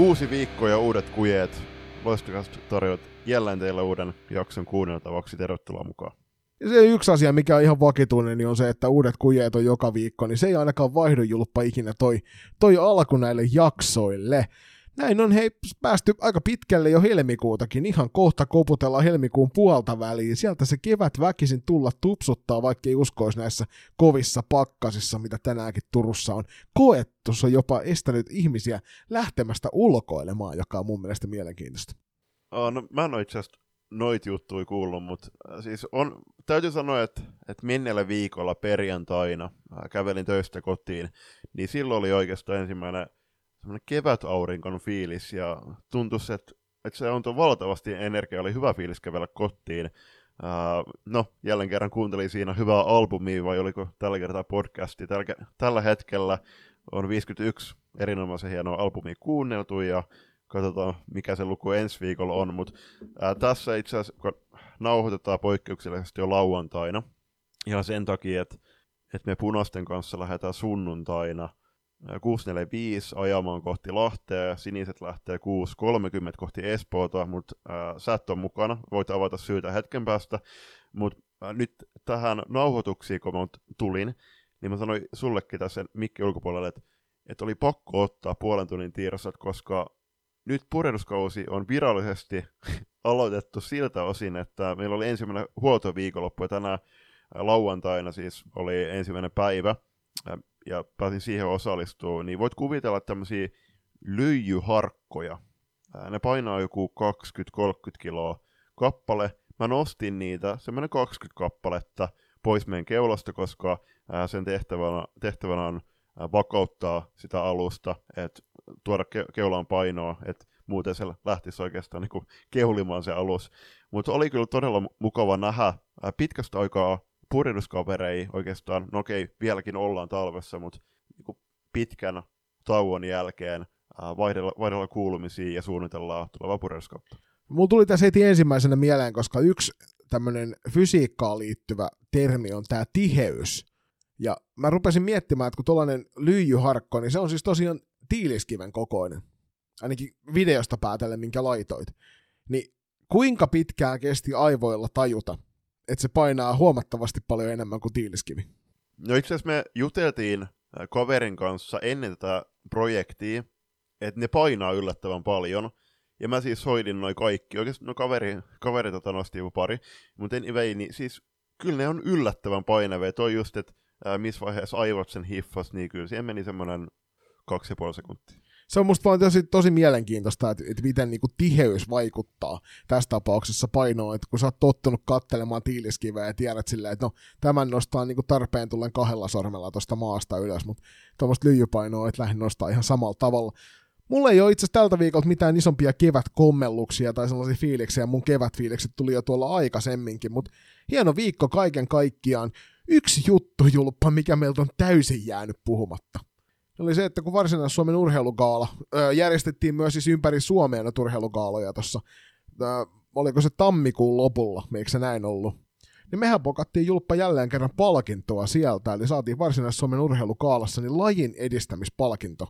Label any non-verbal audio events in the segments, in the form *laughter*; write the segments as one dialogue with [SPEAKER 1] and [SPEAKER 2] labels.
[SPEAKER 1] Uusi viikko ja uudet kujeet. Loistakasta tarjoat jälleen teille uuden jakson kuunneltavaksi. Tervetuloa mukaan.
[SPEAKER 2] Ja se yksi asia, mikä on ihan vakituinen, niin on se, että uudet kujeet on joka viikko, niin se ei ainakaan vaihdu julppa ikinä toi, toi alku näille jaksoille. Näin on hei päästy aika pitkälle jo helmikuutakin, ihan kohta koputellaan helmikuun puolta väliin. Sieltä se kevät väkisin tulla tupsuttaa, vaikka ei uskoisi näissä kovissa pakkasissa, mitä tänäänkin Turussa on koettu. Se on jopa estänyt ihmisiä lähtemästä ulkoilemaan, joka on mun mielestä mielenkiintoista.
[SPEAKER 1] Oh, no, mä en ole itse asiassa noit juttuja kuullut, mutta siis on, täytyy sanoa, että, että menneellä viikolla perjantaina kävelin töistä kotiin, niin silloin oli oikeastaan ensimmäinen semmoinen kevätaurinkon fiilis ja tuntui, että, että se on valtavasti energiaa, oli hyvä fiilis kävellä kotiin. Uh, no, jälleen kerran kuuntelin siinä hyvää albumia, vai oliko tällä kertaa podcasti. Tällä, tällä hetkellä on 51 erinomaisen hienoa albumia kuunneltu, ja katsotaan, mikä se luku ensi viikolla on. Mutta tässä itse asiassa, kun nauhoitetaan poikkeuksellisesti jo lauantaina, ja sen takia, että, että me punaisten kanssa lähdetään sunnuntaina – 645 ajamaan kohti Lahtea, siniset lähtee 630 kohti Espoota, mutta äh, sä et ole mukana, voit avata syytä hetken päästä, mutta äh, nyt tähän nauhoituksiin, kun mä tulin, niin mä sanoin sullekin tässä mikki ulkopuolelle, että, että oli pakko ottaa puolen tunnin tiirasat, koska nyt purjehduskausi on virallisesti *laughs* aloitettu siltä osin, että meillä oli ensimmäinen huoltoviikonloppu ja tänään lauantaina siis oli ensimmäinen päivä, ja pääsin siihen osallistumaan, niin voit kuvitella tämmöisiä lyijyharkkoja. Ne painaa joku 20-30 kiloa kappale. Mä nostin niitä, semmoinen 20 kappaletta, pois meidän keulasta, koska sen tehtävänä, tehtävänä on vakauttaa sitä alusta, että tuoda ke- keulaan painoa, että muuten se lähtisi oikeastaan niin kehulimaan se alus. Mutta oli kyllä todella mukava nähdä pitkästä aikaa purjehduskaverei oikeastaan, no okei, vieläkin ollaan talvessa, mutta niin pitkän tauon jälkeen vaihdella, vaihdella kuulumisia ja suunnitellaan tulevaa purjehduskautta.
[SPEAKER 2] Mulla tuli tässä heti ensimmäisenä mieleen, koska yksi tämmöinen fysiikkaan liittyvä termi on tämä tiheys. Ja mä rupesin miettimään, että kun tuollainen lyijyharkko, niin se on siis tosiaan tiiliskiven kokoinen. Ainakin videosta päätellen, minkä laitoit. Niin kuinka pitkään kesti aivoilla tajuta, että se painaa huomattavasti paljon enemmän kuin tiiliskivi.
[SPEAKER 1] No itse asiassa me juteltiin äh, kaverin kanssa ennen tätä projektia, että ne painaa yllättävän paljon. Ja mä siis hoidin noin kaikki. Oikeasti no kaveri, kaveri tota nosti joku pari. Mutta anyway, niin siis kyllä ne on yllättävän painavia. Toi just, että äh, missä vaiheessa aivot sen hiffas, niin kyllä siihen meni semmoinen kaksi ja puoli sekuntia
[SPEAKER 2] se on musta vaan tosi, tosi mielenkiintoista, että, että miten niin kuin tiheys vaikuttaa tässä tapauksessa painoon, että kun sä oot tottunut kattelemaan tiiliskiveä ja tiedät silleen, että no tämän nostaa niin kuin tarpeen tullen kahdella sormella tuosta maasta ylös, mutta tuommoista lyijypainoa et lähde nostaa ihan samalla tavalla. Mulla ei ole itse tältä viikolta mitään isompia kevätkommelluksia tai sellaisia fiiliksiä, mun kevätfiilikset tuli jo tuolla aikaisemminkin, mutta hieno viikko kaiken kaikkiaan. Yksi juttu, Julppa, mikä meiltä on täysin jäänyt puhumatta oli se, että kun Varsinais-Suomen urheilugaala ää, järjestettiin myös siis ympäri Suomea näitä urheilugaaloja tuossa, oliko se tammikuun lopulla, eikö se näin ollut? Niin mehän pokattiin Julppa jälleen kerran palkintoa sieltä, eli saatiin Varsinais-Suomen urheilukaalassa niin lajin edistämispalkinto.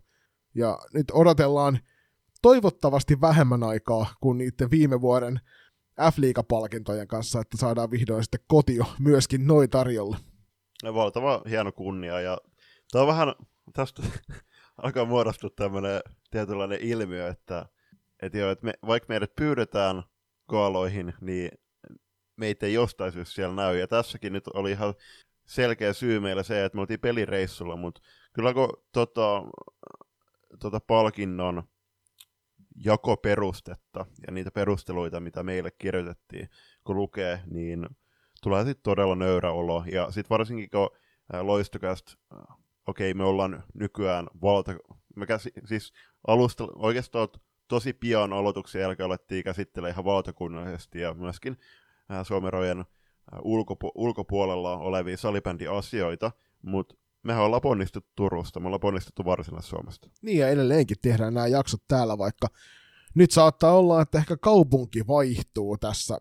[SPEAKER 2] Ja nyt odotellaan toivottavasti vähemmän aikaa kuin niiden viime vuoden F-liigapalkintojen kanssa, että saadaan vihdoin sitten kotio myöskin noin tarjolla.
[SPEAKER 1] Valtava hieno kunnia ja tämä on vähän tästä *laughs* alkaa muodostua tämmöinen tietynlainen ilmiö, että, että, jo, että me, vaikka meidät pyydetään koaloihin, niin meitä ei jostain syystä siellä näy. Ja tässäkin nyt oli ihan selkeä syy meillä se, että me oltiin pelireissulla, mutta kyllä kun tota, tota palkinnon jakoperustetta ja niitä perusteluita, mitä meille kirjoitettiin, kun lukee, niin tulee sitten todella nöyrä olo. Ja sitten varsinkin kun loistokästä okei, me ollaan nykyään valta... Me käsi, siis alusta oikeastaan tosi pian aloituksen jälkeen alettiin käsittelee ihan valtakunnallisesti ja myöskin äh, Suomen rajojen äh, ulkopu- ulkopuolella olevia salibändiasioita, mutta mehän ollaan ponnistettu Turusta, me ollaan ponnistettu Varsinais-Suomesta.
[SPEAKER 2] Niin ja edelleenkin tehdään nämä jaksot täällä, vaikka nyt saattaa olla, että ehkä kaupunki vaihtuu tässä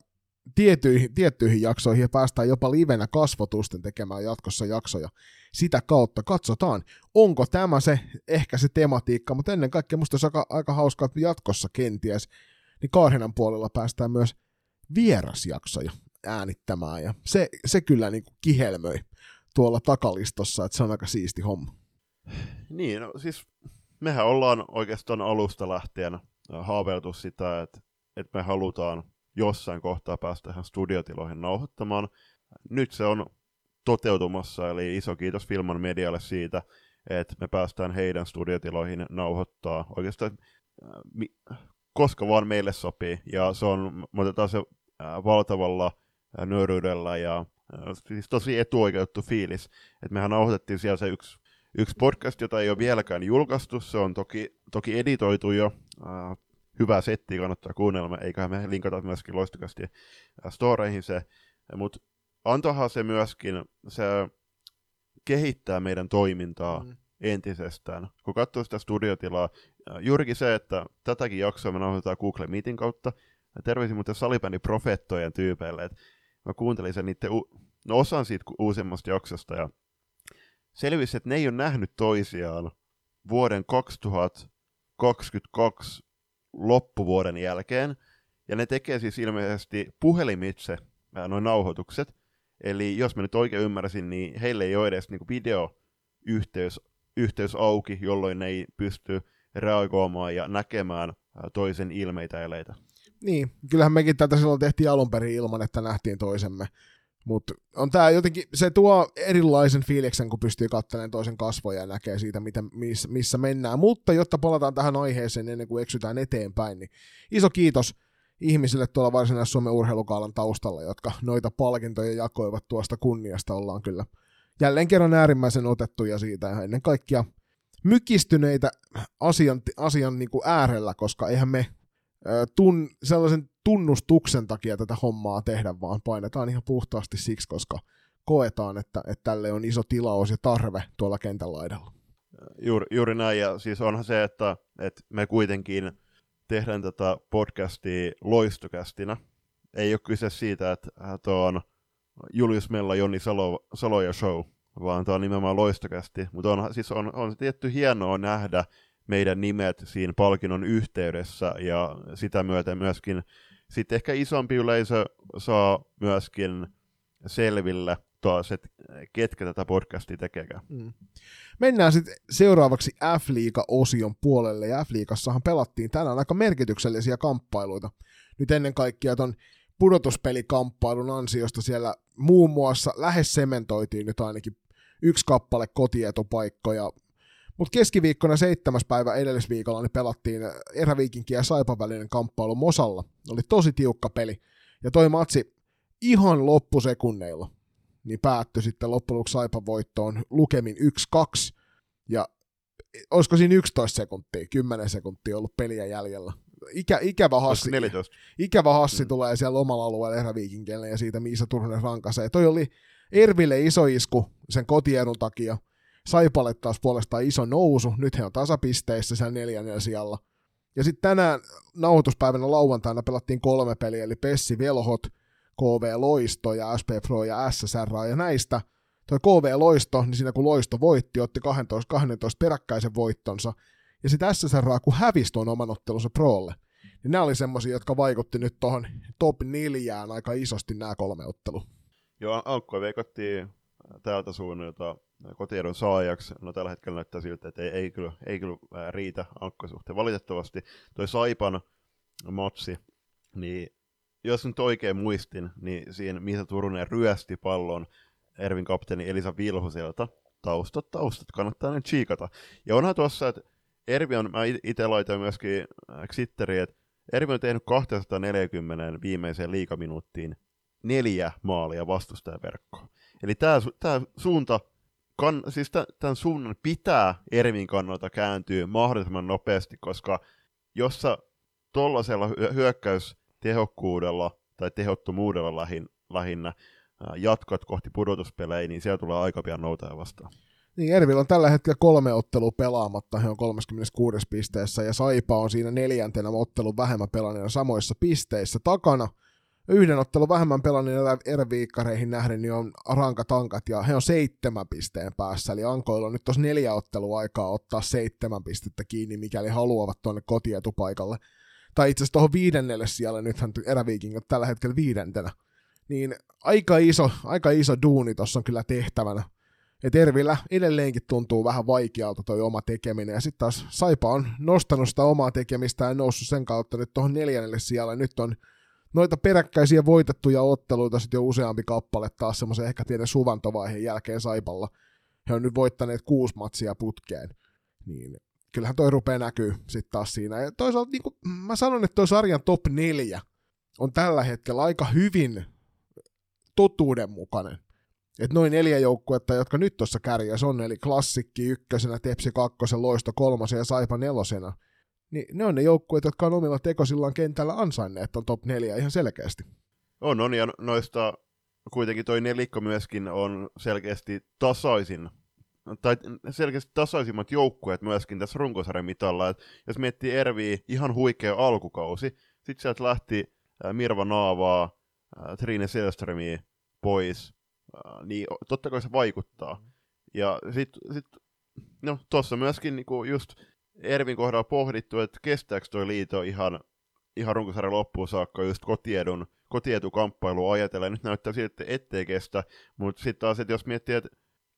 [SPEAKER 2] tiettyihin, tiettyihin jaksoihin ja päästään jopa livenä kasvotusten tekemään jatkossa jaksoja sitä kautta. Katsotaan, onko tämä se, ehkä se tematiikka, mutta ennen kaikkea musta olisi aika, aika hauskaa, että jatkossa kenties, niin Karhinan puolella päästään myös vierasjaksoja äänittämään, ja se, se kyllä niin kuin kihelmöi tuolla takalistossa, että se on aika siisti homma.
[SPEAKER 1] Niin, no siis mehän ollaan oikeastaan alusta lähtien haaveiltu sitä, että, että me halutaan jossain kohtaa päästä ihan studiotiloihin nauhoittamaan. Nyt se on toteutumassa, eli iso kiitos Filman Medialle siitä, että me päästään heidän studiotiloihin nauhoittaa oikeastaan äh, koska vaan meille sopii, ja se on, me otetaan se äh, valtavalla äh, nöyryydellä ja siis tosi etuoikeutettu fiilis, että mehän nauhoitettiin siellä se yksi, yksi podcast, jota ei ole vieläkään julkaistu, se on toki, toki editoitu jo, hyvää settiä kannattaa kuunnella, eiköhän me linkata myöskin loistukasti storeihin se, mutta antohan se myöskin, se kehittää meidän toimintaa mm. entisestään. Kun katsoo sitä studiotilaa, juurikin se, että tätäkin jaksoa me nauhoitetaan Google Meetin kautta, terveisin muuten salibändi profettojen tyypeille, että mä kuuntelin sen niiden, u- no osan siitä uusimmasta jaksosta, ja selvisi, että ne ei ole nähnyt toisiaan vuoden 2022 loppuvuoden jälkeen, ja ne tekee siis ilmeisesti puhelimitse noin nauhoitukset, Eli jos mä nyt oikein ymmärsin, niin heille ei ole edes niin videoyhteys yhteys auki, jolloin ne ei pysty reagoimaan ja näkemään toisen ilmeitä eleitä.
[SPEAKER 2] Niin, kyllähän mekin tätä silloin tehtiin alun perin ilman, että nähtiin toisemme. Mutta on tää jotenkin, se tuo erilaisen fiiliksen, kun pystyy katselemaan toisen kasvoja ja näkee siitä, mitä, miss, missä mennään. Mutta jotta palataan tähän aiheeseen ennen kuin eksytään eteenpäin, niin iso kiitos ihmisille tuolla varsinais Suomen urheilukaalan taustalla, jotka noita palkintoja jakoivat tuosta kunniasta, ollaan kyllä jälleen kerran äärimmäisen otettuja siitä ja ennen kaikkea mykistyneitä asian, asian niin kuin äärellä, koska eihän me tun, sellaisen tunnustuksen takia tätä hommaa tehdä, vaan painetaan ihan puhtaasti siksi, koska koetaan, että, että tälle on iso tilaus ja tarve tuolla kentän laidalla.
[SPEAKER 1] Juuri, juuri näin, ja siis onhan se, että, että me kuitenkin tehdään tätä podcastia loistokästinä. Ei ole kyse siitä, että tuo on Julius Mella, Joni Salo, Salo ja Show, vaan tämä on nimenomaan loistokästi. Mutta on, siis on, on tietty hienoa nähdä meidän nimet siinä palkinnon yhteydessä ja sitä myöten myöskin sitten ehkä isompi yleisö saa myöskin selville taas, että ketkä tätä podcastia tekeekään. Mm.
[SPEAKER 2] Mennään sitten seuraavaksi F-liiga-osion puolelle, ja F-liigassahan pelattiin tänään aika merkityksellisiä kamppailuita. Nyt ennen kaikkea ton pudotuspelikamppailun ansiosta siellä muun muassa lähes sementoitiin nyt ainakin yksi kappale kotietupaikkoja, mutta keskiviikkona seitsemäs päivä edellisviikolla niin pelattiin eräviikinkin ja Saipan välinen kamppailu Mosalla. Oli tosi tiukka peli. Ja toi matsi ihan loppusekunneilla niin päättyi sitten loppujen lopuksi Saipan voittoon lukemin 1-2, ja olisiko siinä 11 sekuntia, 10 sekuntia ollut peliä jäljellä. Ikä, ikävä hassi, ikävä hassi mm. tulee siellä omalla alueella eräviikinkelle ja siitä Miisa Turunen rankasee. Toi oli Erville iso isku sen kotiedun takia. Saipalle taas puolestaan iso nousu. Nyt he on tasapisteissä siellä neljännellä sijalla. Ja sitten tänään nauhoituspäivänä lauantaina pelattiin kolme peliä, eli Pessi Velhot, KV Loisto ja SP Pro ja SSR, ja näistä toi KV Loisto, niin siinä kun Loisto voitti, otti 12, 12 peräkkäisen voittonsa, ja sitten SSR kun hävisi tuon oman ottelunsa Prolle, niin nämä oli semmoisia, jotka vaikutti nyt tuohon top neljään aika isosti nämä kolme ottelua.
[SPEAKER 1] Joo, Ankko veikotti täältä suunnilta kotiedon saajaksi. No tällä hetkellä näyttää siltä, että ei, ei, kyllä, ei kyllä riitä Ankko suhteen. Valitettavasti toi Saipan matsi, niin jos nyt oikein muistin, niin siinä Miisa Turunen ryösti pallon Ervin kapteeni Elisa Vilhuselta. Taustat, taustat, kannattaa nyt chiikata. Ja onhan tuossa, että Ervi on, mä itse laitoin myöskin Xitteriin, että Ervi on tehnyt 240 viimeiseen liikaminuuttiin neljä maalia vastustajaverkkoon. Eli tämä suunta, kan, siis tämän suunnan pitää Ervin kannalta kääntyä mahdollisimman nopeasti, koska jos sä tuollaisella hyökkäys tehokkuudella tai tehottomuudella lähin, lähinnä jatkat kohti pudotuspelejä, niin siellä tulee aika pian noutaja vastaan.
[SPEAKER 2] Niin, Ervillä on tällä hetkellä kolme ottelua pelaamatta, he on 36 pisteessä, ja Saipa on siinä neljäntenä ottelun vähemmän pelanneena samoissa pisteissä takana. Yhden ottelun vähemmän pelanneilla erviikkareihin nähden niin on rankatankat ja he on seitsemän pisteen päässä, eli Ankoilla on nyt tuossa neljä ottelua aikaa ottaa seitsemän pistettä kiinni, mikäli haluavat tuonne kotietupaikalle. Tai itse asiassa tuohon viidennelle siellä nythän eräviikingit tällä hetkellä viidentenä. Niin aika iso, aika iso duuni tuossa on kyllä tehtävänä. Et Ervillä edelleenkin tuntuu vähän vaikealta toi oma tekeminen, ja sitten taas Saipa on nostanut sitä omaa tekemistä ja noussut sen kautta nyt tuohon neljännelle siellä. Nyt on noita peräkkäisiä voitettuja otteluita sitten jo useampi kappale taas semmoisen ehkä pienen suvantovaiheen jälkeen Saipalla. He on nyt voittaneet kuusi matsia putkeen. Niin kyllähän toi rupeaa näkyy sitten taas siinä. Ja toisaalta niin mä sanon, että toi sarjan top neljä on tällä hetkellä aika hyvin totuudenmukainen. Että noin neljä joukkuetta, jotka nyt tuossa kärjäs on, eli Klassikki ykkösenä, Tepsi kakkosen, Loisto kolmosen ja Saipa nelosena, niin ne on ne joukkueet, jotka on omilla tekosillaan kentällä ansainneet on top 4 ihan selkeästi.
[SPEAKER 1] On, on, ja noista kuitenkin toi nelikko myöskin on selkeästi tasaisin, tai selkeästi tasaisimmat joukkueet myöskin tässä runkosarjan mitalla. Et jos miettii Ervi ihan huikea alkukausi, sitten sieltä lähti Mirva Naavaa, Trine Selströmiä pois, niin totta kai se vaikuttaa. Ja sitten sit, no tuossa myöskin niinku just Ervin kohdalla pohdittu, että kestääkö toi liito ihan, ihan runkosarjan loppuun saakka just kotiedun, kotietukamppailu ajatellen. Nyt näyttää siltä, ettei kestä, mutta sitten taas, että jos miettii, että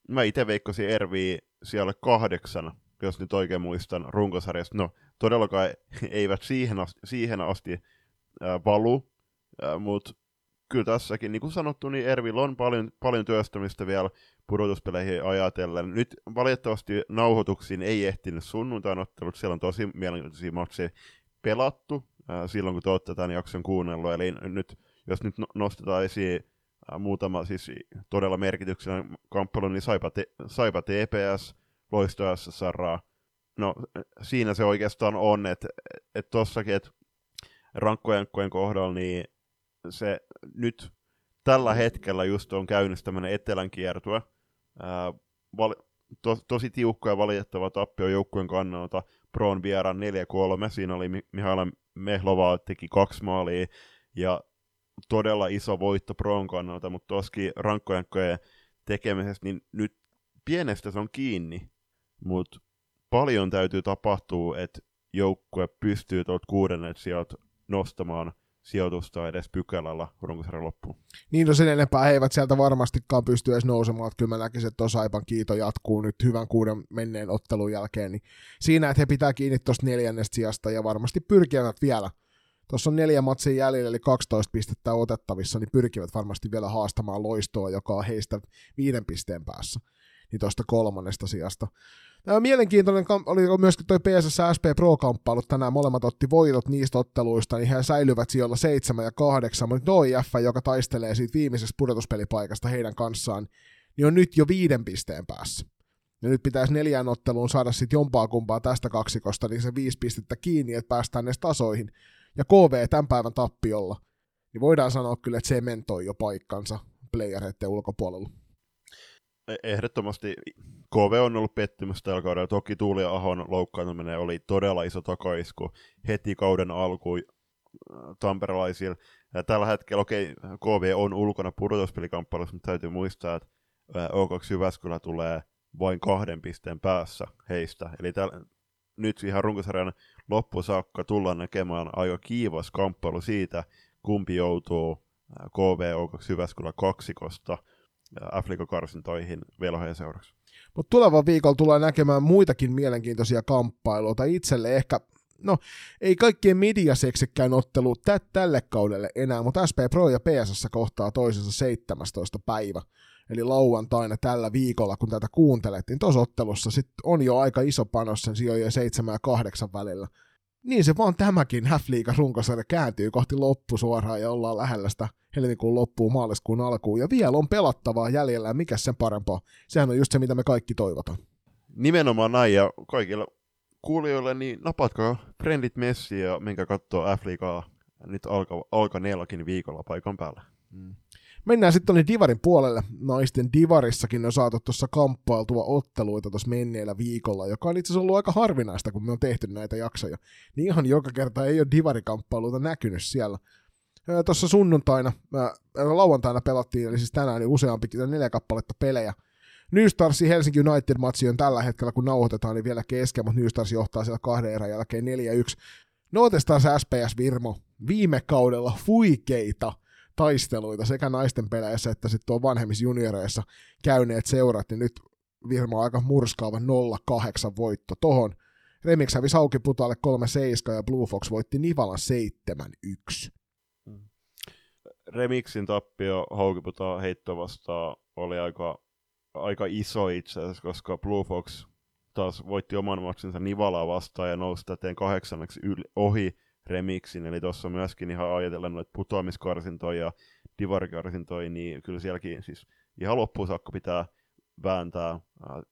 [SPEAKER 1] mä itse veikkasin Erviä siellä kahdeksan, jos nyt oikein muistan, runkosarjasta. No, todellakaan *laughs* eivät siihen asti, siihen asti äh, valu, äh, mutta kyllä tässäkin, niin kuin sanottu, niin Ervillä on paljon, paljon työstämistä vielä pudotuspeleihin ajatellen. Nyt valitettavasti nauhoituksiin ei ehtinyt sunnuntain ottelut, siellä on tosi mielenkiintoisia matseja pelattu äh, silloin, kun te olette tämän jakson kuunnellut. Eli nyt, jos nyt no-, nostetaan esiin äh, muutama siis todella merkityksellinen kamppailu, niin Saipa, te, Saipa TPS, Loisto SSR. No siinä se oikeastaan on, että et tossakin, että rankkojankkojen kohdalla, niin se nyt tällä hetkellä just on käynnissä tämmöinen etelän kiertue. Ää, val- to- tosi tiukka ja valitettava tappio joukkueen kannalta. Proon vieraan 4-3. Siinä oli Mihaila Mehlova teki kaksi maalia ja todella iso voitto Proon kannalta, mutta toskin rankkojankkojen tekemisessä, niin nyt pienestä se on kiinni, mutta paljon täytyy tapahtua, että joukkue pystyy tuolta kuudennet sieltä nostamaan sijoitusta edes pykälällä runkosarjan loppuun.
[SPEAKER 2] Niin, no sen enempää he eivät sieltä varmastikaan pysty edes nousemaan, että kyllä mä näkisin, että Saipan kiito jatkuu nyt hyvän kuuden menneen ottelun jälkeen, niin siinä, että he pitää kiinni tuosta neljännestä sijasta ja varmasti pyrkivät vielä. Tuossa on neljä matsia jäljellä, eli 12 pistettä otettavissa, niin pyrkivät varmasti vielä haastamaan loistoa, joka on heistä viiden pisteen päässä, niin tuosta kolmannesta sijasta. Tämä mielenkiintoinen oli myöskin toi PSS SP Pro-kamppailu tänään, molemmat otti voitot niistä otteluista, niin he säilyvät siellä 7 ja 8, mutta OIF, joka taistelee siitä viimeisestä pudotuspelipaikasta heidän kanssaan, niin on nyt jo viiden pisteen päässä. Ja nyt pitäisi neljään otteluun saada sitten jompaa kumpaa tästä kaksikosta, niin se viisi pistettä kiinni, että päästään edes tasoihin. Ja KV tämän päivän tappiolla, niin voidaan sanoa kyllä, että se mentoi jo paikkansa playereiden ulkopuolella.
[SPEAKER 1] E- ehdottomasti KV on ollut pettymys tällä kaudella. Toki Tuuli Ahon loukkaantuminen oli todella iso takaisku heti kauden alkuun äh, tamperelaisilla. Ja tällä hetkellä, okei, okay, KV on ulkona pudotuspelikamppailussa, mutta täytyy muistaa, että äh, O2 Jyväskylä tulee vain kahden pisteen päässä heistä. Eli täl, nyt ihan runkosarjan loppusaakka tullaan näkemään aika kiivas kamppailu siitä, kumpi joutuu äh, KV O2 Jyväskylä kaksikosta – Afrika-karsintoihin velhojen seuraksi.
[SPEAKER 2] Mutta tulevan viikolla tulee näkemään muitakin mielenkiintoisia kamppailuita. Itselle ehkä, no ei kaikkien mediaseksikkäin ottelu tä- tälle kaudelle enää, mutta SP Pro ja PSS kohtaa toisensa 17. päivä. Eli lauantaina tällä viikolla, kun tätä kuuntelet, niin tuossa ottelussa sit on jo aika iso panos sen sijojen 7 ja 8 välillä niin se vaan tämäkin Häfliikan runkosarja kääntyy kohti loppu suoraan ja ollaan lähellä sitä helmikuun loppuun, maaliskuun alkuun. Ja vielä on pelattavaa jäljellä, mikä sen parempaa. Sehän on just se, mitä me kaikki toivotaan.
[SPEAKER 1] Nimenomaan näin, ja kaikilla kuulijoille, niin napatko Friendit Messi ja minkä katsoo F-liigaa nyt alka, alkaneellakin viikolla paikan päällä. Mm.
[SPEAKER 2] Mennään sitten tuonne Divarin puolelle. Naisten Divarissakin on saatu tuossa kamppailtua otteluita tuossa menneellä viikolla, joka on itse asiassa ollut aika harvinaista, kun me on tehty näitä jaksoja. Niin ihan joka kerta ei ole Divarikamppailuita näkynyt siellä. Tuossa sunnuntaina, lauantaina pelattiin, eli siis tänään niin useampi, neljä kappaletta pelejä. New Starsin Helsinki United-matsi on tällä hetkellä, kun nauhoitetaan, niin vielä kesken, mutta New Stars johtaa siellä kahden erän jälkeen 4-1. Nootestaan SPS Virmo viime kaudella fuikeita taisteluita sekä naisten peleissä että sitten tuo vanhemmissa junioreissa käyneet seurat, niin nyt Virmo on aika murskaava 0-8 voitto tohon. Remix hävisi Hauki Putalle 3-7 ja Blue Fox voitti Nivalan 7-1.
[SPEAKER 1] Remixin tappio Haukiputaa heitto vastaan oli aika, aika iso itse asiassa, koska Blue Fox taas voitti oman maksinsa Nivalaa vastaan ja nousi täten kahdeksanneksi yli, ohi Remixin, eli tuossa myöskin ihan ajatellen noita putoamiskarsintoja ja divarikarsintoja, niin kyllä sielläkin siis ihan loppuun saakka pitää vääntää,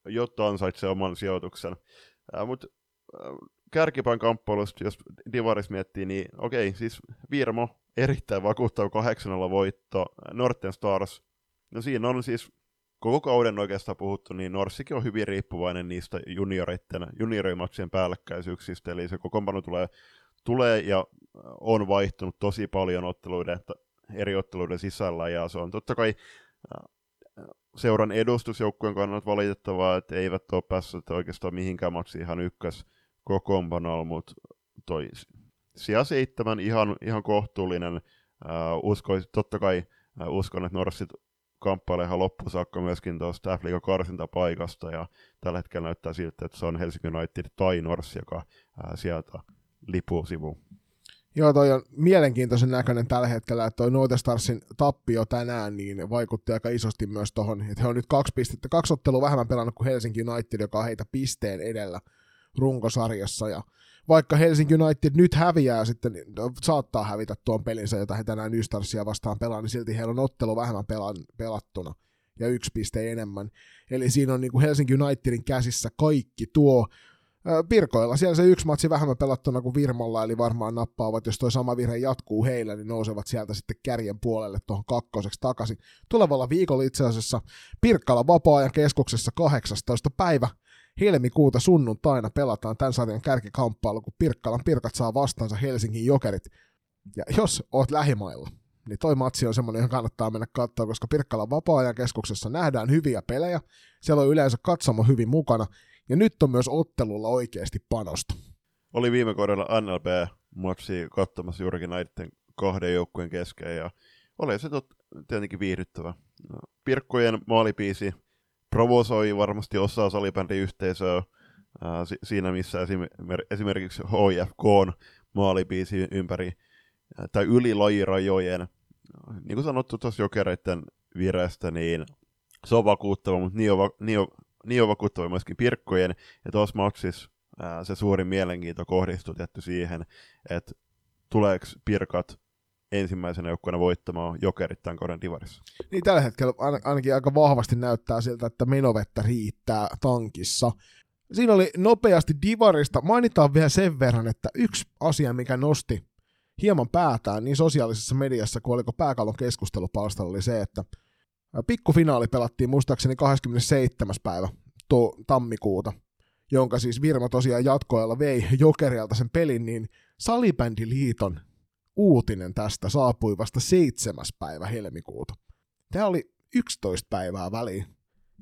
[SPEAKER 1] jotta ansaitsee oman sijoituksen. Mutta kärkipään kamppailusta, jos Divaris miettii, niin okei, siis Virmo erittäin vakuuttava 8 voitto, Norten Stars, no siinä on siis koko kauden oikeastaan puhuttu, niin Norssikin on hyvin riippuvainen niistä junioreiden, juniorimatsien päällekkäisyyksistä, eli se kokoonpano tulee, tulee ja on vaihtunut tosi paljon otteluiden, eri otteluiden sisällä, ja se on totta kai seuran edustusjoukkueen kannalta valitettavaa, että eivät ole päässeet oikeastaan mihinkään maksiin ihan ykkös kokoonpanolla, mutta toi sija seitsemän ihan, ihan kohtuullinen. Uh, uskois, totta kai uskon, että Norssit kamppailee ihan loppuun saakka myöskin tuosta f karsintapaikasta, ja tällä hetkellä näyttää siltä, että se on Helsinki United tai Norssi, joka sieltä lipuu sivuun.
[SPEAKER 2] Joo, toi on mielenkiintoisen näköinen tällä hetkellä, että toi Noite Starsin tappio tänään niin vaikutti aika isosti myös tuohon, että he on nyt kaksi pistettä, kaksi ottelua vähemmän pelannut kuin Helsinki United, joka on heitä pisteen edellä runkosarjassa, ja vaikka Helsinki United nyt häviää sitten, saattaa hävitä tuon pelinsä, jota he tänään Nystarsia vastaan pelaa, niin silti heillä on ottelu vähemmän pelattuna ja yksi piste enemmän. Eli siinä on niin kuin Helsinki Unitedin käsissä kaikki tuo. Pirkoilla siellä se yksi matsi vähemmän pelattuna kuin Virmalla, eli varmaan nappaavat, jos toi sama virhe jatkuu heillä, niin nousevat sieltä sitten kärjen puolelle tuohon kakkoseksi takaisin. Tulevalla viikolla itse asiassa Pirkkala vapaa-ajan keskuksessa 18. päivä helmikuuta sunnuntaina pelataan tämän sarjan kärkikamppailu, kun Pirkkalan Pirkat saa vastaansa Helsingin Jokerit. Ja jos oot lähimailla, niin toi matsi on semmoinen, johon kannattaa mennä katsoa, koska Pirkkalan vapaa-ajan keskuksessa nähdään hyviä pelejä, siellä on yleensä katsomo hyvin mukana, ja nyt on myös ottelulla oikeasti panosta.
[SPEAKER 1] Oli viime kaudella NLB-matsi katsomassa juurikin näiden kahden joukkueen kesken, ja oli se tot, tietenkin viihdyttävä. Pirkkojen maalipiisi provosoi varmasti osaa salibändiyhteisöä ää, si- siinä, missä esimer- esimerkiksi HFK on maalipiisi ympäri ää, tai yli lajirajojen. Niin kuin sanottu tuossa jokereiden virestä, niin se on vakuuttava, mutta niin on, va- niin on, niin on vakuuttava myöskin Pirkkojen, ja tuossa maksissa ää, se suurin mielenkiinto kohdistuu tietty siihen, että tuleeko Pirkat ensimmäisenä joukkueena voittamaan jokerit tämän kauden divarissa.
[SPEAKER 2] Niin tällä hetkellä ainakin aika vahvasti näyttää siltä, että menovettä riittää tankissa. Siinä oli nopeasti divarista. Mainitaan vielä sen verran, että yksi asia, mikä nosti hieman päätään niin sosiaalisessa mediassa kuin oliko pääkallon keskustelupalstalla, oli se, että pikkufinaali pelattiin muistaakseni 27. päivä to- tammikuuta, jonka siis Virma tosiaan jatkoajalla vei Jokerialta sen pelin, niin Salibändiliiton uutinen tästä saapui vasta 7. päivä helmikuuta. Tämä oli 11 päivää väliin.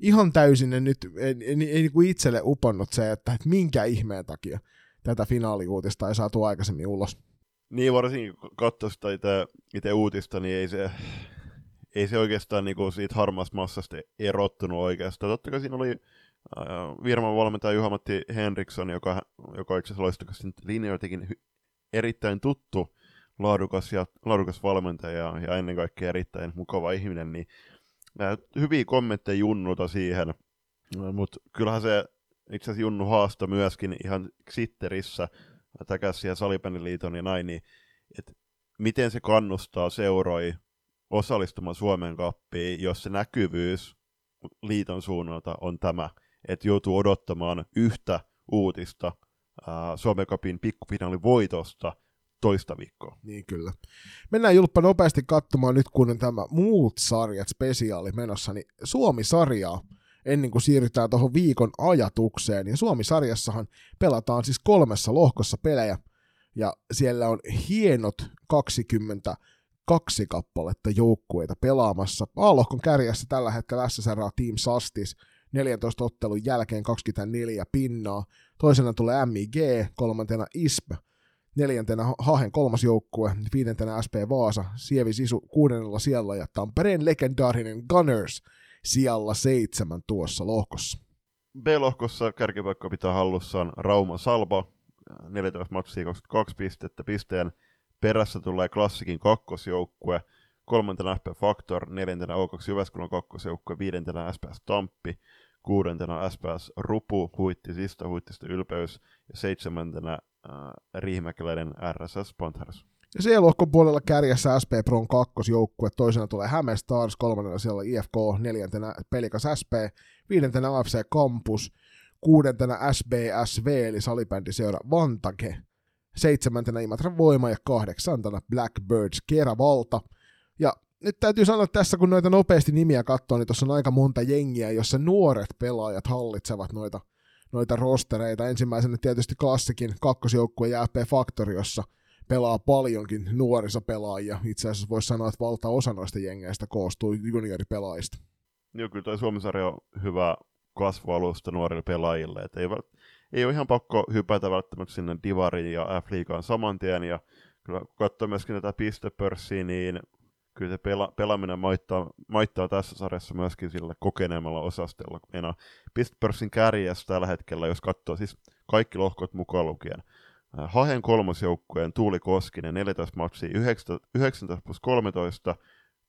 [SPEAKER 2] Ihan täysin nyt, ei, ei, ei ei niin itselle uponnut se, että, että minkä ihmeen takia tätä finaaliuutista ei saatu aikaisemmin ulos.
[SPEAKER 1] Niin, varsinkin kun katsoi sitä itse uutista, niin ei se, ei se oikeastaan niinku siitä harmaasta massasta erottunut oikeastaan. Totta kai siinä oli äh, Virman valmentaja Juha-Matti Henriksson, joka, joka itse asiassa loistukasti linjoitakin erittäin tuttu laadukas, ja, laadukas valmentaja ja ennen kaikkea erittäin mukava ihminen, niin hyviä kommentteja Junnulta siihen, mutta kyllähän se itse asiassa Junnu haasta myöskin ihan Xitterissä, täkäs siellä Salipäniliiton ja näin, niin että miten se kannustaa seuroi osallistumaan Suomen kappiin, jos se näkyvyys liiton suunnalta on tämä, että joutuu odottamaan yhtä uutista Suomen kapin pikkufinaalin voitosta – toista viikkoa.
[SPEAKER 2] Niin kyllä. Mennään Julppa nopeasti katsomaan nyt, kun on tämä muut sarjat spesiaali menossa, niin Suomi-sarjaa ennen kuin siirrytään tuohon viikon ajatukseen. Ja Suomi-sarjassahan pelataan siis kolmessa lohkossa pelejä, ja siellä on hienot 20 kaksi kappaletta joukkueita pelaamassa. A-lohkon kärjessä tällä hetkellä SSR Team Sastis 14 ottelun jälkeen 24 pinnaa. Toisena tulee MIG, kolmantena ISP, neljäntenä Hahen kolmas joukkue, viidentenä SP Vaasa, Sievi Sisu kuudennella siellä ja Tampereen legendaarinen Gunners sijalla seitsemän tuossa lohkossa.
[SPEAKER 1] B-lohkossa kärkipaikka pitää hallussaan Rauma Salba, 14 matsia 22 pistettä pisteen. Perässä tulee klassikin kakkosjoukkue, kolmantena FP Factor, neljäntenä O2 Jyväskylän kakkosjoukkue, viidentenä SPS Tamppi, kuudentena SPS Rupu, Huittisista, Huittista Ylpeys ja seitsemäntenä äh, Riihimäkeläinen RSS Panthers.
[SPEAKER 2] Ja C-lohkon puolella kärjessä SP Pron kakkosjoukkue, toisena tulee Häme Stars, kolmannella siellä IFK, neljäntenä Pelikas SP, viidentenä AFC Campus, kuudentena SBSV eli salibändiseura Vantage, seitsemäntenä Imatran Voima ja kahdeksantena Blackbirds Keravalta. Ja nyt täytyy sanoa tässä, kun noita nopeasti nimiä katsoo, niin tuossa on aika monta jengiä, jossa nuoret pelaajat hallitsevat noita, noita rostereita. Ensimmäisenä tietysti klassikin kakkosjoukkue ja FP Factory, jossa pelaa paljonkin nuorisopelaajia. Itse asiassa voisi sanoa, että valtaosa noista jengeistä koostuu junioripelaajista.
[SPEAKER 1] Joo, kyllä toi Suomisarja on hyvä kasvualusta nuorille pelaajille. Et ei, ei ole ihan pakko hypätä välttämättä sinne Divariin ja F-liigaan saman tien. Ja kyllä kun katsoo myöskin tätä pistepörssiä, niin kyllä se pela- pelaaminen maittaa, maittaa tässä sarjassa myöskin sillä kokeneemmalla osastolla. Enää pistepörssin kärjessä tällä hetkellä, jos katsoo siis kaikki lohkot mukaan lukien. Äh, Hahen kolmosjoukkueen Tuuli Koskinen 14 matsia 19 plus 13,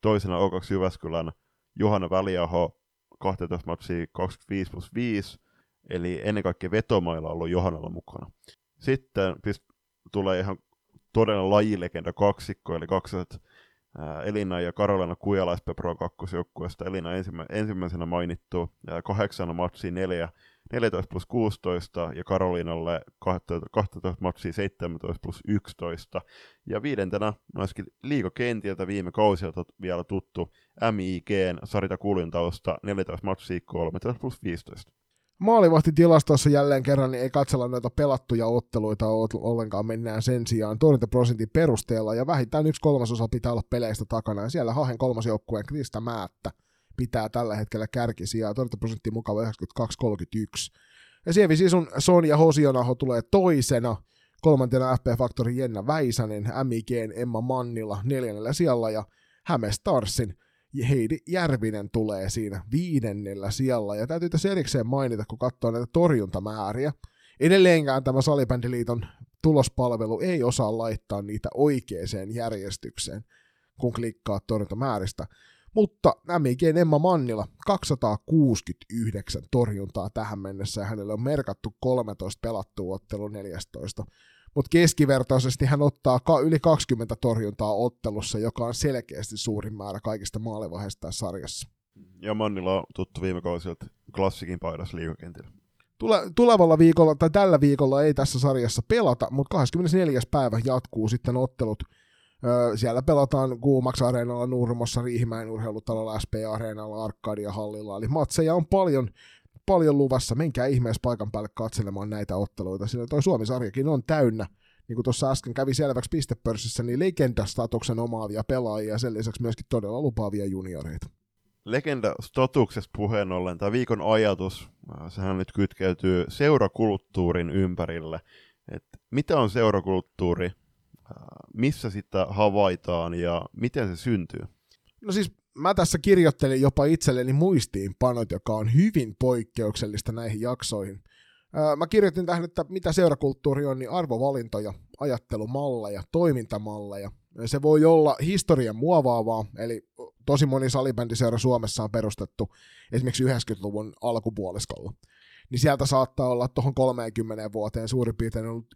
[SPEAKER 1] toisena O2 Jyväskylän Johanna Väliaho 12 matsia 25 plus 5, eli ennen kaikkea vetomailla on ollut Johannalla mukana. Sitten pist- tulee ihan todella lajilegenda kaksikko, eli kaksoset Elina ja Karolina Kujala SP Pro 2 joukkueesta. Elina ensimmä, ensimmäisenä mainittu, kahdeksana matsia 4, 14 plus 16, ja Karolinalle 12 matsia 17 plus 11. Ja viidentenä myöskin liikokentiltä viime kausilta vielä tuttu MIGn Sarita Kuljentausta 14 matsia 13 plus 15
[SPEAKER 2] maalivahtitilastossa jälleen kerran niin ei katsella noita pelattuja otteluita ollenkaan, mennään sen sijaan torjuntaprosentin perusteella, ja vähintään yksi kolmasosa pitää olla peleistä takana, ja siellä Hahen kolmasjoukkueen Krista Määttä pitää tällä hetkellä kärkisijaa, torjuntaprosentti mukava 92-31. Ja Sievi Sisun Sonja Hosionaho tulee toisena, kolmantena FP Factorin Jenna Väisänen, MIGn Emma Mannila neljännellä sijalla, ja Häme Starsin Heidi Järvinen tulee siinä viidennellä sijalla. Ja täytyy tässä erikseen mainita, kun katsoo näitä torjuntamääriä. Edelleenkään tämä Salibändiliiton tulospalvelu ei osaa laittaa niitä oikeaan järjestykseen, kun klikkaa torjuntamääristä. Mutta MIG Emma Mannila 269 torjuntaa tähän mennessä ja hänelle on merkattu 13 pelattua ottelu 14 mutta keskivertaisesti hän ottaa ka- yli 20 torjuntaa ottelussa, joka on selkeästi suurin määrä kaikista maalivaiheista sarjassa.
[SPEAKER 1] Ja Mannilla on tuttu viime kausilta klassikin paidassa liikakentillä.
[SPEAKER 2] Tule- tulevalla viikolla tai tällä viikolla ei tässä sarjassa pelata, mutta 24. päivä jatkuu sitten ottelut. Öö, siellä pelataan Kuumaksi areenalla, Nurmossa, Riihimäen urheilutalolla, SP-areenalla, Arkadia hallilla. Eli matseja on paljon paljon luvassa. Menkää ihmeessä paikan päälle katselemaan näitä otteluita, sillä toi Suomi-sarjakin on täynnä, niin kuin tuossa äsken kävi selväksi pistepörssissä, niin legendastatuksen omaavia pelaajia ja sen lisäksi myöskin todella lupaavia junioreita.
[SPEAKER 1] Legenda-statuksesta puheen ollen, tämä viikon ajatus, äh, sehän nyt kytkeytyy seurakulttuurin ympärille. Et mitä on seurakulttuuri, äh, missä sitä havaitaan ja miten se syntyy?
[SPEAKER 2] No siis mä tässä kirjoittelin jopa itselleni muistiinpanot, joka on hyvin poikkeuksellista näihin jaksoihin. Mä kirjoitin tähän, että mitä seurakulttuuri on, niin arvovalintoja, ajattelumalleja, toimintamalleja. Se voi olla historian muovaavaa, eli tosi moni salibändiseura Suomessa on perustettu esimerkiksi 90-luvun alkupuoliskolla. Niin sieltä saattaa olla tuohon 30 vuoteen suurin piirtein ollut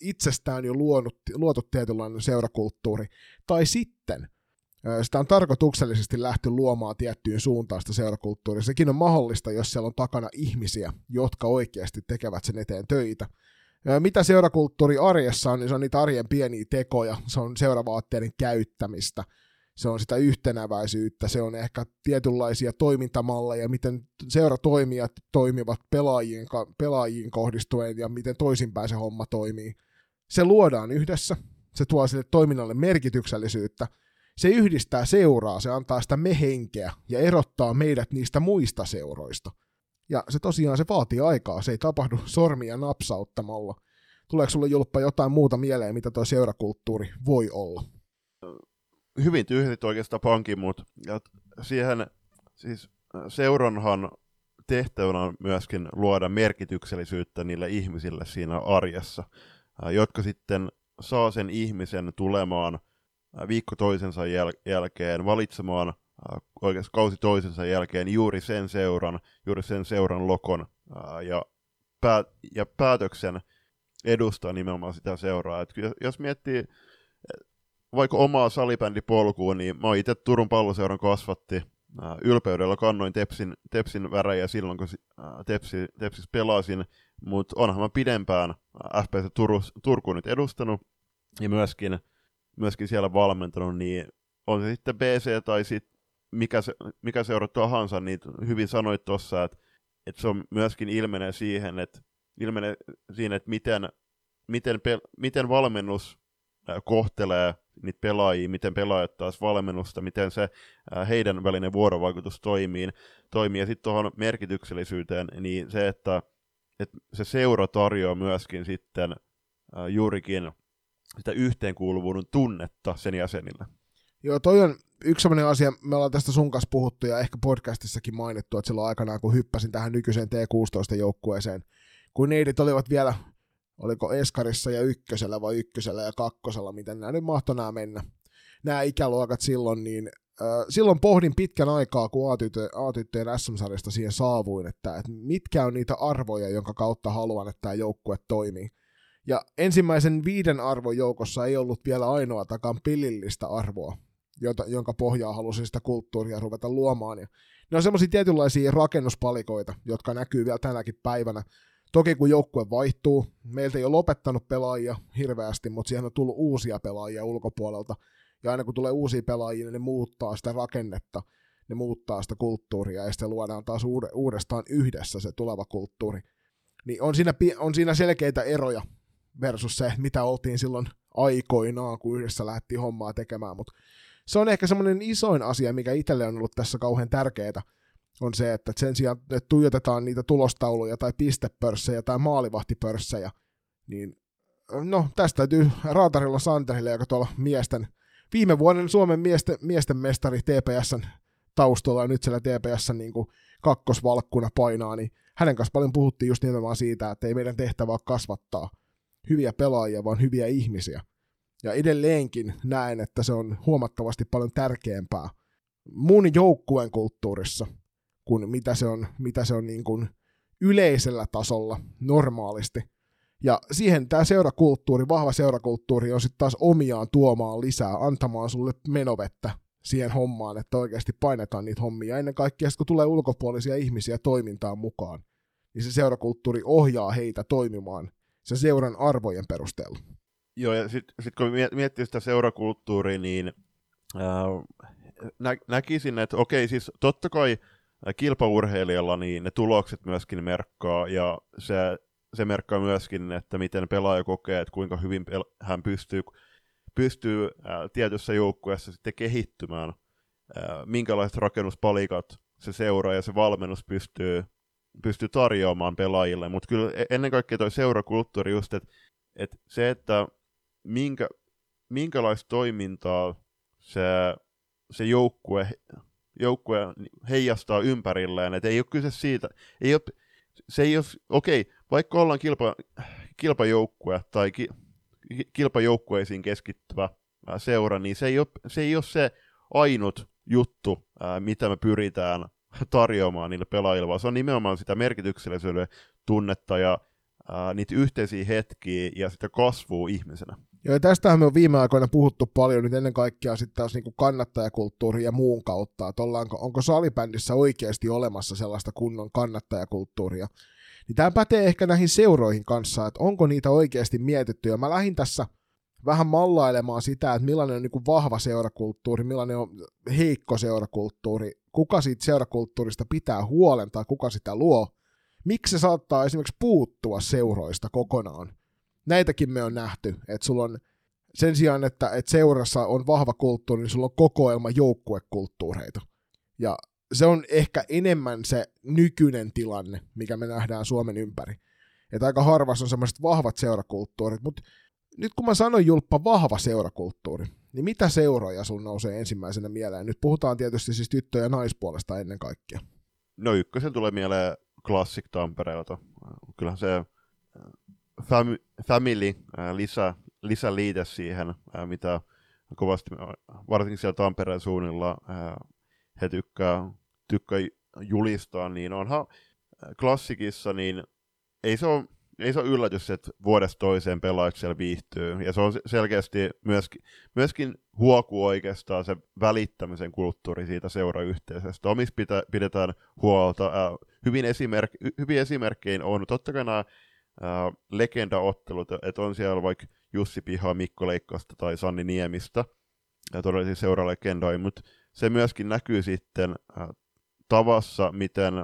[SPEAKER 2] itsestään jo luonut, luotu tietynlainen seurakulttuuri. Tai sitten sitä on tarkoituksellisesti lähty luomaan tiettyyn suuntaan sitä seurakulttuuria. Sekin on mahdollista, jos siellä on takana ihmisiä, jotka oikeasti tekevät sen eteen töitä. Mitä seurakulttuuri arjessa on, niin se on niitä arjen pieniä tekoja, se on seuravaatteiden käyttämistä, se on sitä yhtenäväisyyttä, se on ehkä tietynlaisia toimintamalleja, miten seuratoimijat toimivat pelaajien, pelaajiin kohdistuen ja miten toisinpäin se homma toimii. Se luodaan yhdessä, se tuo sille toiminnalle merkityksellisyyttä, Se yhdistää seuraa, se antaa sitä me-henkeä ja erottaa meidät niistä muista seuroista. Ja se tosiaan se vaatii aikaa, se ei tapahdu sormia napsauttamalla. Tuleeko sulle Julppa jotain muuta mieleen, mitä tuo seurakulttuuri voi olla?
[SPEAKER 1] Hyvin tyhjit oikeastaan pankin, mutta siihen siis seuranhan tehtävänä on myöskin luoda merkityksellisyyttä niille ihmisille siinä arjessa, jotka sitten saa sen ihmisen tulemaan viikko toisensa jäl- jälkeen, valitsemaan oikeastaan kausi toisensa jälkeen juuri sen seuran, juuri sen seuran lokon ja, pää- ja päätöksen edustaa nimenomaan sitä seuraa. Et jos miettii vaikka omaa salibändipolkua, niin mä itse Turun palloseuran kasvatti, ylpeydellä kannoin Tepsin, Tepsin värejä silloin, kun Tepsi, Tepsis pelasin, mutta onhan mä pidempään FPS Turus, Turku nyt edustanut ja myöskin, myöskin siellä valmentanut, niin on se sitten BC tai sit mikä, se, mikä seura tahansa, niin hyvin sanoit tuossa, että, että se on myöskin ilmenee siihen, että ilmenee siinä, että miten, miten, pel, miten valmennus kohtelee niitä pelaajia, miten pelaajat taas valmennusta, miten se heidän välinen vuorovaikutus toimii. toimii. Ja sitten tuohon merkityksellisyyteen, niin se, että, että se seura tarjoaa myöskin sitten juurikin sitä yhteenkuuluvuuden tunnetta sen jäsenille.
[SPEAKER 2] Joo, toi on yksi sellainen asia, me ollaan tästä sun kanssa puhuttu ja ehkä podcastissakin mainittu, että silloin aikanaan kun hyppäsin tähän nykyiseen T16-joukkueeseen, kun neidit olivat vielä oliko Eskarissa ja ykkösellä vai ykkösellä ja kakkosella, miten nämä nyt mahtoi nämä mennä, nämä ikäluokat silloin, niin äh, silloin pohdin pitkän aikaa, kun A-tyttöjen SM-sarjasta siihen saavuin, että, että mitkä on niitä arvoja, jonka kautta haluan, että tämä joukkue toimii. Ja ensimmäisen viiden arvon joukossa ei ollut vielä ainoatakaan pillillistä arvoa, jota, jonka pohjaa halusin sitä kulttuuria ruveta luomaan. Ja ne on semmoisia tietynlaisia rakennuspalikoita, jotka näkyy vielä tänäkin päivänä. Toki kun joukkue vaihtuu, meiltä ei ole lopettanut pelaajia hirveästi, mutta siihen on tullut uusia pelaajia ulkopuolelta. Ja aina kun tulee uusia pelaajia, niin ne muuttaa sitä rakennetta, ne muuttaa sitä kulttuuria ja sitten luodaan taas uudestaan yhdessä se tuleva kulttuuri. Niin on siinä, on siinä selkeitä eroja versus se, mitä oltiin silloin aikoinaan, kun yhdessä lähti hommaa tekemään, mutta se on ehkä semmoinen isoin asia, mikä itselle on ollut tässä kauhean tärkeää, on se, että sen sijaan, että tuijotetaan niitä tulostauluja tai pistepörssejä tai maalivahtipörssejä, niin no tästä täytyy Raatarilla Santerille, joka tuolla miesten, viime vuoden Suomen miesten, miesten mestari TPSn taustalla ja nyt siellä TPSn niin kuin kakkosvalkkuna painaa, niin hänen kanssa paljon puhuttiin just nimenomaan siitä, että ei meidän tehtävä ole kasvattaa hyviä pelaajia, vaan hyviä ihmisiä. Ja edelleenkin näen, että se on huomattavasti paljon tärkeämpää mun joukkueen kulttuurissa kuin mitä se on, mitä se on niin kuin yleisellä tasolla normaalisti. Ja siihen tämä seurakulttuuri, vahva seurakulttuuri on sitten taas omiaan tuomaan lisää, antamaan sulle menovettä siihen hommaan, että oikeasti painetaan niitä hommia. Ennen kaikkea, kun tulee ulkopuolisia ihmisiä toimintaan mukaan, niin se seurakulttuuri ohjaa heitä toimimaan sen seuran arvojen perusteella.
[SPEAKER 1] Joo, ja sitten sit kun miettii sitä seurakulttuuria, niin äh, nä- näkisin, että okei, siis totta kai kilpaurheilijalla niin ne tulokset myöskin merkkaa, ja se, se merkkaa myöskin, että miten pelaaja kokee, että kuinka hyvin pel- hän pystyy, pystyy äh, tietyssä joukkueessa sitten kehittymään, äh, minkälaiset rakennuspalikat se seura ja se valmennus pystyy, pystyy tarjoamaan pelaajille, mutta kyllä e-, ennen kaikkea tuo seurakulttuuri just, että et se, että minkä, minkälaista toimintaa se, se joukkue, joukkue heijastaa ympärilleen. Et ei ole kyse siitä, ei ole, se ei ole, okei, vaikka ollaan kilpa, kilpajoukkue tai ki, kilpajoukkueisiin keskittyvä seura, niin se ei ole se, ei ole se ainut juttu, mitä me pyritään tarjoamaan niille pelaajille, vaan se on nimenomaan sitä merkityksellisyyden tunnetta ja ää, niitä yhteisiä hetkiä ja sitä kasvua ihmisenä.
[SPEAKER 2] Joo, ja tästähän me on viime aikoina puhuttu paljon nyt ennen kaikkea sitten taas niin kannattajakulttuuri ja muun kautta, että ollaanko, onko salibändissä oikeasti olemassa sellaista kunnon kannattajakulttuuria. Niin tämä pätee ehkä näihin seuroihin kanssa, että onko niitä oikeasti mietitty, ja mä lähdin tässä vähän mallailemaan sitä, että millainen on niin kuin vahva seurakulttuuri, millainen on heikko seurakulttuuri, kuka siitä seurakulttuurista pitää huolen tai kuka sitä luo, miksi se saattaa esimerkiksi puuttua seuroista kokonaan. Näitäkin me on nähty, että sulla on sen sijaan, että, että seurassa on vahva kulttuuri, niin sulla on kokoelma joukkuekulttuureita. Ja se on ehkä enemmän se nykyinen tilanne, mikä me nähdään Suomen ympäri. Että aika harvassa on semmoiset vahvat seurakulttuurit, mutta nyt kun mä sanoin Julppa vahva seurakulttuuri, niin mitä seuroja sun nousee ensimmäisenä mieleen? Nyt puhutaan tietysti siis tyttö- ja naispuolesta ennen kaikkea.
[SPEAKER 1] No ykkösen tulee mieleen Classic Tampereelta. Kyllähän se äh, fam- Family äh, lisä, lisäliite siihen, äh, mitä kovasti, varsinkin siellä Tampereen suunnilla he tykkää, tykkää julistaa, niin onhan klassikissa, niin ei se ole ei se ole yllätys, että vuodesta toiseen pelaajat siellä viihtyy. Ja se on selkeästi myöskin, myöskin huokuu oikeastaan se välittämisen kulttuuri siitä seurayhteisöstä. Omissa pitä, pidetään huolta. Äh, hyvin, esimerk, hyvin esimerkkein on totta kai nämä äh, legendaottelut, että on siellä vaikka Jussi Piha, Mikko Leikkasta tai Sanni Niemistä, ja todellisia seuralegendoja, mutta se myöskin näkyy sitten äh, tavassa, miten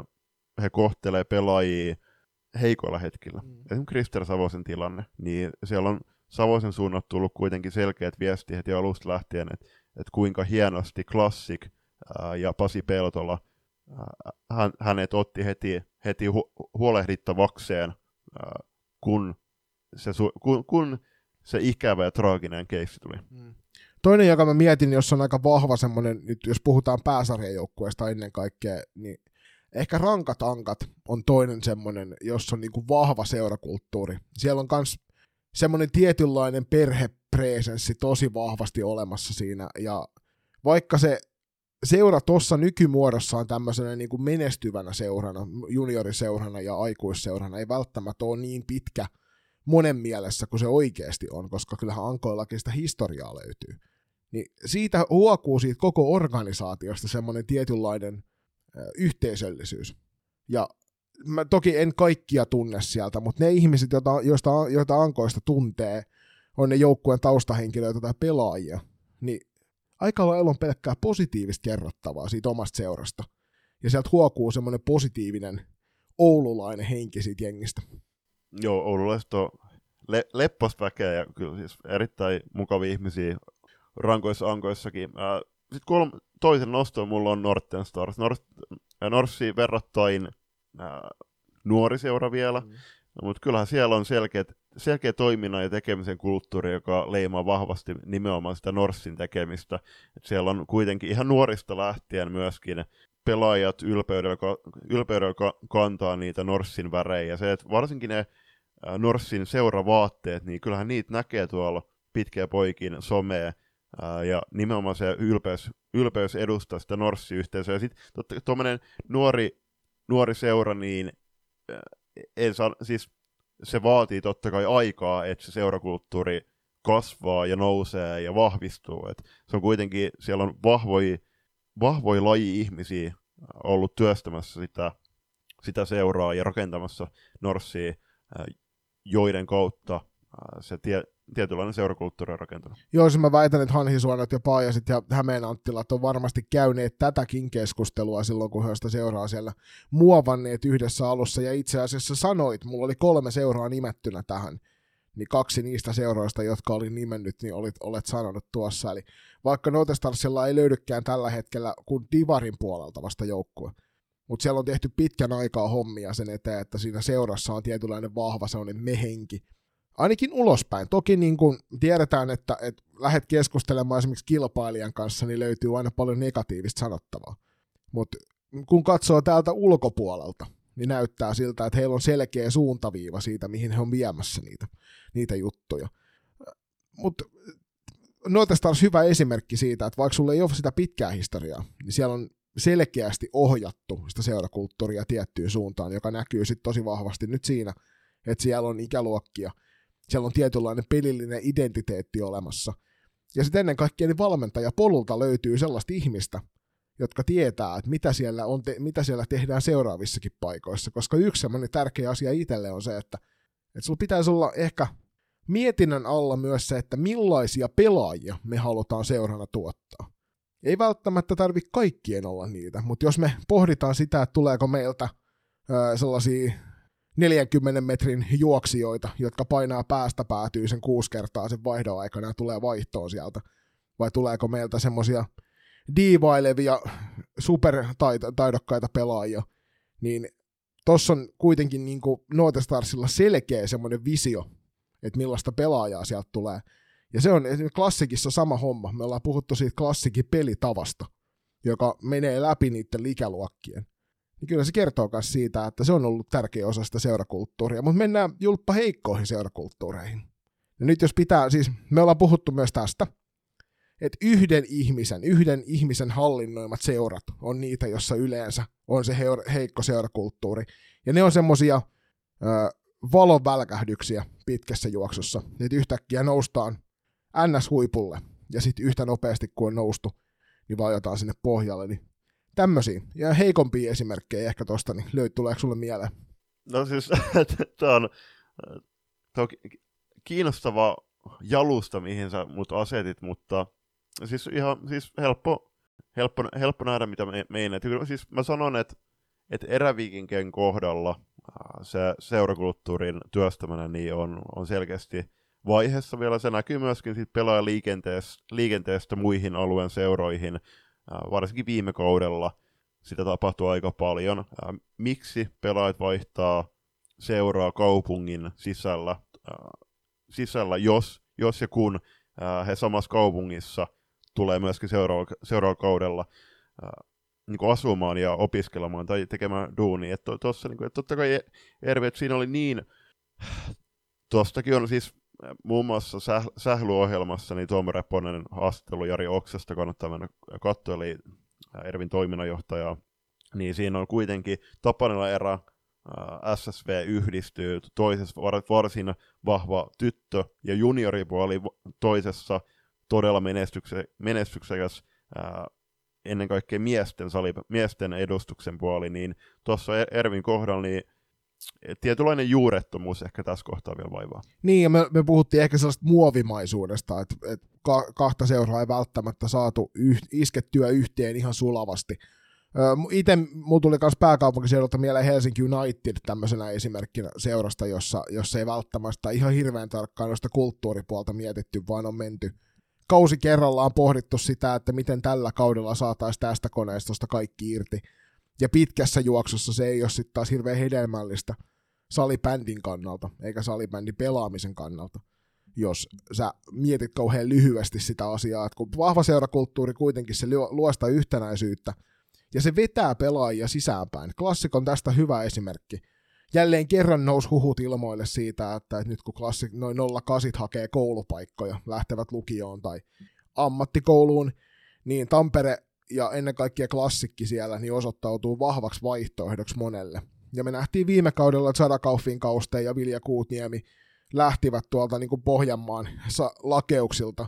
[SPEAKER 1] he kohtelee pelaajia heikoilla hetkillä. Mm. Esimerkiksi Krister Savosen tilanne, niin siellä on Savosen suunnat tullut kuitenkin selkeät viestiä heti alusta lähtien, että, että kuinka hienosti Classic ää, ja Pasi Peltola ää, hän, hänet otti heti, heti hu, huolehdittavakseen, ää, kun, se, kun, kun se ikävä ja traaginen keissi tuli. Mm.
[SPEAKER 2] Toinen, joka mä mietin, jos on aika vahva semmoinen, nyt jos puhutaan pääsarjajoukkueesta ennen kaikkea, niin Ehkä rankat ankat on toinen semmoinen, jossa on niinku vahva seurakulttuuri. Siellä on myös semmoinen tietynlainen perhepresenssi tosi vahvasti olemassa siinä, ja vaikka se seura tuossa nykymuodossa on tämmöisenä niin kuin menestyvänä seurana, junioriseurana ja aikuisseurana, ei välttämättä ole niin pitkä monen mielessä kuin se oikeasti on, koska kyllähän Ankoillakin sitä historiaa löytyy. Niin siitä huokuu siitä koko organisaatiosta semmoinen tietynlainen yhteisöllisyys. Ja mä toki en kaikkia tunne sieltä, mutta ne ihmiset, joita, joista, joita Ankoista tuntee, on ne joukkueen taustahenkilöitä tai pelaajia, niin aika lailla on pelkkää positiivista kerrottavaa siitä omasta seurasta. Ja sieltä huokuu semmoinen positiivinen oululainen henki siitä jengistä.
[SPEAKER 1] Joo, oululaiset on le- lepposta väkeä ja kyllä siis erittäin mukavia ihmisiä rankoissa ankoissakin. Sitten kolme, toisen noston mulla on Norten Stars. Nor- Norssi verrattain äh, nuori seura vielä, mm. mutta kyllähän siellä on selkeä, selkeä toiminnan ja tekemisen kulttuuri, joka leimaa vahvasti nimenomaan sitä Norssin tekemistä. Et siellä on kuitenkin ihan nuorista lähtien myöskin pelaajat ylpeydellä, ylpeydellä kantaa niitä Norssin värejä. Se, että varsinkin ne äh, Norssin seuravaatteet, niin kyllähän niitä näkee tuolla pitkiä poikin somea, ja nimenomaan se ylpeys, ylpeys edustaa sitä Norssi-yhteisöä. Ja sitten tuommoinen nuori, nuori seura, niin en saa, siis se vaatii totta kai aikaa, että se seurakulttuuri kasvaa ja nousee ja vahvistuu. Et se on kuitenkin, siellä on vahvoja, vahvoja laji-ihmisiä ollut työstämässä sitä, sitä seuraa ja rakentamassa Norssia, joiden kautta se tie, tietynlainen seurakulttuuri on rakentunut.
[SPEAKER 2] Joo, siis mä väitän, että Hanhisuonot ja Paajasit ja Hämeen Anttilat on varmasti käyneet tätäkin keskustelua silloin, kun he sitä seuraa siellä muovanneet yhdessä alussa. Ja itse asiassa sanoit, mulla oli kolme seuraa nimettynä tähän, niin kaksi niistä seuroista, jotka olin nimennyt, niin olit, olet sanonut tuossa. Eli vaikka Notestarsilla ei löydykään tällä hetkellä kuin Divarin puolelta vasta joukkue, mutta siellä on tehty pitkän aikaa hommia sen eteen, että siinä seurassa on tietynlainen vahva sellainen mehenki, ainakin ulospäin. Toki niin kuin tiedetään, että, että lähdet keskustelemaan esimerkiksi kilpailijan kanssa, niin löytyy aina paljon negatiivista sanottavaa. Mutta kun katsoo täältä ulkopuolelta, niin näyttää siltä, että heillä on selkeä suuntaviiva siitä, mihin he on viemässä niitä, niitä juttuja. Mutta Noita olisi hyvä esimerkki siitä, että vaikka sulla ei ole sitä pitkää historiaa, niin siellä on selkeästi ohjattu sitä seurakulttuuria tiettyyn suuntaan, joka näkyy sitten tosi vahvasti nyt siinä, että siellä on ikäluokkia – siellä on tietynlainen pelillinen identiteetti olemassa. Ja sitten ennen kaikkea niin valmentajapolulta löytyy sellaista ihmistä, jotka tietää, että mitä siellä, on te- mitä siellä tehdään seuraavissakin paikoissa, koska yksi semmoinen tärkeä asia itselle on se, että, että sulla pitäisi olla ehkä mietinnän alla myös se, että millaisia pelaajia me halutaan seurana tuottaa. Ei välttämättä tarvi kaikkien olla niitä, mutta jos me pohditaan sitä, että tuleeko meiltä ö, sellaisia 40 metrin juoksijoita, jotka painaa päästä päätyy sen kuusi kertaa sen vaihdon aikana ja tulee vaihtoon sieltä. Vai tuleeko meiltä semmoisia diivailevia supertaidokkaita pelaajia, niin tuossa on kuitenkin niin Nootestarsilla selkeä semmoinen visio, että millaista pelaajaa sieltä tulee. Ja se on klassikissa sama homma. Me ollaan puhuttu siitä klassikin pelitavasta, joka menee läpi niiden ikäluokkien. Niin kyllä se kertoo myös siitä, että se on ollut tärkeä osa sitä seurakulttuuria. Mutta mennään julppa heikkoihin seurakulttuureihin. Ja nyt jos pitää, siis me ollaan puhuttu myös tästä, että yhden ihmisen, yhden ihmisen hallinnoimat seurat on niitä, jossa yleensä on se heikko seurakulttuuri. Ja ne on semmosia valon välkähdyksiä pitkässä juoksussa. Nyt yhtäkkiä noustaan NS-huipulle, ja sitten yhtä nopeasti kuin on noustu, niin vajotaan sinne pohjalle. Niin tämmöisiä. Ja heikompia esimerkkejä ehkä tosta, niin löyt, tuleeko sulle mieleen?
[SPEAKER 1] No siis, *laughs* tämä on, on kiinnostava jalusta, mihin sä mut asetit, mutta siis ihan siis helppo, helppo, helppo nähdä, mitä me. Siis mä sanon, että, että eräviikinkien kohdalla se seurakulttuurin työstäminen niin on, on selkeästi vaiheessa vielä. Se näkyy myöskin sit liikenteestä, liikenteestä muihin alueen seuroihin, varsinkin viime kaudella sitä tapahtuu aika paljon. Miksi pelaajat vaihtaa seuraa kaupungin sisällä, sisällä jos, jos ja kun he samassa kaupungissa tulee myöskin seuraavalla, seuraavalla kaudella niin kuin asumaan ja opiskelemaan tai tekemään duunia. Että tuossa, niin kuin, että totta kai Erve, että siinä oli niin, tuostakin on siis muun muassa säh, sählyohjelmassa niin Tuomo Reponen haastattelu Jari Oksesta kannattaa mennä katsoa, eli Ervin toiminnanjohtaja. Niin siinä on kuitenkin Tapanilla erä, SSV yhdistyy toisessa varsin vahva tyttö ja junioripuoli toisessa todella menestyksekäs ennen kaikkea miesten, sali, miesten edustuksen puoli, niin tuossa Ervin kohdalla niin tietynlainen juurettomuus ehkä tässä kohtaa vielä vaivaa.
[SPEAKER 2] Niin, ja me, me puhuttiin ehkä sellaista muovimaisuudesta, että, että ka, kahta seuraa ei välttämättä saatu yh, iskettyä yhteen ihan sulavasti. Itse mulla tuli myös pääkaupunkiseudulta mieleen Helsinki United tämmöisenä esimerkkinä seurasta, jossa, jossa ei välttämättä ihan hirveän tarkkaan noista kulttuuripuolta mietitty, vaan on menty kausi kerrallaan pohdittu sitä, että miten tällä kaudella saataisiin tästä koneistosta kaikki irti. Ja pitkässä juoksussa se ei ole sitten taas hirveän hedelmällistä salibändin kannalta, eikä salibändin pelaamisen kannalta, jos sä mietit kauhean lyhyesti sitä asiaa, että kun vahva seurakulttuuri kuitenkin se luo sitä yhtenäisyyttä, ja se vetää pelaajia sisäänpäin. Klassik on tästä hyvä esimerkki. Jälleen kerran nousi huhut ilmoille siitä, että nyt kun klassik, noin 08 hakee koulupaikkoja, lähtevät lukioon tai ammattikouluun, niin Tampere ja ennen kaikkea klassikki siellä niin osoittautuu vahvaksi vaihtoehdoksi monelle. Ja me nähtiin viime kaudella, että Sadakaufin Kauste ja Vilja Kuutniemi lähtivät tuolta niin kuin Pohjanmaan lakeuksilta,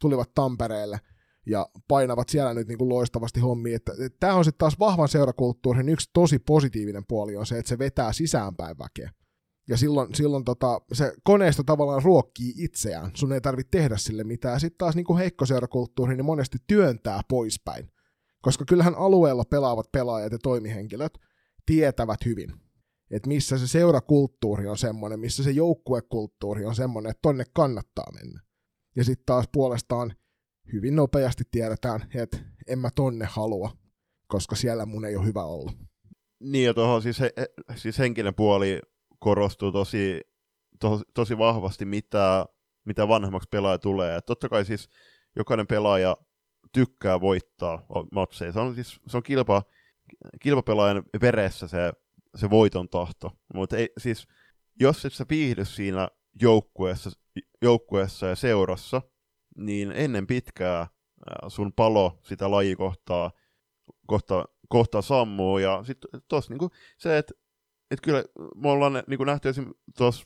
[SPEAKER 2] tulivat Tampereelle ja painavat siellä nyt niin kuin loistavasti hommia. Tämä on sitten taas vahvan seurakulttuurin yksi tosi positiivinen puoli on se, että se vetää sisäänpäin väkeä. Ja silloin, silloin tota, se koneisto tavallaan ruokkii itseään. Sun ei tarvitse tehdä sille mitään. Sitten taas niin kuin heikko seurakulttuuri, niin monesti työntää poispäin. Koska kyllähän alueella pelaavat pelaajat ja toimihenkilöt tietävät hyvin, että missä se seurakulttuuri on semmoinen, missä se joukkuekulttuuri on semmoinen, että tonne kannattaa mennä. Ja sitten taas puolestaan hyvin nopeasti tiedetään, että en mä tonne halua, koska siellä mun ei ole hyvä olla.
[SPEAKER 1] Niin ja tuohon siis, he, siis henkinen puoli korostuu tosi, to, tosi vahvasti, mitä, mitä vanhemmaksi pelaaja tulee. Et totta kai siis jokainen pelaaja tykkää voittaa matseja. Se on, siis, se on kilpa, kilpapelaajan veressä se, se voiton tahto. Mutta siis, jos et sä viihdy siinä joukkueessa, joukkueessa ja seurassa, niin ennen pitkää sun palo sitä lajikohtaa kohta, kohta sammuu. Ja sitten tuossa niinku se, että et kyllä me ollaan niinku nähty esimerkiksi tuossa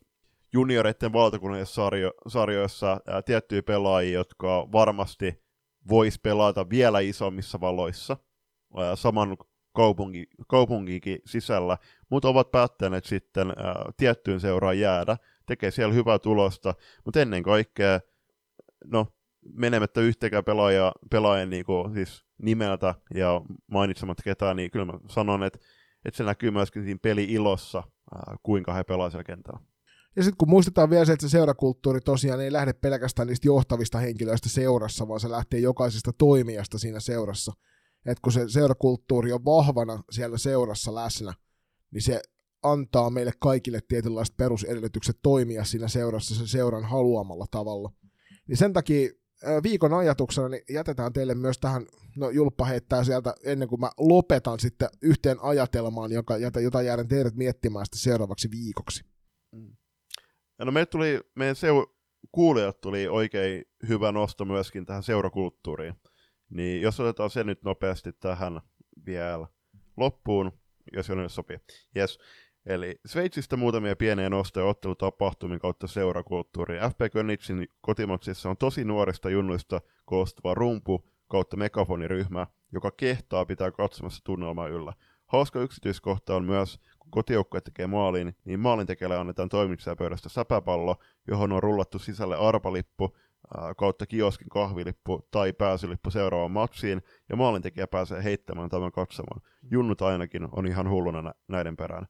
[SPEAKER 1] junioreiden valtakunnallisessa sarjo, sarjoissa ää, tiettyjä pelaajia, jotka varmasti vois pelata vielä isommissa valoissa ää, saman kaupunki, kaupunkikin sisällä, mutta ovat päättäneet sitten ää, tiettyyn seuraan jäädä, tekee siellä hyvää tulosta, mutta ennen kaikkea, no menemättä yhteenkään pelaaja, pelaajan niin kuin, siis nimeltä ja mainitsematta ketään, niin kyllä mä sanon, että, että se näkyy myöskin siinä peli-ilossa kuinka he pelaavat siellä kentällä.
[SPEAKER 2] Ja sitten kun muistetaan vielä se, että se seurakulttuuri tosiaan ei lähde pelkästään niistä johtavista henkilöistä seurassa, vaan se lähtee jokaisesta toimijasta siinä seurassa. Että kun se seurakulttuuri on vahvana siellä seurassa läsnä, niin se antaa meille kaikille tietynlaiset perusedellytykset toimia siinä seurassa sen seuran haluamalla tavalla. Niin sen takia viikon ajatuksena niin jätetään teille myös tähän, no Julppa heittää sieltä ennen kuin mä lopetan sitten yhteen ajatelmaan, jota jäädän teidät miettimään sitten seuraavaksi viikoksi. Mm.
[SPEAKER 1] No me tuli, meidän seu- kuulijat tuli oikein hyvä nosto myöskin tähän seurakulttuuriin. Niin jos otetaan se nyt nopeasti tähän vielä loppuun, jos jonnekin sopii. Yes. Eli Sveitsistä muutamia pieniä nostoja ottelutapahtumien kautta seurakulttuuriin. FP Könitzin kotimatsissa on tosi nuorista junnuista koostuva rumpu kautta megafoniryhmä, joka kehtaa pitää katsomassa tunnelmaa yllä. Hauska yksityiskohta on myös, kun kotijoukkue tekee maalin, niin maalintekijälle annetaan toimitsijapöydästä säpäpallo, johon on rullattu sisälle arpalippu, kautta kioskin kahvilippu tai pääsylippu seuraavaan matsiin, ja maalintekijä pääsee heittämään tämän katsomaan. Junnut ainakin on ihan hulluna näiden perään.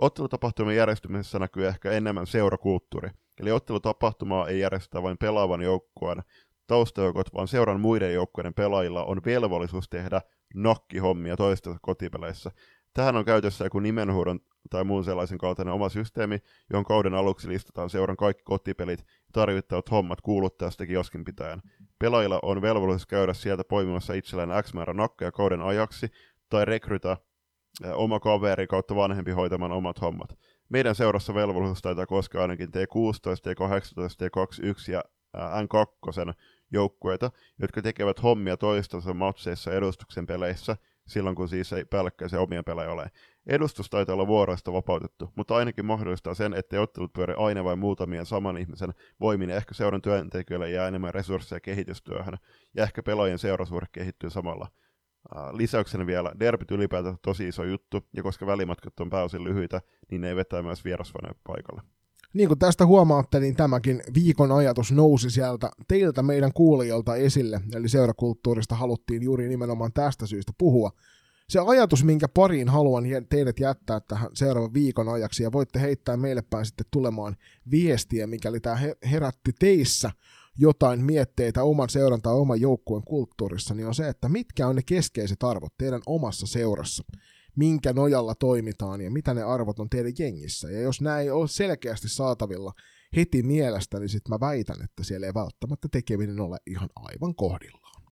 [SPEAKER 1] Ottelutapahtumien järjestymisessä näkyy ehkä enemmän seurakulttuuri, eli ottelutapahtumaa ei järjestetä vain pelaavan joukkueen taustajoukot, vaan seuran muiden joukkueiden pelaajilla on velvollisuus tehdä nokkihommia toistensa kotipeleissä. Tähän on käytössä joku nimenhuudon tai muun sellaisen kaltainen oma systeemi, johon kauden aluksi listataan seuran kaikki kotipelit ja tarvittavat hommat kuuluttajasta kioskin pitäjän. Pelaajilla on velvollisuus käydä sieltä poimimassa itselleen X määrä nakkeja kauden ajaksi tai rekrytä oma kaveri kautta vanhempi hoitamaan omat hommat. Meidän seurassa velvollisuus taitaa koskea ainakin T16, T18, T21 ja N2 joukkueita, jotka tekevät hommia toistensa matseissa edustuksen peleissä, silloin kun siis ei päällekkäisiä omia pelejä ole. Edustus taitaa olla vuoroista vapautettu, mutta ainakin mahdollistaa sen, että ottelut pyöri aina vain muutamien saman ihmisen voimin, ehkä seuran työntekijöille jää enemmän resursseja kehitystyöhön, ja ehkä pelaajien seurasuhde kehittyy samalla. Lisäyksenä vielä, derbyt ylipäätään tosi iso juttu, ja koska välimatkat on pääosin lyhyitä, niin ne ei vetää myös vierasvaneja paikalle.
[SPEAKER 2] Niin kuin tästä huomaatte, niin tämäkin viikon ajatus nousi sieltä teiltä meidän kuulijoilta esille, eli seurakulttuurista haluttiin juuri nimenomaan tästä syystä puhua. Se ajatus, minkä pariin haluan teidät jättää tähän seuraavan viikon ajaksi, ja voitte heittää meille päin sitten tulemaan viestiä, mikäli tämä herätti teissä jotain mietteitä oman seuran tai oman joukkueen kulttuurissa, niin on se, että mitkä on ne keskeiset arvot teidän omassa seurassa minkä nojalla toimitaan ja mitä ne arvot on teidän jengissä. Ja jos nämä ei ole selkeästi saatavilla heti mielestä, niin sitten mä väitän, että siellä ei välttämättä tekeminen ole ihan aivan kohdillaan.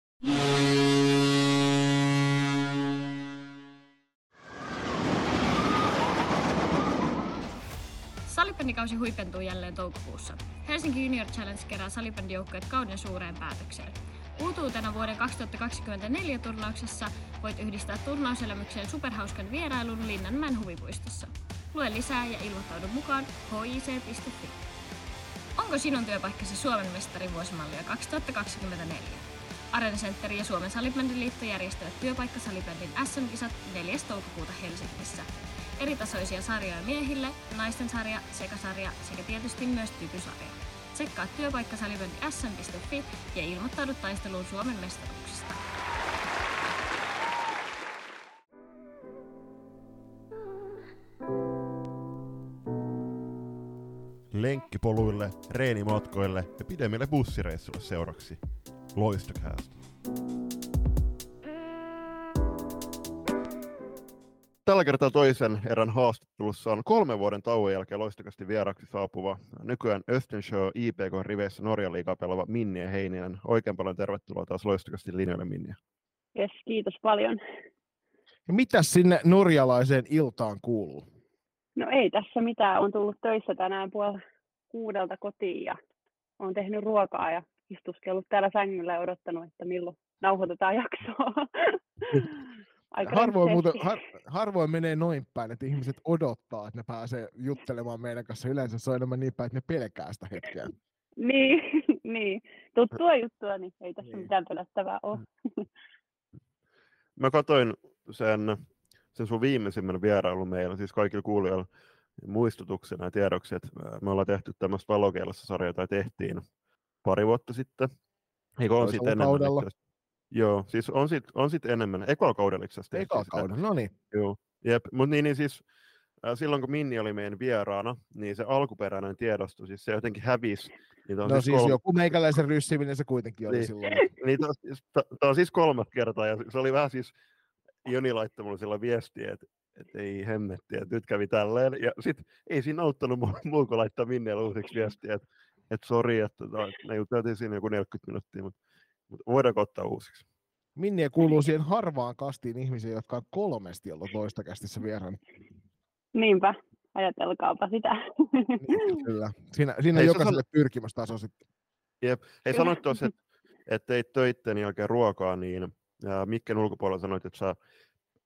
[SPEAKER 3] Salibändikausi huipentuu jälleen toukokuussa. Helsinki Junior Challenge kerää salibändijoukkueet kauden suureen päätökseen. Uutuutena vuoden 2024 turnauksessa voit yhdistää turnauselämykseen superhauskan vierailun Linnanmäen huvipuistossa. Lue lisää ja ilmoittaudu mukaan hic.fi. Onko sinun työpaikkasi Suomen mestari vuosimallia 2024? Arena Center ja Suomen Salibändiliitto järjestävät työpaikkasalibändin SM-kisat 4. toukokuuta Helsingissä. Eritasoisia sarjoja miehille, naisten sarja, sekasarja sekä tietysti myös typysarja. Tsekkaa työpaikkasalibändi sm.fi ja ilmoittaudu taisteluun Suomen mestaruuksista.
[SPEAKER 1] Lenkkipoluille, reenimatkoille ja pidemmille bussireissuille seuraksi. Loistokäästä. Tällä kertaa toisen erän haastattelussa on kolmen vuoden tauon jälkeen loistakasti vieraksi saapuva nykyään Östensjö IPK-riveissä Norjan liigaa pelaava Minni Heininen. Oikein paljon tervetuloa taas loistakasti linjoille Minni.
[SPEAKER 4] Yes, kiitos paljon.
[SPEAKER 2] Ja mitä sinne norjalaiseen iltaan kuuluu?
[SPEAKER 4] No ei tässä mitään. On tullut töissä tänään puolella kuudelta kotiin ja on tehnyt ruokaa ja istuskellut täällä sängyllä ja odottanut, että milloin nauhoitetaan jaksoa. *laughs*
[SPEAKER 2] Aika harvoin, muuten, har, harvoin menee noin päin, että ihmiset odottaa, että ne pääsee juttelemaan meidän kanssa. Yleensä se on enemmän niin päin, että ne pelkää sitä hetkeä. *laughs*
[SPEAKER 4] niin, *laughs* niin. tuttua juttua, niin ei tässä niin. mitään pelättävää ole. *laughs*
[SPEAKER 1] Mä katsoin sen, sen sun viimeisimmän vierailun meillä, siis kaikilla kuulijoilla muistutuksena ja tiedoksi, että me ollaan tehty tämmöistä valokeilassa sarjaa, tai tehtiin pari vuotta sitten. Eikö on sitten enemmän? Joo, siis on sit, on sit enemmän. Ekalla kaudella itse
[SPEAKER 2] asiassa. Ekalla kaudella, no niin.
[SPEAKER 1] Joo, jep. Mutta niin, niin siis silloin kun Minni oli meidän vieraana, niin se alkuperäinen tiedosto, siis se jotenkin hävisi. Niin
[SPEAKER 2] no siis, siis kolme... joku meikäläisen ryssiminen se kuitenkin oli
[SPEAKER 1] niin,
[SPEAKER 2] silloin.
[SPEAKER 1] Niin, tämä on siis kolmas kerta, ja se oli vähän siis, Joni laittoi mulle sillä viestiä, että että ei hemmetti, että nyt kävi tälleen. Ja sitten ei siinä auttanut muu kuin laittaa Minnielle uusiksi viestiä, että että sori, että tota, me juteltiin siinä joku 40 minuuttia, mutta, mutta voidaanko ottaa uusiksi?
[SPEAKER 2] Minniä kuuluu siihen harvaan kastiin ihmisiä, jotka on kolmesti ollut toista kästissä vieraan.
[SPEAKER 4] Niinpä, ajatelkaapa sitä.
[SPEAKER 2] Niin, kyllä, siinä, siinä on jokaiselle san... pyrkimystaso sitten.
[SPEAKER 1] Jep, hei sanoit tuossa, että, että teit töitten niin jälkeen ruokaa, niin Mikken ulkopuolella sanoit, että sä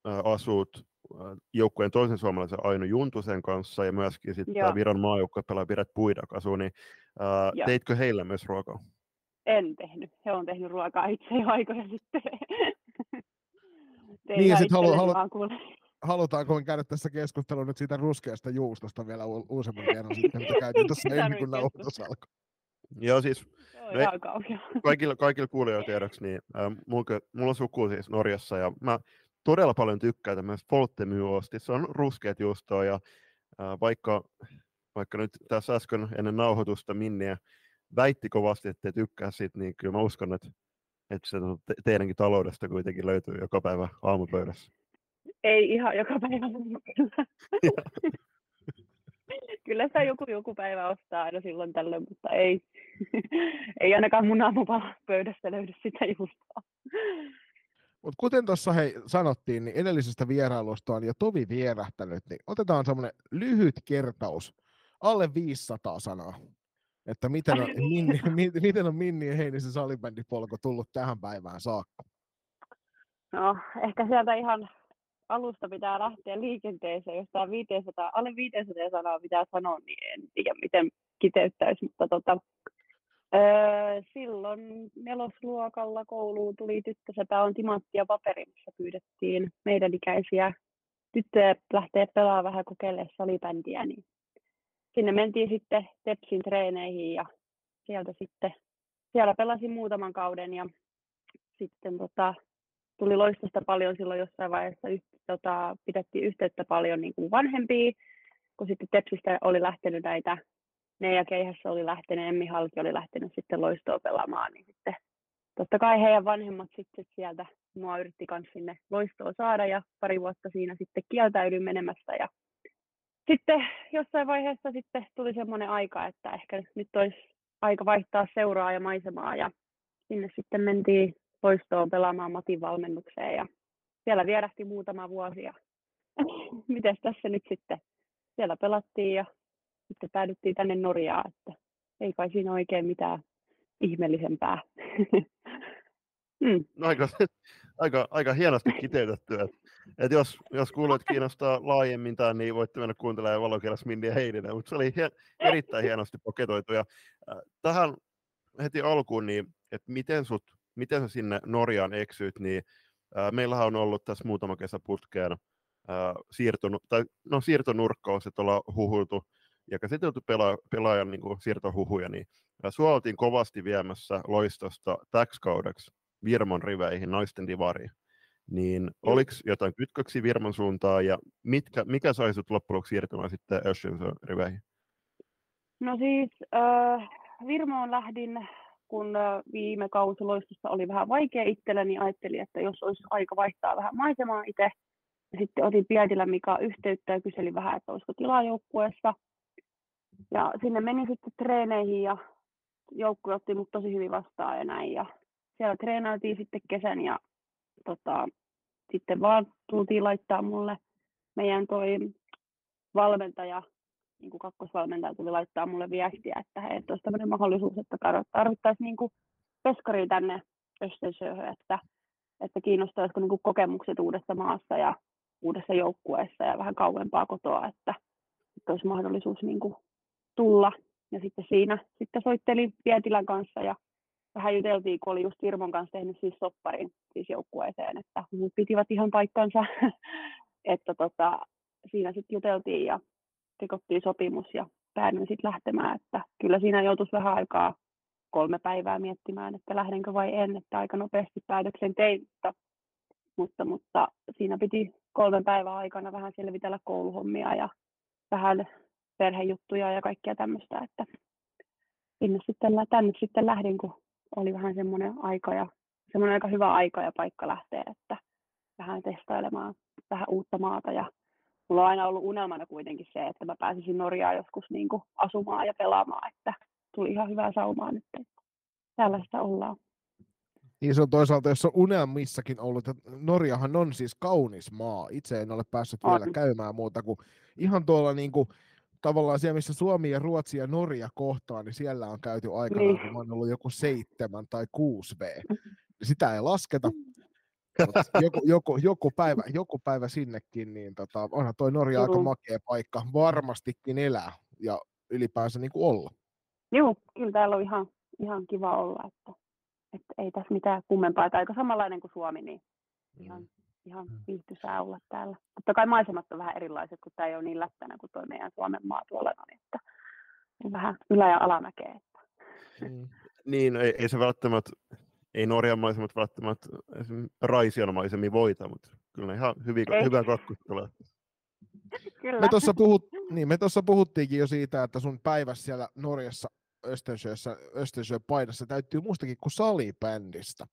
[SPEAKER 1] asut joukkueen toisen suomalaisen Aino Juntusen kanssa ja myöskin sitten Viron maajoukkue pelaa Piret Puidak asuu, niin ää, teitkö heille myös ruokaa?
[SPEAKER 4] En tehnyt. He on tehnyt ruokaa itse jo aikoja sitten.
[SPEAKER 2] niin ja sitten halu, halu, halutaanko me käydä tässä keskustelua nyt siitä ruskeasta juustosta vielä u- uudemman kerran sitten, mitä *laughs* käytiin tuossa ennen kuin nauhoitus alkoi.
[SPEAKER 1] Joo, siis me, kaikilla, kaikilla kuulijoilla tiedoksi, niin äh, mulla, mulla on suku siis Norjassa ja mä todella paljon tykkää tämmöistä Foltemyoosti. Se on ruskeat juustoa ja äh, vaikka, vaikka nyt tässä äsken ennen nauhoitusta Minniä väitti kovasti, että te tykkää siitä, niin kyllä mä uskon, että, että se te- teidänkin taloudesta kuitenkin löytyy joka päivä aamupöydässä.
[SPEAKER 4] Ei ihan joka päivä, kyllä. *laughs* kyllä sitä joku, joku päivä ostaa aina silloin tällöin, mutta ei, *laughs* ei ainakaan mun aamupöydästä löydy sitä juustoa.
[SPEAKER 2] Mutta kuten tuossa hei, sanottiin, niin edellisestä vierailusta on jo tovi vierähtänyt, niin otetaan semmoinen lyhyt kertaus, alle 500 sanaa, että miten on, Minni, *laughs* miten on Minni ja Heinisen salibändipolku tullut tähän päivään saakka?
[SPEAKER 4] No, ehkä sieltä ihan alusta pitää lähteä liikenteeseen, jos tämä 500, alle 500 sanaa pitää sanoa, niin en tiedä miten kiteyttäisi, mutta tota, Öö, silloin nelosluokalla kouluun tuli tyttösepä on timantti ja paperi, missä pyydettiin meidän ikäisiä. Tyttöjä lähteä pelaamaan vähän kokeilemaan salibändiä, niin sinne mentiin sitten Tepsin treeneihin ja sieltä sitten, siellä pelasin muutaman kauden ja sitten tota, tuli loistosta paljon silloin jossain vaiheessa, tota, pidettiin yhteyttä paljon niin kuin vanhempia, kun sitten Tepsistä oli lähtenyt näitä ja Keihässä oli lähtenyt, Emmi Halki oli lähtenyt sitten loistoa pelaamaan, niin sitten totta kai heidän vanhemmat sitten sieltä mua yritti myös sinne loistoa saada ja pari vuotta siinä sitten kieltäydyin menemästä ja sitten jossain vaiheessa sitten tuli semmoinen aika, että ehkä nyt olisi aika vaihtaa seuraa ja maisemaa ja sinne sitten mentiin loistoon pelaamaan Matin valmennukseen ja siellä vierähti muutama vuosi ja *laughs* miten tässä nyt sitten siellä pelattiin ja sitten päädyttiin tänne Norjaan, että ei kai siinä oikein mitään ihmeellisempää. *laughs*
[SPEAKER 1] mm. Aika, *laughs* aika, aika hienosti kiteytetty. Että, että jos, jos kuulet kiinnostaa laajemmin tämän, niin voitte mennä kuuntelemaan valokirjas ja Heidinen, mutta se oli hie, erittäin hienosti paketoitu. Ja, äh, tähän heti alkuun, niin, että miten, sut, miten sä sinne Norjaan eksyit, niin äh, meillähän on ollut tässä muutama kesä putkeen äh, tai, no, siirtonurkkaus, että ollaan huhuiltu ja käsitelty pela, pelaajan niin kuin siirtohuhuja, niin sua oltiin kovasti viemässä loistosta täksi kaudeksi Virmon riveihin, naisten divariin. Niin oliko jotain kytköksiä Virmon suuntaan ja mitkä, mikä sai sut loppujen lopuksi siirtymään sitten Öshinson riveihin?
[SPEAKER 4] No siis äh, Virmoon lähdin, kun äh, viime kausi loistossa oli vähän vaikea itsellä, niin ajattelin, että jos olisi aika vaihtaa vähän maisemaa itse. Sitten otin Pietilä Mika yhteyttä ja kyselin vähän, että olisiko tilajoukkueessa. Ja sinne menin sitten treeneihin ja joukkue otti mut tosi hyvin vastaan ja näin. Ja siellä treenailtiin sitten kesän ja tota, sitten vaan tultiin laittaa mulle meidän toi valmentaja, niin kuin kakkosvalmentaja tuli laittaa mulle viestiä, että hei, että olisi tämmöinen mahdollisuus, että tarvittaisiin niin kuin peskari tänne Östensjöhön, että, että kiinnostaisiko niin kuin kokemukset uudessa maassa ja uudessa joukkueessa ja vähän kauempaa kotoa, että, että olisi mahdollisuus niin kuin tulla. Ja sitten siinä sitten soittelin Pietilän kanssa ja vähän juteltiin, kun oli just Irmon kanssa tehnyt siis sopparin siis joukkueeseen, että muut pitivät ihan paikkansa, *laughs* että tota, siinä sitten juteltiin ja tekottiin sopimus ja päädyin sitten lähtemään, että kyllä siinä joutuisi vähän aikaa kolme päivää miettimään, että lähdenkö vai en, että aika nopeasti päätöksen tein, mutta, mutta, mutta siinä piti kolmen päivän aikana vähän selvitellä kouluhommia ja vähän perhejuttuja ja kaikkea tämmöistä, että sinne sitten, tänne sitten lähdin, kun oli vähän semmoinen aika ja semmoinen aika hyvä aika ja paikka lähteä, että vähän testailemaan vähän uutta maata ja mulla on aina ollut unelmana kuitenkin se, että mä pääsisin Norjaan joskus niin kuin asumaan ja pelaamaan, että tuli ihan hyvää saumaa nyt, että tällaista ollaan.
[SPEAKER 2] Niin se on toisaalta, jos on unelmissakin ollut, että Norjahan on siis kaunis maa. Itse en ole päässyt on. vielä käymään muuta kuin ihan tuolla niin kuin, tavallaan siellä, missä Suomi ja Ruotsi ja Norja kohtaa, niin siellä on käyty aikana, niin. kun on ollut joku seitsemän tai kuusi V. Sitä ei lasketa. joku, joku, joku, päivä, joku päivä sinnekin, niin tota, onhan toi Norja aika makea paikka varmastikin elää ja ylipäänsä niin kuin olla.
[SPEAKER 4] Joo, kyllä täällä on ihan, ihan kiva olla, että, että ei tässä mitään kummempaa, että aika samanlainen kuin Suomi, niin ihan, mm. Ihan mm. viihtyisää olla täällä. Totta kai maisemat on vähän erilaiset, kun tämä ei ole niin lättänä kuin tuo meidän Suomen maa tuolla noin, että on vähän ylä- ja alamäkeä. Että.
[SPEAKER 1] Mm. Niin, ei, ei se välttämättä, ei Norjan maisemat välttämättä Raisian maisemmin voita, mutta kyllä ne ihan hyviä, hyvää tulee.
[SPEAKER 2] Kyllä. Me tuossa puhut, niin, me puhuttiinkin jo siitä, että sun päivässä siellä Norjassa Östersjössä, Östersjön paidassa täyttyy muustakin kuin salibändistä.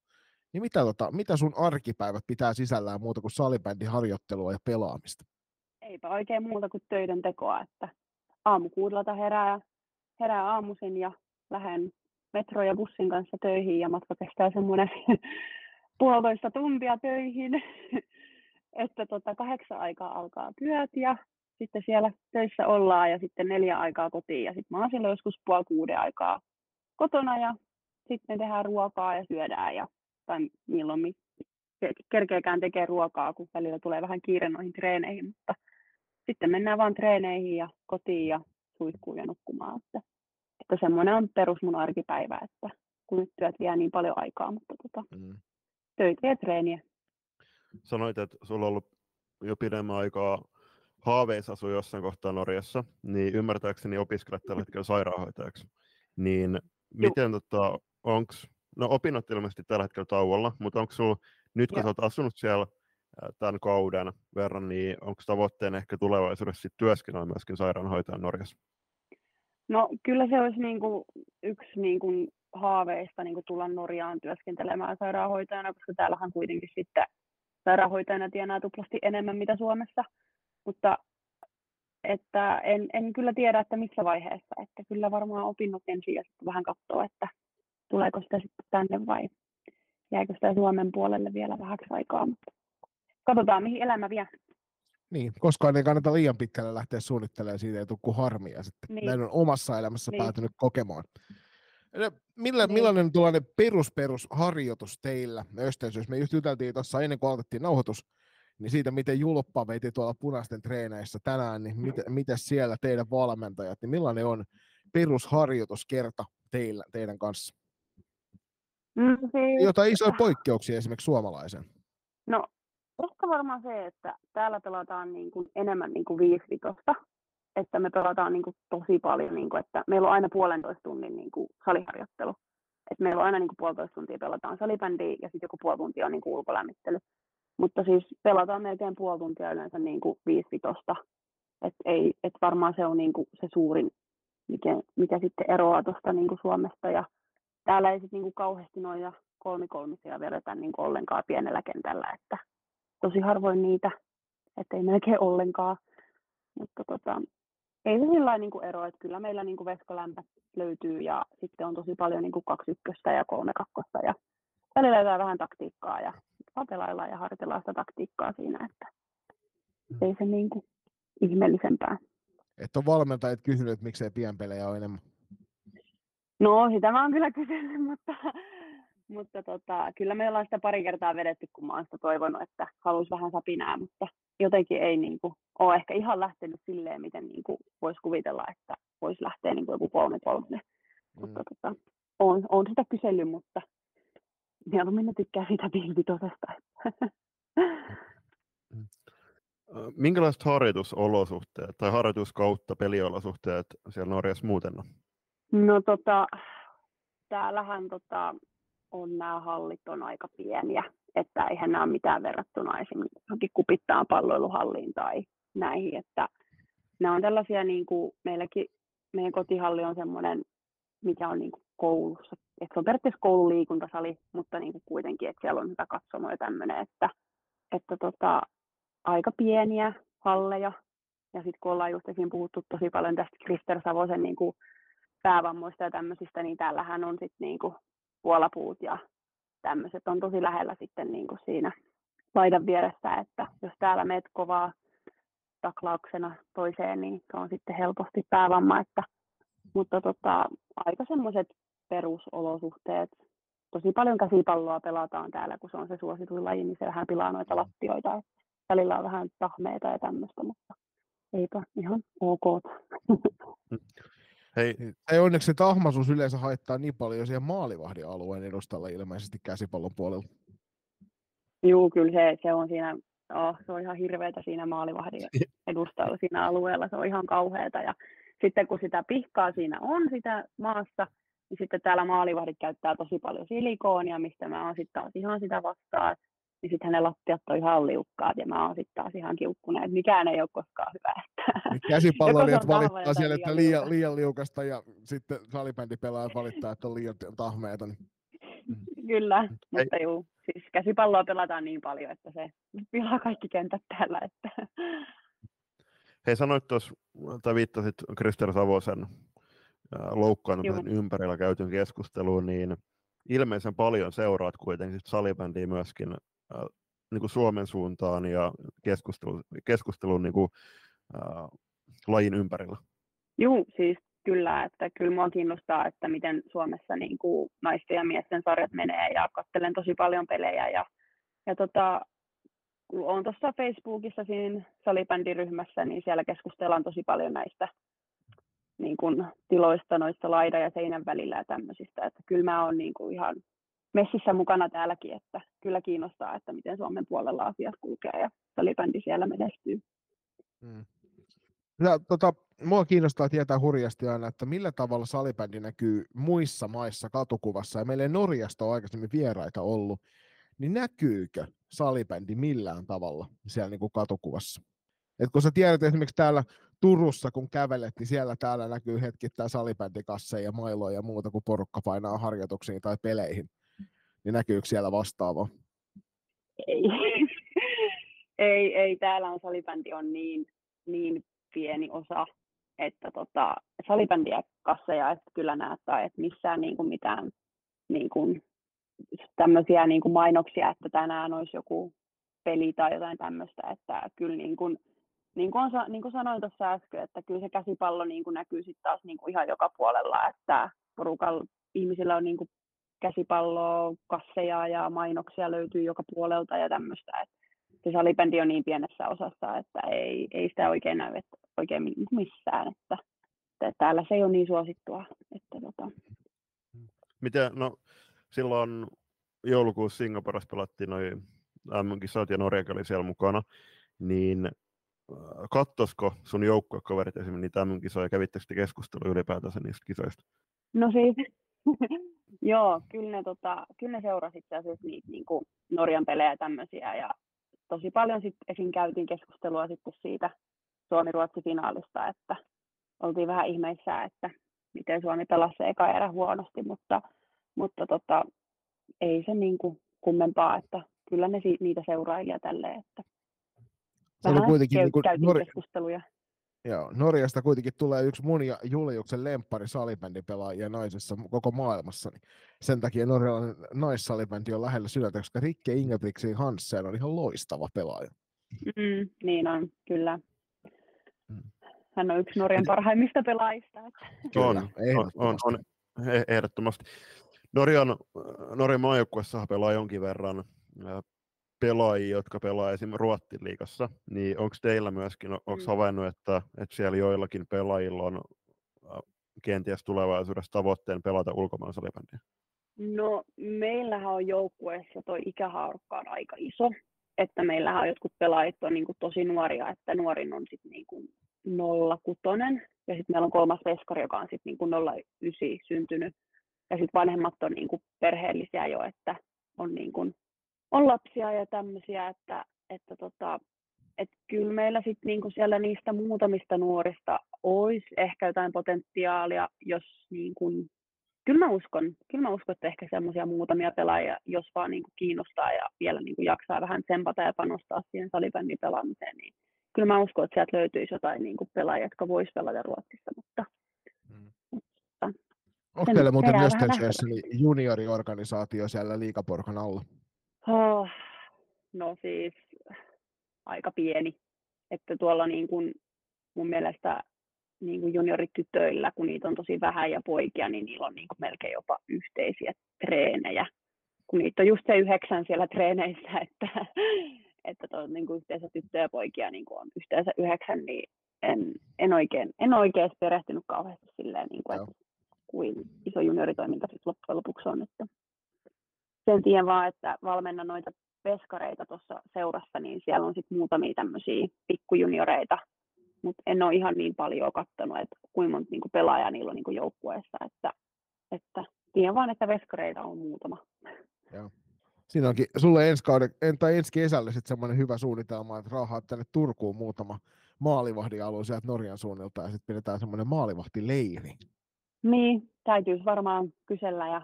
[SPEAKER 2] Niin mitä, tota, mitä sun arkipäivät pitää sisällään muuta kuin salibändin harjoittelua ja pelaamista?
[SPEAKER 4] Eipä oikein muuta kuin töiden tekoa, että aamukuudelta herää, herää aamuisin ja lähden metro- ja bussin kanssa töihin ja matka kestää semmoinen *laughs* puolitoista tuntia töihin, *laughs* että tota, kahdeksan aikaa alkaa työt ja sitten siellä töissä ollaan ja sitten neljä aikaa kotiin ja sitten mä oon siellä joskus puoli kuuden aikaa kotona ja sitten tehdään ruokaa ja syödään ja tai milloin kerkeekään tekee ruokaa, kun välillä tulee vähän kiire noihin treeneihin, mutta sitten mennään vaan treeneihin ja kotiin ja suihkuun ja nukkumaan. Että, että semmoinen on perus mun arkipäivä, että kun nyt työt vie niin paljon aikaa, mutta tota, mm. töitä ja treeniä.
[SPEAKER 1] Sanoit, että sulla on ollut jo pidemmän aikaa haaveissa asuu jossain kohtaa Norjassa, niin ymmärtääkseni opiskelet tällä hetkellä sairaanhoitajaksi. Niin miten, tota, onko, no opinnot ilmeisesti tällä hetkellä tauolla, mutta onko sulla, nyt kun sä oot asunut siellä tämän kauden verran, niin onko tavoitteena ehkä tulevaisuudessa työskennellä myöskin sairaanhoitajan Norjassa?
[SPEAKER 4] No kyllä se olisi niin kuin yksi niin kuin haaveista niin kuin tulla Norjaan työskentelemään sairaanhoitajana, koska täällähän kuitenkin sitten sairaanhoitajana tienaa tuplasti enemmän mitä Suomessa mutta että en, en kyllä tiedä, että missä vaiheessa, että kyllä varmaan opinnot ensin ja sitten vähän katsoa, että tuleeko sitä sitten tänne vai jääkö sitä Suomen puolelle vielä vähäksi aikaa, mutta katsotaan mihin elämä vie.
[SPEAKER 2] Niin, koskaan ei kannata liian pitkälle lähteä suunnittelemaan siitä, ei tule kuin harmia sitten. Niin. Näin on omassa elämässä niin. päätynyt kokemaan. Millä, niin. Millainen tuollainen perus, perusharjoitus teillä Östensys? Me just juteltiin tuossa ennen kuin aloitettiin nauhoitus, niin siitä, miten Julppa veti tuolla punaisten treeneissä tänään, niin miten, miten siellä teidän valmentajat, niin millainen on perusharjoituskerta teillä, teidän kanssa?
[SPEAKER 4] Mm, siis...
[SPEAKER 2] Jotain isoja poikkeuksia esimerkiksi suomalaisen.
[SPEAKER 4] No, ehkä varmaan se, että täällä pelataan niin kuin enemmän niin kuin viisivitosta, että me pelataan niin kuin tosi paljon, niin kuin, että meillä on aina puolentoista tunnin niin kuin saliharjoittelu. että meillä on aina niin kuin puolitoista tuntia pelataan salibändiä ja sitten joku puoli tuntia on niin kuin ulkolämmittely. Mutta siis pelataan melkein puoli tuntia yleensä niin kuin viisi vitosta. Et ei, et varmaan se on niin kuin se suurin, mikä, mikä sitten eroaa tuosta niin kuin Suomesta. Ja täällä ei sitten niin kuin kauheasti noja kolmikolmisia vedetä niin kuin ollenkaan pienellä kentällä, että tosi harvoin niitä, ettei melkein ollenkaan. Mutta tota, ei se sillä niin kuin ero, että kyllä meillä niin kuin veskolämpä löytyy ja sitten on tosi paljon niin kuin kaksi ykköstä ja kolme kakkosta ja välillä jotain vähän taktiikkaa ja pelaillaan ja harjoitellaan sitä taktiikkaa siinä, että mm. ei se niin kuin ihmeellisempää.
[SPEAKER 2] Että on valmentajat kysynyt, että miksei pienpelejä ole enemmän?
[SPEAKER 4] No, sitä mä oon kyllä kysynyt, *laughs* mutta, mutta tota, kyllä me ollaan sitä pari kertaa vedetty, kun mä oon sitä toivonut, että haluaisi vähän sapinää, mutta jotenkin ei niin kuin, ole ehkä ihan lähtenyt silleen, miten niin kuin, voisi kuvitella, että voisi lähteä niin kuin joku kolme kolme. Mm. Mutta tota, on, on sitä kysellyt, mutta mieluummin ne tykkää siitä pilvitosesta. *laughs*
[SPEAKER 1] Minkälaiset harjoitusolosuhteet tai harjoituskautta peliolosuhteet siellä Norjassa muuten on?
[SPEAKER 4] No tota, täällähän tota, on nämä hallit on aika pieniä. että eihän nämä ole mitään verrattuna esimerkiksi kupittaan palloiluhalliin tai näihin, että nämä on tällaisia, niin kuin meilläkin, meidän kotihalli on semmoinen, mikä on niin kuin koulussa, että se on periaatteessa koululiikuntasali, mutta niin kuin kuitenkin, että siellä on hyvä katsomo ja tämmöinen, että, että tota, aika pieniä halleja, ja sitten kun ollaan just esiin puhuttu tosi paljon tästä Krister Savosen niin kuin päävammoista ja tämmöisistä, niin täällähän on sitten niin kuin puolapuut ja tämmöiset on tosi lähellä sitten niin kuin siinä laidan vieressä, että jos täällä meet kovaa taklauksena toiseen, niin se on sitten helposti päävamma, että, mutta tota, aika semmoiset perusolosuhteet. Tosi paljon käsipalloa pelataan täällä, kun se on se suosituin laji, niin se vähän pilaa noita lattioita. Että välillä on vähän tahmeita ja tämmöistä, mutta eipä ihan ok. *laughs*
[SPEAKER 2] Hei. Ei onneksi se tahmaisuus yleensä haittaa niin paljon siihen maalivahdin alueen edustalla ilmeisesti käsipallon puolella.
[SPEAKER 4] Joo, kyllä se, se on siinä, oh, se on ihan hirveätä siinä maalivahdin *laughs* edustalla siinä alueella, se on ihan kauheata. Ja sitten kun sitä pihkaa siinä on sitä maassa, niin sitten täällä maalivahdit käyttää tosi paljon silikoonia, mistä mä oon sitten taas ihan sitä vastaan niin sitten ne lattiat on ihan liukkaat ja mä oon sitten taas ihan kiukkunen, että mikään ei ole koskaan hyvä. Että
[SPEAKER 2] Käsipalloilijat *laughs* valittaa siellä, että liian, liian liukasta ja sitten salibändipelaajat valittaa, että on liian tahmeita. Niin...
[SPEAKER 4] Kyllä, Hei. mutta juu, siis käsipalloa pelataan niin paljon, että se pilaa kaikki kentät täällä. Että...
[SPEAKER 1] Hei, sanoit tuossa, tai viittasit Krister Savosen loukkaantumisen ympärillä käytyn keskusteluun, niin ilmeisen paljon seuraat kuitenkin salibändiä myöskin niin kuin Suomen suuntaan ja keskustelu, keskustelun niin kuin, äh, lajin ympärillä.
[SPEAKER 4] Joo, siis kyllä, että kyllä minua kiinnostaa, että miten Suomessa niin kuin naisten ja miesten sarjat menee ja katselen tosi paljon pelejä ja, ja tota, kun olen tuossa Facebookissa siinä salibändiryhmässä, niin siellä keskustellaan tosi paljon näistä niin kuin, tiloista noissa laidan ja seinän välillä ja tämmöisistä. Että kyllä mä oon niin kuin, ihan messissä mukana täälläkin, että kyllä kiinnostaa, että miten Suomen puolella asiat kulkee ja salibändi siellä menestyy. Hmm.
[SPEAKER 2] Ja, tota, mua kiinnostaa tietää hurjasti aina, että millä tavalla salibändi näkyy muissa maissa katukuvassa, ja meillä ei Norjasta ole aikaisemmin vieraita ollut, niin näkyykö salibändi millään tavalla siellä niin kuin katukuvassa? Et kun sä tiedät esimerkiksi täällä Turussa, kun kävelet, niin siellä täällä näkyy hetkittäin salibändikasseja ja mailoja ja muuta, kuin porukka painaa harjoituksiin tai peleihin. Niin näkyykö siellä vastaava?
[SPEAKER 4] Ei. *laughs* ei, ei, täällä on salibändi on niin, niin pieni osa, että tota, salibändiä kasseja, että kyllä näyttää, että missään niin kuin mitään niin tämmöisiä niin kuin mainoksia, että tänään olisi joku peli tai jotain tämmöistä, että kyllä niin kuin, niin kuin, on, niin kuin sanoin tuossa äsken, että kyllä se käsipallo niin kuin näkyy sitten taas niin kuin ihan joka puolella, että porukalla ihmisillä on niin kuin käsipalloa, kasseja ja mainoksia löytyy joka puolelta ja tämmöistä. Että se salibändi on niin pienessä osassa, että ei, ei sitä oikein näy että oikein missään. Että, että täällä se ei ole niin suosittua. Että, tota.
[SPEAKER 1] Miten, no silloin joulukuussa Singaporessa pelattiin noin MM-kisat ja Norja oli siellä mukana, niin kattosko sun joukkuekaverit esimerkiksi niitä MM-kisoja, kävittekö te keskustelua ylipäätänsä niistä kisoista?
[SPEAKER 4] No siis, joo, kyllä ne, tota, kyllä ne seurasi itse asiassa niitä niin kuin Norjan pelejä tämmöisiä ja tosi paljon sitten esim. käytiin keskustelua sitten siitä Suomi-Ruotsi-finaalista, että oltiin vähän ihmeissä, että miten Suomi pelasi eka erä huonosti, mutta, mutta tota, ei se niin kuin kummempaa, että kyllä ne niitä seuraajia tälleen, että se oli kuitenkin niin kuin Nor- keskusteluja.
[SPEAKER 2] Joo, Norjasta kuitenkin tulee yksi mun ja Juliuksen lemppari salibändipelaajia naisessa koko maailmassa. Niin sen takia norjalainen naissalibändi on lähellä sydäntä, koska Rikke Ingebrigtsin Hansen on ihan loistava pelaaja.
[SPEAKER 4] Mm, niin on, kyllä. Mm. Hän on yksi Norjan parhaimmista pelaajista.
[SPEAKER 1] Että. On, on, on, on, ehdottomasti. Norjan, Norjan maajoukkuessa pelaa jonkin verran pelaajia, jotka pelaa esimerkiksi Ruottin liigassa, niin onko teillä myöskin, onko mm. havainnut, että, että siellä joillakin pelaajilla on kenties tulevaisuudessa tavoitteen pelata ulkomaan salibändiä?
[SPEAKER 4] No meillähän on joukkueessa tuo ikähaarukka on aika iso, että meillähän on jotkut pelaajat on niin kuin tosi nuoria, että nuorin on sitten niin kuin 06 ja sitten meillä on kolmas veskari, joka on sitten niin 09 syntynyt ja sitten vanhemmat on niin kuin perheellisiä jo, että on niin kuin on lapsia ja tämmöisiä, että, että tota, että kyllä meillä sitten niinku siellä niistä muutamista nuorista olisi ehkä jotain potentiaalia, jos niinku, kyllä mä uskon, kyllä mä uskon, että ehkä semmoisia muutamia pelaajia, jos vaan niinku kiinnostaa ja vielä niinku jaksaa vähän tsempata ja panostaa siihen salibändin pelaamiseen, niin kyllä mä uskon, että sieltä löytyisi jotain niinku pelaajia, jotka vois pelata Ruotsissa, mutta,
[SPEAKER 2] mm. Onko teillä muuten niin junioriorganisaatio siellä liikaporkan alla?
[SPEAKER 4] Oh, no siis aika pieni. Että tuolla niin kuin mun mielestä niin kuin junioritytöillä, kun niitä on tosi vähän ja poikia, niin niillä on niin kuin melkein jopa yhteisiä treenejä. Kun niitä on just se yhdeksän siellä treeneissä, *laughs* että, että niin kuin yhteensä tyttöjä ja poikia niin kuin on yhteensä yhdeksän, niin en, en, oikein, en oikein perehtynyt kauheasti silleen, niin kuin, että kuin iso junioritoiminta sitten loppujen lopuksi on. Että sen tiedän vaan, että valmennan noita veskareita tuossa seurassa, niin siellä on sitten muutamia tämmöisiä pikkujunioreita, mutta en ole ihan niin paljon katsonut, että kuinka monta niinku pelaajaa niillä on niinku joukkueessa, että, että tiedän vaan, että veskareita on muutama.
[SPEAKER 2] Joo. Siinä onkin sulle ensi, kauden, tai ensi kesällä sitten semmoinen hyvä suunnitelma, että raahaat tänne Turkuun muutama maalivahdin alue sieltä Norjan suunnilta ja sitten pidetään semmoinen maalivahtileiri.
[SPEAKER 4] Niin, täytyisi varmaan kysellä ja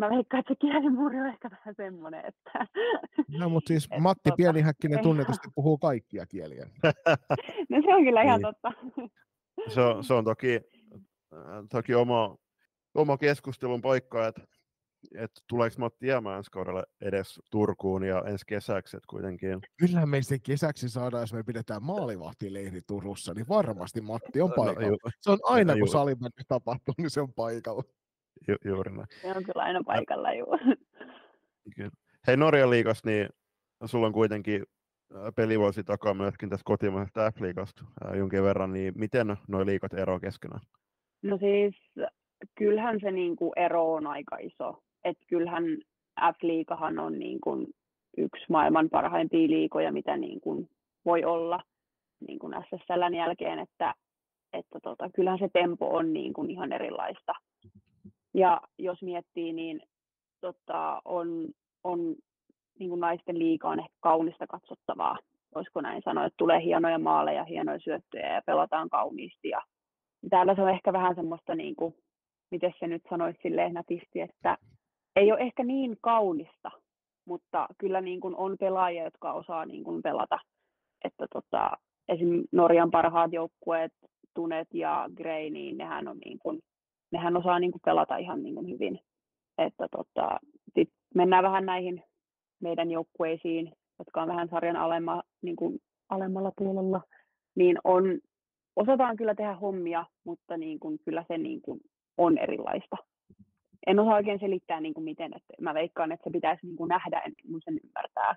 [SPEAKER 4] mä veikkaan, että se kielimuuri on ehkä vähän semmoinen, että... *laughs*
[SPEAKER 2] No, mutta siis *laughs* et, Matti tota, Pienihäkkinen tunnetusti *laughs* puhuu kaikkia kieliä.
[SPEAKER 4] no se on kyllä ihan niin. totta.
[SPEAKER 1] se, on, se on toki, toki oma, oma keskustelun paikka, että että tuleeko Matti jäämään ensi kaudella edes Turkuun ja ensi kesäksi, että kuitenkin...
[SPEAKER 2] Kyllähän me sen kesäksi saadaan, jos me pidetään maalivahtileiri Turussa, niin varmasti Matti on paikalla. No, ju- se on aina, no, kun salibändi tapahtuu, niin se on paikalla.
[SPEAKER 1] Ju, juuri näin.
[SPEAKER 4] Se on kyllä aina paikalla, juu.
[SPEAKER 1] Kyllä. Hei Norjan liigasta, niin sulla on kuitenkin pelivuosi takaa myöskin tässä kotimaisesta F-liigasta jonkin verran, niin miten nuo liikat eroavat keskenään?
[SPEAKER 4] No siis kyllähän se niin kuin ero on aika iso. että kyllähän F-liigahan on niin kuin yksi maailman parhaimpia liikoja, mitä niin kuin voi olla niin kuin SSLn jälkeen, että, että tota, kyllähän se tempo on niin kuin ihan erilaista. Ja jos miettii, niin tota, on, on niin kuin naisten liiga on ehkä kaunista katsottavaa, voisiko näin sanoa, että tulee hienoja maaleja, hienoja syöttöjä ja pelataan kauniisti. Ja täällä se on ehkä vähän semmoista, niin kuin, miten se nyt sanoisi silleen nätisti, että ei ole ehkä niin kaunista, mutta kyllä niin kuin on pelaajia, jotka osaa niin kuin pelata. Että tota, esim. Norjan parhaat joukkueet, Tunet ja Grey, niin nehän on niin kuin nehän osaa niin kuin pelata ihan niin kuin hyvin. Että tota, sit mennään vähän näihin meidän joukkueisiin, jotka on vähän sarjan alemma, niin kuin alemmalla puolella, niin on, osataan kyllä tehdä hommia, mutta niin kuin, kyllä se niin kuin on erilaista. En osaa oikein selittää niin kuin miten, että mä veikkaan, että se pitäisi niin kuin nähdä ennen kuin sen ymmärtää.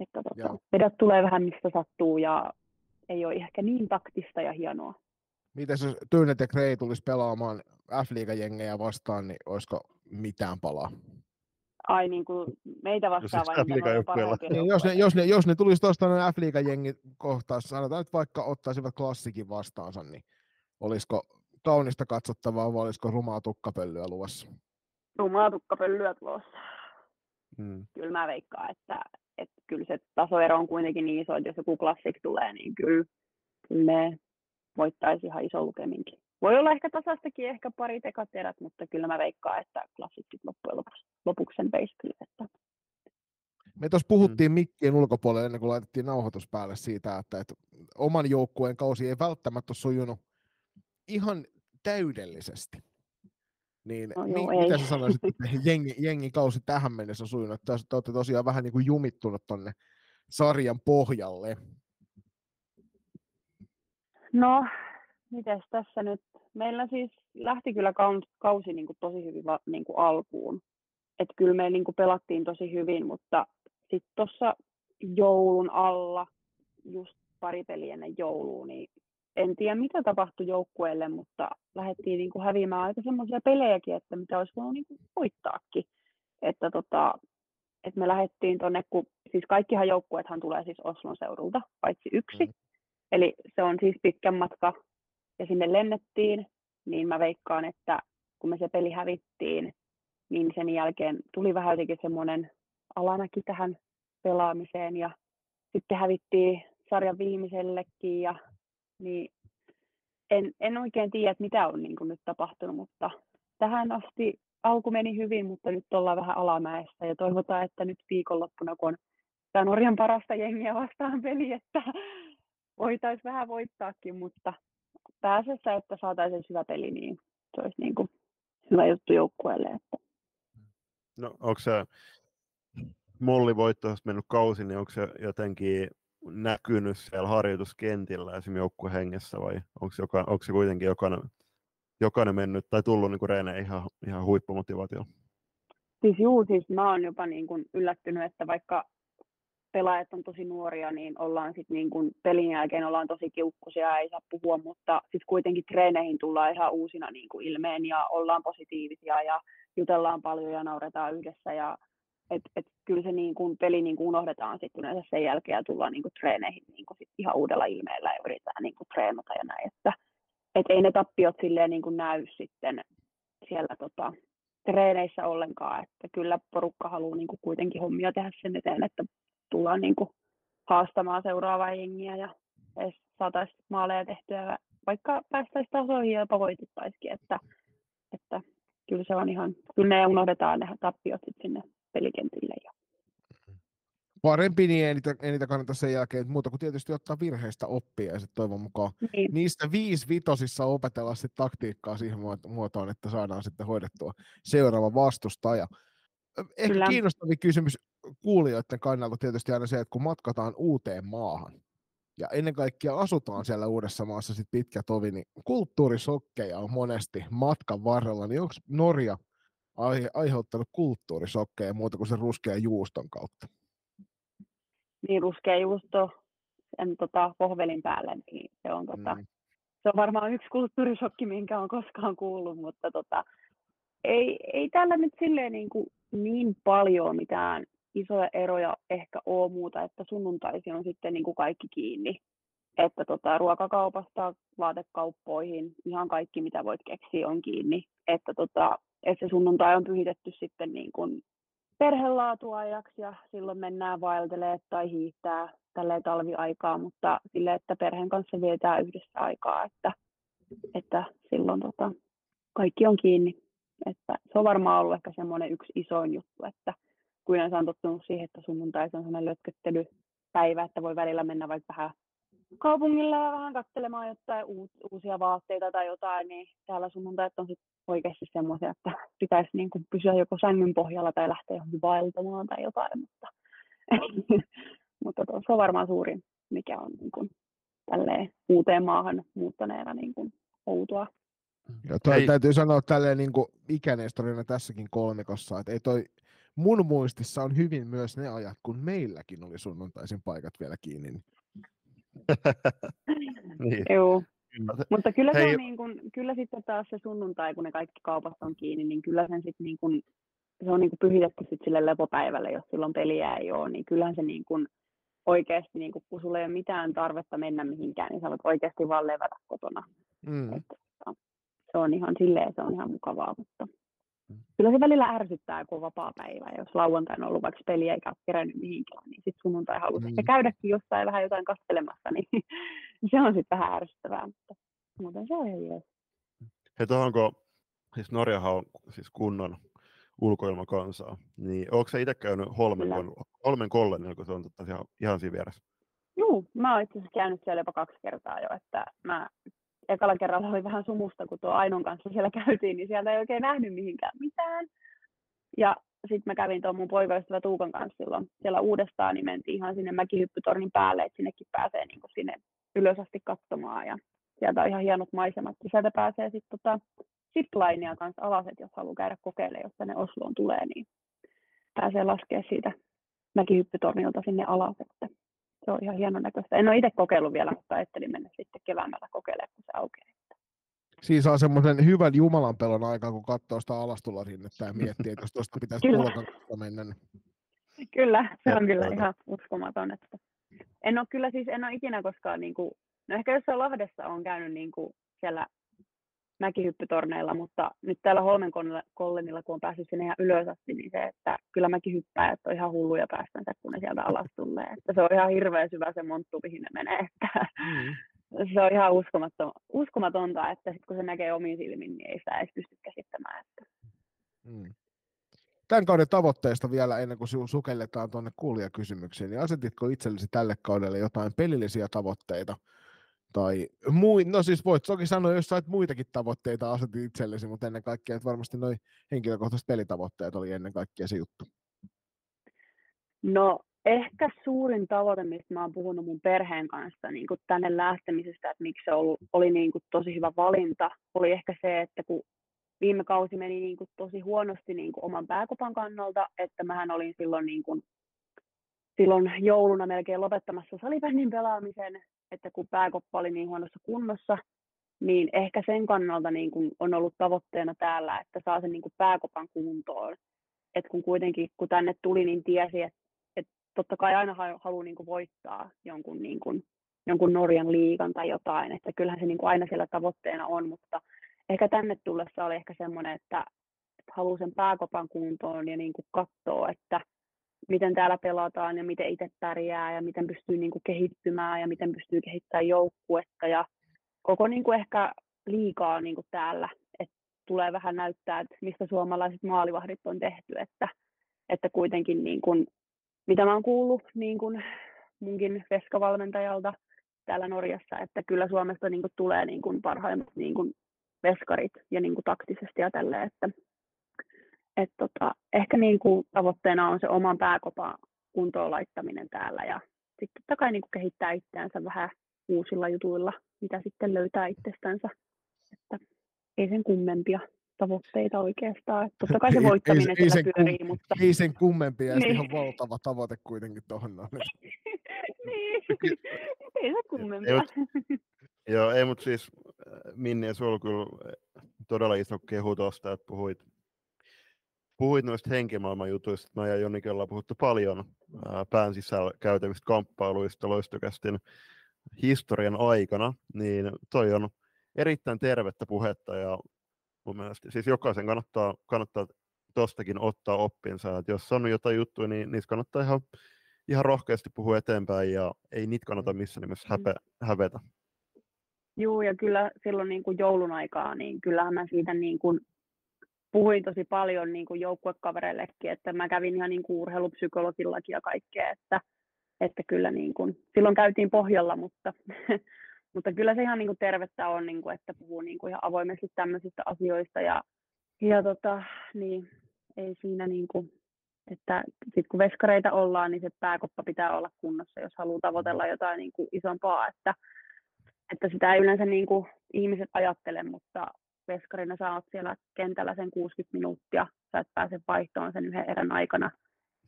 [SPEAKER 4] Että tota, vedot tulee vähän mistä sattuu ja ei ole ehkä niin taktista ja hienoa.
[SPEAKER 2] Miten jos Tyynet ja Grey tulisi pelaamaan F-liigajengejä vastaan, niin olisiko mitään palaa?
[SPEAKER 4] Ai niin kuin meitä vastaan vai
[SPEAKER 2] niin, jos, ne, jos, ne, jos ne tulisi tuosta noin F-liigajengi kohtaan, sanotaan että vaikka ottaisivat klassikin vastaansa, niin olisiko kaunista katsottavaa vai olisiko rumaa tukkapölyä luvassa?
[SPEAKER 4] Rumaa tukkapölyä tulossa. Hmm. Kyllä mä veikkaan, että, että kyllä se tasoero on kuitenkin niin iso, että jos joku klassik tulee, niin kyllä, kyllä ne voittaisi ihan iso lukeminkin. Voi olla ehkä tasaistakin ehkä pari tekaterät, mutta kyllä mä veikkaan, että klassikit loppujen lopuksi, lopuksi sen kyllä. Että...
[SPEAKER 2] Me tuossa puhuttiin mm. mikkien ulkopuolelle ennen kuin laitettiin nauhoitus päälle siitä, että, että oman joukkueen kausi ei välttämättä sujunut ihan täydellisesti. Niin no, joo, mi- mitä sä sanoisit, että jengi, jengi kausi tähän mennessä on sujunut? Te, te olette tosiaan vähän niin kuin jumittunut tonne sarjan pohjalle.
[SPEAKER 4] No, mites tässä nyt? Meillä siis lähti kyllä kausi niin kuin tosi hyvin niin kuin alkuun. Että kyllä me niin kuin pelattiin tosi hyvin, mutta sitten tuossa joulun alla, just pari peliä ennen joulua, niin en tiedä mitä tapahtui joukkueelle, mutta lähdettiin niin kuin häviämään aika semmoisia pelejäkin, että mitä olisi voinut niin kuin voittaakin. Että tota, että me lähdettiin tuonne, kun siis kaikkihan joukkueethan tulee siis Oslon seudulta, paitsi yksi. Mm. Eli se on siis pitkä matka ja sinne lennettiin, niin mä veikkaan, että kun me se peli hävittiin, niin sen jälkeen tuli vähän jotenkin semmoinen alamäki tähän pelaamiseen ja sitten hävittiin sarjan viimeisellekin ja niin en, en oikein tiedä, että mitä on niin kuin nyt tapahtunut, mutta tähän asti alku meni hyvin, mutta nyt ollaan vähän alamäessä ja toivotaan, että nyt viikonloppuna, kun on tämä Norjan parasta jengiä vastaan peli, että voitaisiin vähän voittaakin, mutta pääsessä, että saataisiin hyvä peli, niin se olisi niin kuin hyvä juttu joukkueelle. Että...
[SPEAKER 1] No onko se Molli voittoista mennyt kausi, niin onko se jotenkin näkynyt siellä harjoituskentillä esimerkiksi joukkuehengessä vai onko se, joka, onko se kuitenkin jokainen, jokainen mennyt tai tullut niin reeneen ihan, ihan huippumotivaatio?
[SPEAKER 4] Siis juu, siis mä oon jopa niin kuin yllättynyt, että vaikka pelaajat on tosi nuoria, niin ollaan sitten niin kuin pelin jälkeen ollaan tosi kiukkusia, ei saa puhua, mutta sitten kuitenkin treeneihin tullaan ihan uusina niin kuin ilmeen ja ollaan positiivisia ja jutellaan paljon ja nauretaan yhdessä ja et, et kyllä se niin kuin, peli niin kuin unohdetaan sitten yleensä sen jälkeen ja tullaan niin kuin, treeneihin niin kuin, sit ihan uudella ilmeellä ja yritetään niin kuin, treenata ja näin, että et ei ne tappiot silleen niin kuin, näy sitten siellä tota, treeneissä ollenkaan, että kyllä porukka haluaa niin kuin, kuitenkin hommia tehdä sen eteen, että tullaan niin kuin, haastamaan seuraavaa jengiä ja saataisiin maaleja tehtyä, vaikka päästäisiin tasoihin ja jopa voitettaisikin, että, että kyllä se on ihan, kyllä ne unohdetaan ne tappiot sitten sinne pelikentille. Ja...
[SPEAKER 2] Parempi niin ei niitä, ei niitä kannata sen jälkeen, muuta kuin tietysti ottaa virheistä oppia ja sitten toivon mukaan niin. niistä viisi vitosissa opetella sitten taktiikkaa siihen muotoon, että saadaan sitten hoidettua seuraava vastustaja. Ehkä Kyllä. kiinnostavin kysymys kuulijoiden kannalta tietysti aina se, että kun matkataan uuteen maahan, ja ennen kaikkea asutaan siellä uudessa maassa sit pitkä tovi, niin kulttuurisokkeja on monesti matkan varrella, niin onko Norja aihe, aiheuttanut kulttuurisokkeja muuta kuin sen ruskean juuston kautta?
[SPEAKER 4] Niin, ruskea juusto sen tota, pohvelin päälle, niin se on, tota, mm. se on varmaan yksi kulttuurisokki, minkä on koskaan kuullut, mutta tota, ei, ei täällä nyt silleen niin, kuin niin paljon mitään isoja eroja ehkä ole muuta, että sunnuntaisin on sitten niin kuin kaikki kiinni. Että tota, ruokakaupasta vaatekauppoihin, ihan kaikki mitä voit keksiä on kiinni. Että tota, että se sunnuntai on pyhitetty sitten niin kuin perhelaatuajaksi ja silloin mennään vaeltelee tai hiihtää tällä talviaikaa, mutta sille, että perheen kanssa vietään yhdessä aikaa, että, että silloin tota, kaikki on kiinni. Että se on varmaan ollut ehkä semmoinen yksi isoin juttu, että kun yleensä on tottunut siihen, että sunnuntai on semmoinen lötköttelypäivä, että voi välillä mennä vaikka vähän kaupungilla ja vähän katselemaan jotain uusia vaatteita tai jotain, niin täällä sunnuntait on sitten oikeasti semmoisia, että pitäisi niin kuin pysyä joko sängyn pohjalla tai lähteä johonkin vaeltamaan tai jotain, mutta, *laughs* mutta se on varmaan suurin, mikä on niin kuin, uuteen maahan muuttaneena niin kuin, outoa.
[SPEAKER 2] Ja toi ei. täytyy sanoa tälleen niin kuin ikäneistorina tässäkin kolmikossa, että ei toi mun muistissa on hyvin myös ne ajat, kun meilläkin oli sunnuntaisin paikat vielä kiinni. *laughs*
[SPEAKER 4] niin. Joo, mutta kyllä, se on niin kuin, kyllä sitten taas se sunnuntai, kun ne kaikki kaupat on kiinni, niin kyllä sen sitten niin kuin, se on niin kuin pyhitetty sitten sille lepopäivälle, jos silloin peliä ei ole, niin kyllähän se niin kuin, oikeasti, niin kuin, kun sulla ei ole mitään tarvetta mennä mihinkään, niin sä voit oikeasti vaan levätä kotona. Mm. Se on ihan silleen, se on ihan mukavaa, mutta kyllä se välillä ärsyttää, kun on vapaa päivä. Jos lauantaina on ollut vaikka peli eikä ole kerännyt mihinkään, niin sitten sunnuntai haluaa mm. käydäkin jossain vähän jotain kastelemassa, niin *laughs* se on sitten vähän ärsyttävää. Mutta muuten se on ihan jees.
[SPEAKER 1] Hei, tuohonko, siis Norjahan on siis kunnon ulkoilmakansaa, niin onko se itse käynyt Holmen, Holmen kollen, kun se on totta, ihan, ihan siinä vieressä?
[SPEAKER 4] Joo, mä oon itse asiassa käynyt siellä jopa kaksi kertaa jo, että mä ekalla kerralla oli vähän sumusta, kun tuo Ainon kanssa siellä *laughs* käytiin, niin sieltä ei oikein nähnyt mihinkään mitään. Ja sitten mä kävin tuon mun poikaystävä Tuukan kanssa silloin siellä uudestaan, niin mentiin ihan sinne mäkihyppytornin päälle, että sinnekin pääsee niin kuin sinne ylös asti katsomaan. Ja sieltä on ihan hienot maisemat. Ja sieltä pääsee sitten tota, ziplinea kanssa alas, että jos haluaa käydä kokeilemaan, jos tänne Osloon tulee, niin pääsee laskea siitä mäkihyppytornilta sinne alas. Että se on ihan hienon näköistä. En ole itse kokeillut vielä, mutta ajattelin mennä sitten keväämällä kokeilemaan, kun se aukeaa.
[SPEAKER 2] Siis saa semmoisen hyvän Jumalan pelon aikaa, kun katsoo sitä alastularinnetta ja miettii, että jos tuosta pitäisi pulkan mennä. Niin...
[SPEAKER 4] Kyllä, se on kyllä ihan uskomaton. Että... En ole kyllä siis, en ole ikinä koskaan, niin kuin, no ehkä jossain Lahdessa on käynyt niin kuin siellä mäkihyppytorneilla, mutta nyt täällä Holmen kollenilla, kun on päässyt sinne ihan ylös asti, niin se, että kyllä mäkihyppäjät on ihan hulluja päästänsä, kun ne sieltä alas tulee. Että se on ihan hirveän syvä se monttu, mihin ne menee. Että mm. Se on ihan uskomaton, uskomatonta, että sit kun se näkee omiin silmin, niin ei sitä edes pysty käsittämään. Että...
[SPEAKER 2] Mm. Tämän kauden tavoitteista vielä ennen kuin sukelletaan tuonne kuulijakysymyksiin, niin asetitko itsellesi tälle kaudelle jotain pelillisiä tavoitteita? Tai mui, no siis voit toki sanoa, jos sait muitakin tavoitteita asetit itsellesi, mutta ennen kaikkea, että varmasti noin henkilökohtaiset pelitavoitteet oli ennen kaikkea se juttu.
[SPEAKER 4] No ehkä suurin tavoite, mistä mä oon puhunut mun perheen kanssa niin kuin tänne lähtemisestä, että miksi se oli, oli niin kuin tosi hyvä valinta, oli ehkä se, että kun viime kausi meni niin kuin tosi huonosti niin kuin oman pääkopan kannalta, että mähän olin silloin, niin kuin, silloin jouluna melkein lopettamassa salibändin pelaamisen, että kun pääkoppa oli niin huonossa kunnossa, niin ehkä sen kannalta niin kuin on ollut tavoitteena täällä, että saa sen niin kuin pääkopan kuntoon. Et kun kuitenkin, kun tänne tuli, niin tiesi, että, että totta kai aina haluaa niin voittaa jonkun, niin kuin, jonkun Norjan liigan tai jotain, että kyllähän se niin aina siellä tavoitteena on, mutta ehkä tänne tullessa oli ehkä semmoinen, että, että haluaa sen pääkopan kuntoon ja niin katsoo, että miten täällä pelataan ja miten itse pärjää ja miten pystyy niin kuin kehittymään ja miten pystyy kehittämään joukkuetta ja koko niin kuin ehkä liikaa niin kuin täällä, että tulee vähän näyttää, että mistä suomalaiset maalivahdit on tehty, että, että kuitenkin niin kuin, mitä mä oon kuullut niin kuin munkin veskavalmentajalta täällä Norjassa, että kyllä Suomesta niin kuin tulee niin kuin parhaimmat niin kuin veskarit ja niin kuin taktisesti ja tälleen, että et tota, ehkä niin kuin tavoitteena on se oman pääkopan kuntoon laittaminen täällä ja sitten totta kai niin kuin kehittää itseänsä vähän uusilla jutuilla, mitä sitten löytää itsestänsä. Että ei sen kummempia tavoitteita oikeastaan. Että totta kai se voittaminen ei, ei, siellä pyörii, kum, mutta...
[SPEAKER 2] Ei sen kummempia, niin. ihan valtava tavoite kuitenkin tuohon noin. *laughs*
[SPEAKER 4] niin, ei se kummempia. Ei,
[SPEAKER 1] joo, ei, mutta siis Minni ja sulla kyllä todella iso kehu tuosta, että puhuit puhuit noista henkimaailman jutuista, mä ja Jonikin ollaan puhuttu paljon ää, pään sisällä käytävistä kamppailuista loistokästin historian aikana, niin toi on erittäin tervettä puhetta ja mun mielestä siis jokaisen kannattaa, kannattaa tostakin ottaa oppinsa, että jos on jotain juttuja, niin niistä kannattaa ihan, ihan rohkeasti puhua eteenpäin ja ei niitä kannata missään nimessä häpe, hävetä.
[SPEAKER 4] Joo, ja kyllä silloin niin kuin joulun aikaa, niin kyllähän mä siitä niin kuin puhuin tosi paljon niin kuin joukkuekavereillekin, että mä kävin ihan niin kuin urheilupsykologillakin ja kaikkea, että, että kyllä niin kuin, silloin käytiin pohjalla, mutta, *laughs* mutta kyllä se ihan niin kuin tervettä on, niin kuin, että puhuu niin kuin ihan avoimesti tämmöisistä asioista ja, ja tota, niin, ei siinä niin kuin, että sit kun veskareita ollaan, niin se pääkoppa pitää olla kunnossa, jos haluaa tavoitella jotain niin kuin isompaa, että, että sitä ei yleensä niin kuin ihmiset ajattele, mutta veskarina sä oot siellä kentällä sen 60 minuuttia, sä et pääse vaihtoon sen yhden erän aikana,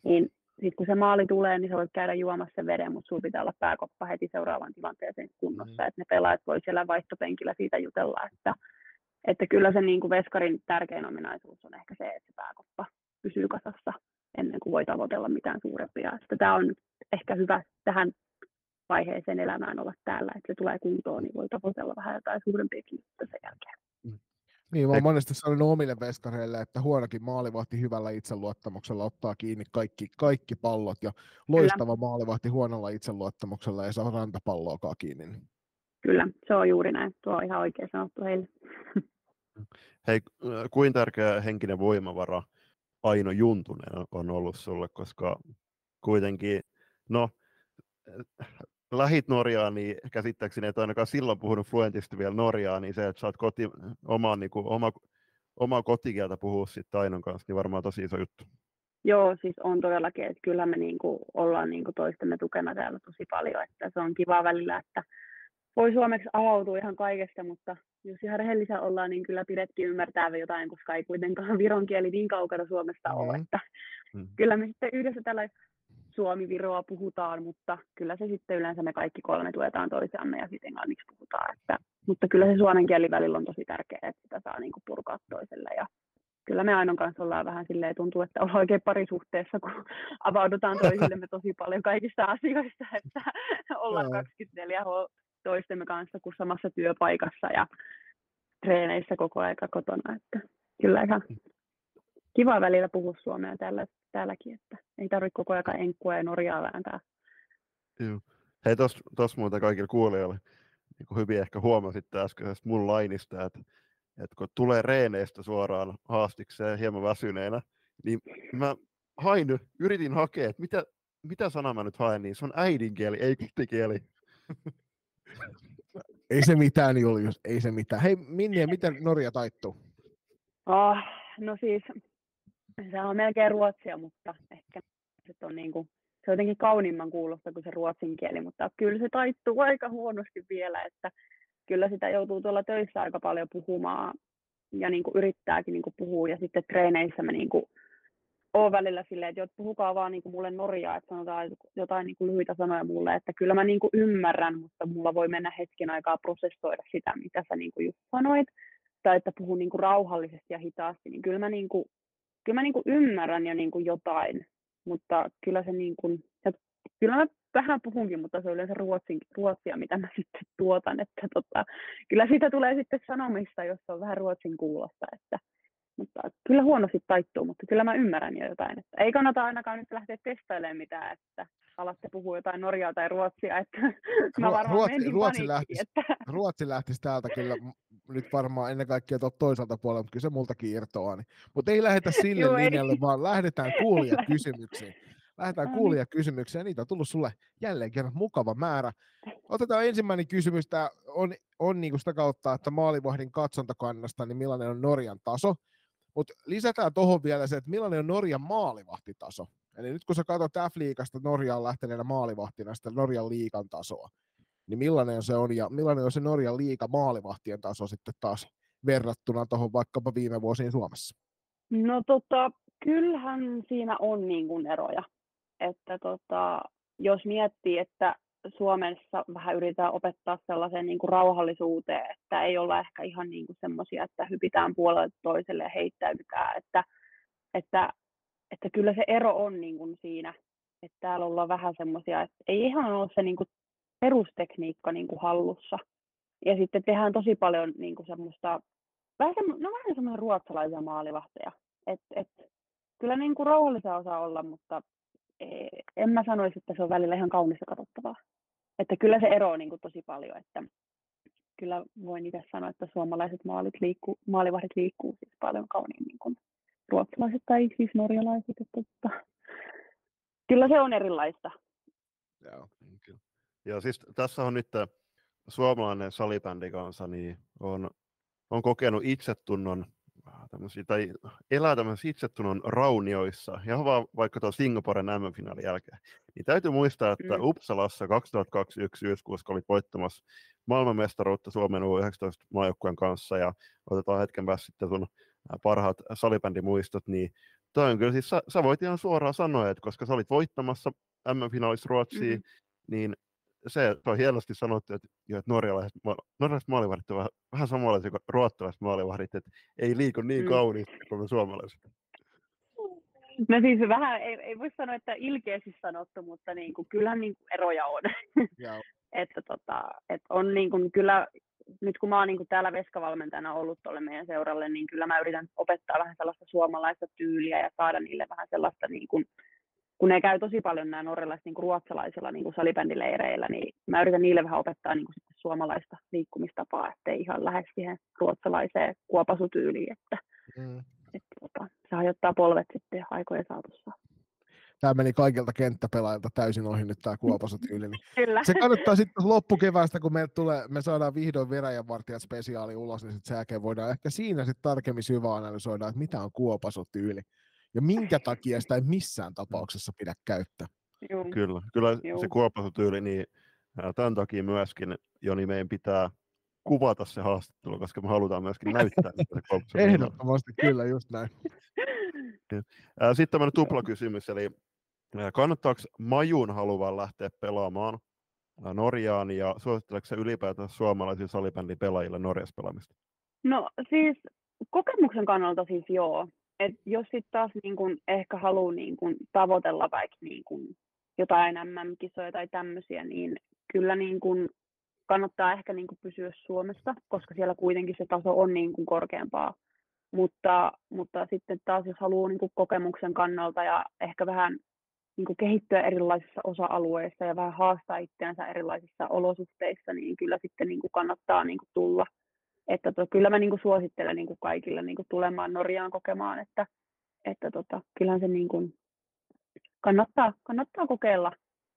[SPEAKER 4] niin sitten kun se maali tulee, niin sä voit käydä juomassa sen veden, mutta sulla pitää olla pääkoppa heti seuraavan tilanteeseen kunnossa, mm. että ne pelaajat voi siellä vaihtopenkillä siitä jutella, että, että kyllä se niin kuin veskarin tärkein ominaisuus on ehkä se, että se pääkoppa pysyy kasassa ennen kuin voi tavoitella mitään suurempia. Että tämä on ehkä hyvä tähän vaiheeseen elämään olla täällä, että se tulee kuntoon, niin voi tavoitella vähän jotain suurempiakin sen jälkeen.
[SPEAKER 2] Niin, mä oon monesti sanonut omille veskareille, että huonokin maalivahti hyvällä itseluottamuksella ottaa kiinni kaikki, kaikki pallot, ja loistava Kyllä. maalivahti huonolla itseluottamuksella ei saa rantapalloakaan kiinni.
[SPEAKER 4] Kyllä, se on juuri näin. Tuo on ihan oikein sanottu heille.
[SPEAKER 1] Hei, kuin tärkeä henkinen voimavara Aino Juntunen on ollut sulle, koska kuitenkin, no, lähit Norjaan, niin käsittääkseni et ainakaan silloin puhunut fluentisti vielä Norjaa, niin se, että saat koti, oman, niin kuin, oma, omaa kotikieltä puhua sitten Tainon kanssa, niin varmaan tosi iso juttu.
[SPEAKER 4] Joo, siis on todellakin, että kyllä me niin kuin ollaan niin kuin toistemme tukena täällä tosi paljon, että se on kiva välillä, että voi suomeksi avautua ihan kaikesta, mutta jos ihan rehellisiä ollaan, niin kyllä pidettiin ymmärtää jotain, koska ei kuitenkaan viron kieli niin kaukana Suomesta mm. ole, että mm. kyllä me sitten yhdessä tällä Suomi-Viroa puhutaan, mutta kyllä se sitten yleensä me kaikki kolme tuetaan toisiamme ja sitten englanniksi puhutaan. Että, mutta kyllä se suomen kieli välillä on tosi tärkeää, että sitä saa niin kuin purkaa toiselle. Ja kyllä me Ainon kanssa ollaan vähän silleen, tuntuu, että ollaan oikein parisuhteessa, kun *laughs* avaudutaan toisillemme tosi paljon kaikista asioista, että *laughs* ollaan 24 toistemme kanssa kuin samassa työpaikassa ja treeneissä koko aika kotona, että kyllä ihan kiva välillä puhua suomea täällä, täälläkin, että ei tarvitse koko ajan enkkua ja Norjaa vääntää.
[SPEAKER 1] Joo. Hei, tuossa muuta kaikille kuulijoille, niin kuin hyvin ehkä huomasitte äskeisestä mun lainista, että, että kun tulee reeneistä suoraan haastikseen hieman väsyneenä, niin mä hain, yritin hakea, että mitä, mitä sanaa mä nyt haen, niin se on äidinkieli, ei kotikieli.
[SPEAKER 2] Ei se mitään, Julius, ei se mitään. Hei Minni, miten Norja taittuu?
[SPEAKER 4] Oh, no siis, se on melkein ruotsia, mutta ehkä se on niin kuin, se on jotenkin kauniimman kuulosta kuin se ruotsin kieli, mutta kyllä se taittuu aika huonosti vielä, että kyllä sitä joutuu tuolla töissä aika paljon puhumaan ja niin kuin yrittääkin niin kuin puhua ja sitten treeneissä mä niin kuin oon välillä silleen, että puhukaa vaan niin kuin mulle norjaa, että sanotaan jotain niin kuin lyhyitä sanoja mulle, että kyllä mä niin kuin ymmärrän, mutta mulla voi mennä hetken aikaa prosessoida sitä, mitä sä niin kuin just sanoit, tai että puhun niin kuin rauhallisesti ja hitaasti, niin kyllä mä, niin kuin, kyllä mä niin kuin ymmärrän jo niin kuin jotain, mutta kyllä se niin kuin, kyllä mä vähän puhunkin, mutta se on yleensä ruotsin, ruotsia, mitä mä *laughs* sitten tuotan, että tota, kyllä siitä tulee sitten sanomista, jos on vähän ruotsin kuulosta, että mutta kyllä huonosti taittuu, mutta kyllä mä ymmärrän jo jotain. Että ei kannata ainakaan nyt lähteä testailemaan mitään, että alatte puhua jotain norjaa tai ruotsia, että *laughs* mä varmaan
[SPEAKER 2] Ruotsi, Ruotsi, lähtisi, että... *laughs* Ruotsi lähtisi täältä kyllä nyt varmaan ennen kaikkea tuolta toiselta puolelta, mutta kyllä se multakin irtoaa. Niin. Mutta ei lähdetä *laughs* sille Joo, linjalle, ei. vaan lähdetään kysymyksiin. Lähdetään no niin. kysymyksiin, ja niitä on tullut sulle jälleen kerran mukava määrä. Otetaan ensimmäinen kysymys, tämä on, on niin sitä kautta, että maalivahdin katsontakannasta, niin millainen on Norjan taso. Mutta lisätään tuohon vielä se, että millainen on Norjan maalivahtitaso. Eli nyt kun sä katsot F-liigasta Norjaan lähteneenä maalivahtina sitä Norjan liikan tasoa, niin millainen se on ja millainen on se Norjan liiga maalivahtien taso sitten taas verrattuna tuohon vaikkapa viime vuosiin Suomessa?
[SPEAKER 4] No tota, kyllähän siinä on niin kuin eroja. Että tota, jos miettii, että Suomessa vähän yritetään opettaa sellaiseen niin kuin rauhallisuuteen, että ei olla ehkä ihan niin kuin semmoisia, että hypitään puolelle toiselle ja heittäydytään, että, että, että kyllä se ero on niin kuin siinä, että täällä ollaan vähän semmoisia, että ei ihan ole se niin kuin perustekniikka niin kuin hallussa. Ja sitten tehdään tosi paljon niin kuin semmoista, vähän, semmo, no vähän semmoisia ruotsalaisia maalivahteja. Et, et, kyllä niin kuin rauhallisia osaa olla, mutta en mä sanoisi, että se on välillä ihan kaunista katsottavaa. Että kyllä se ero on niin tosi paljon, että kyllä voin itse sanoa, että suomalaiset maalit liikkuu, maalivahdit liikkuu siis paljon kauniimmin kuin ruotsalaiset tai siis norjalaiset. Että, että, tota, kyllä se on erilaista.
[SPEAKER 1] Joo, kyllä. Ja siis tässä on nyt suomalainen salibändi kanssa, niin on, on kokenut itsetunnon tai elää tämmöisissä itsetunnon raunioissa, ja vaan vaikka tuon Singaporen M-finaalin jälkeen. Niin täytyy muistaa, että mm. Uppsalassa 2021 syyskuussa oli voittamassa maailmanmestaruutta Suomen U19 maajoukkueen kanssa, ja otetaan hetken päästä sitten sun parhaat salibändimuistot, niin toi on kyllä siis, sä, sä voit ihan suoraan sanoa, että koska sä olit voittamassa M-finaalissa Ruotsia, mm. niin se, se on hienosti sanottu, että, jo, että norjalaiset, norjalaiset maalivahdit ovat vähän, vähän samanlaisia kuin ruottalaiset maalivahdit, että ei liiku niin mm. kauniisti kuin me suomalaiset.
[SPEAKER 4] No siis vähän, ei, ei voi sanoa, että ilkeästi sanottu, mutta niin kuin, kyllähän niin kuin eroja on. *laughs* että tota, että on niin kuin, kyllä, nyt kun mä oon niin kuin täällä veskavalmentajana ollut tuolle meidän seuralle, niin kyllä mä yritän opettaa vähän sellaista suomalaista tyyliä ja saada niille vähän sellaista niin kuin, kun ne käy tosi paljon nämä norjalaiset niin ruotsalaisilla niin kuin salibändileireillä, niin mä yritän niille vähän opettaa niin kuin sitten suomalaista liikkumistapaa, ettei ihan lähde siihen ruotsalaiseen kuopasutyyliin, että, mm. että tota, se hajottaa polvet sitten aikojen saatossa.
[SPEAKER 2] Tämä meni kaikilta kenttäpelaajilta täysin ohi nyt tämä kuopasutyyli. Niin *laughs* Kyllä. Se kannattaa sitten loppukeväästä, kun me, tulee, me saadaan vihdoin Venäjänvartijat spesiaali ulos, niin sitten sen jälkeen voidaan ehkä siinä sitten tarkemmin syvä analysoida, että mitä on kuopasutyyli ja minkä takia sitä ei missään tapauksessa pidä käyttää.
[SPEAKER 1] Joo. Kyllä, kyllä Joo. se kuopasutyyli, niin tämän takia myöskin Joni meidän pitää kuvata se haastattelu, koska me halutaan myöskin näyttää
[SPEAKER 2] sitä *laughs* Ehdottomasti, kyllä, just näin.
[SPEAKER 1] Sitten tämmöinen tuplakysymys, eli kannattaako Majun haluvan lähteä pelaamaan Norjaan ja suositteleeko se ylipäätään suomalaisille salibändin pelaajille Norjassa pelaamista?
[SPEAKER 4] No siis kokemuksen kannalta siis joo. Et jos sitten taas niin kun ehkä haluaa niin kun tavoitella vaikka niin kun jotain MM-kisoja tai tämmöisiä, niin kyllä niin kun kannattaa ehkä niin kuin pysyä Suomessa, koska siellä kuitenkin se taso on niin kuin korkeampaa. Mutta, mutta sitten taas, jos haluaa niin kuin kokemuksen kannalta ja ehkä vähän niin kuin kehittyä erilaisissa osa-alueissa ja vähän haastaa itseänsä erilaisissa olosuhteissa, niin kyllä sitten niin kannattaa niin tulla. Että to, kyllä mä niin kuin suosittelen niin kuin kaikille niin kuin tulemaan Norjaan kokemaan, että, että tota, kyllähän se niin kuin kannattaa, kannattaa kokeilla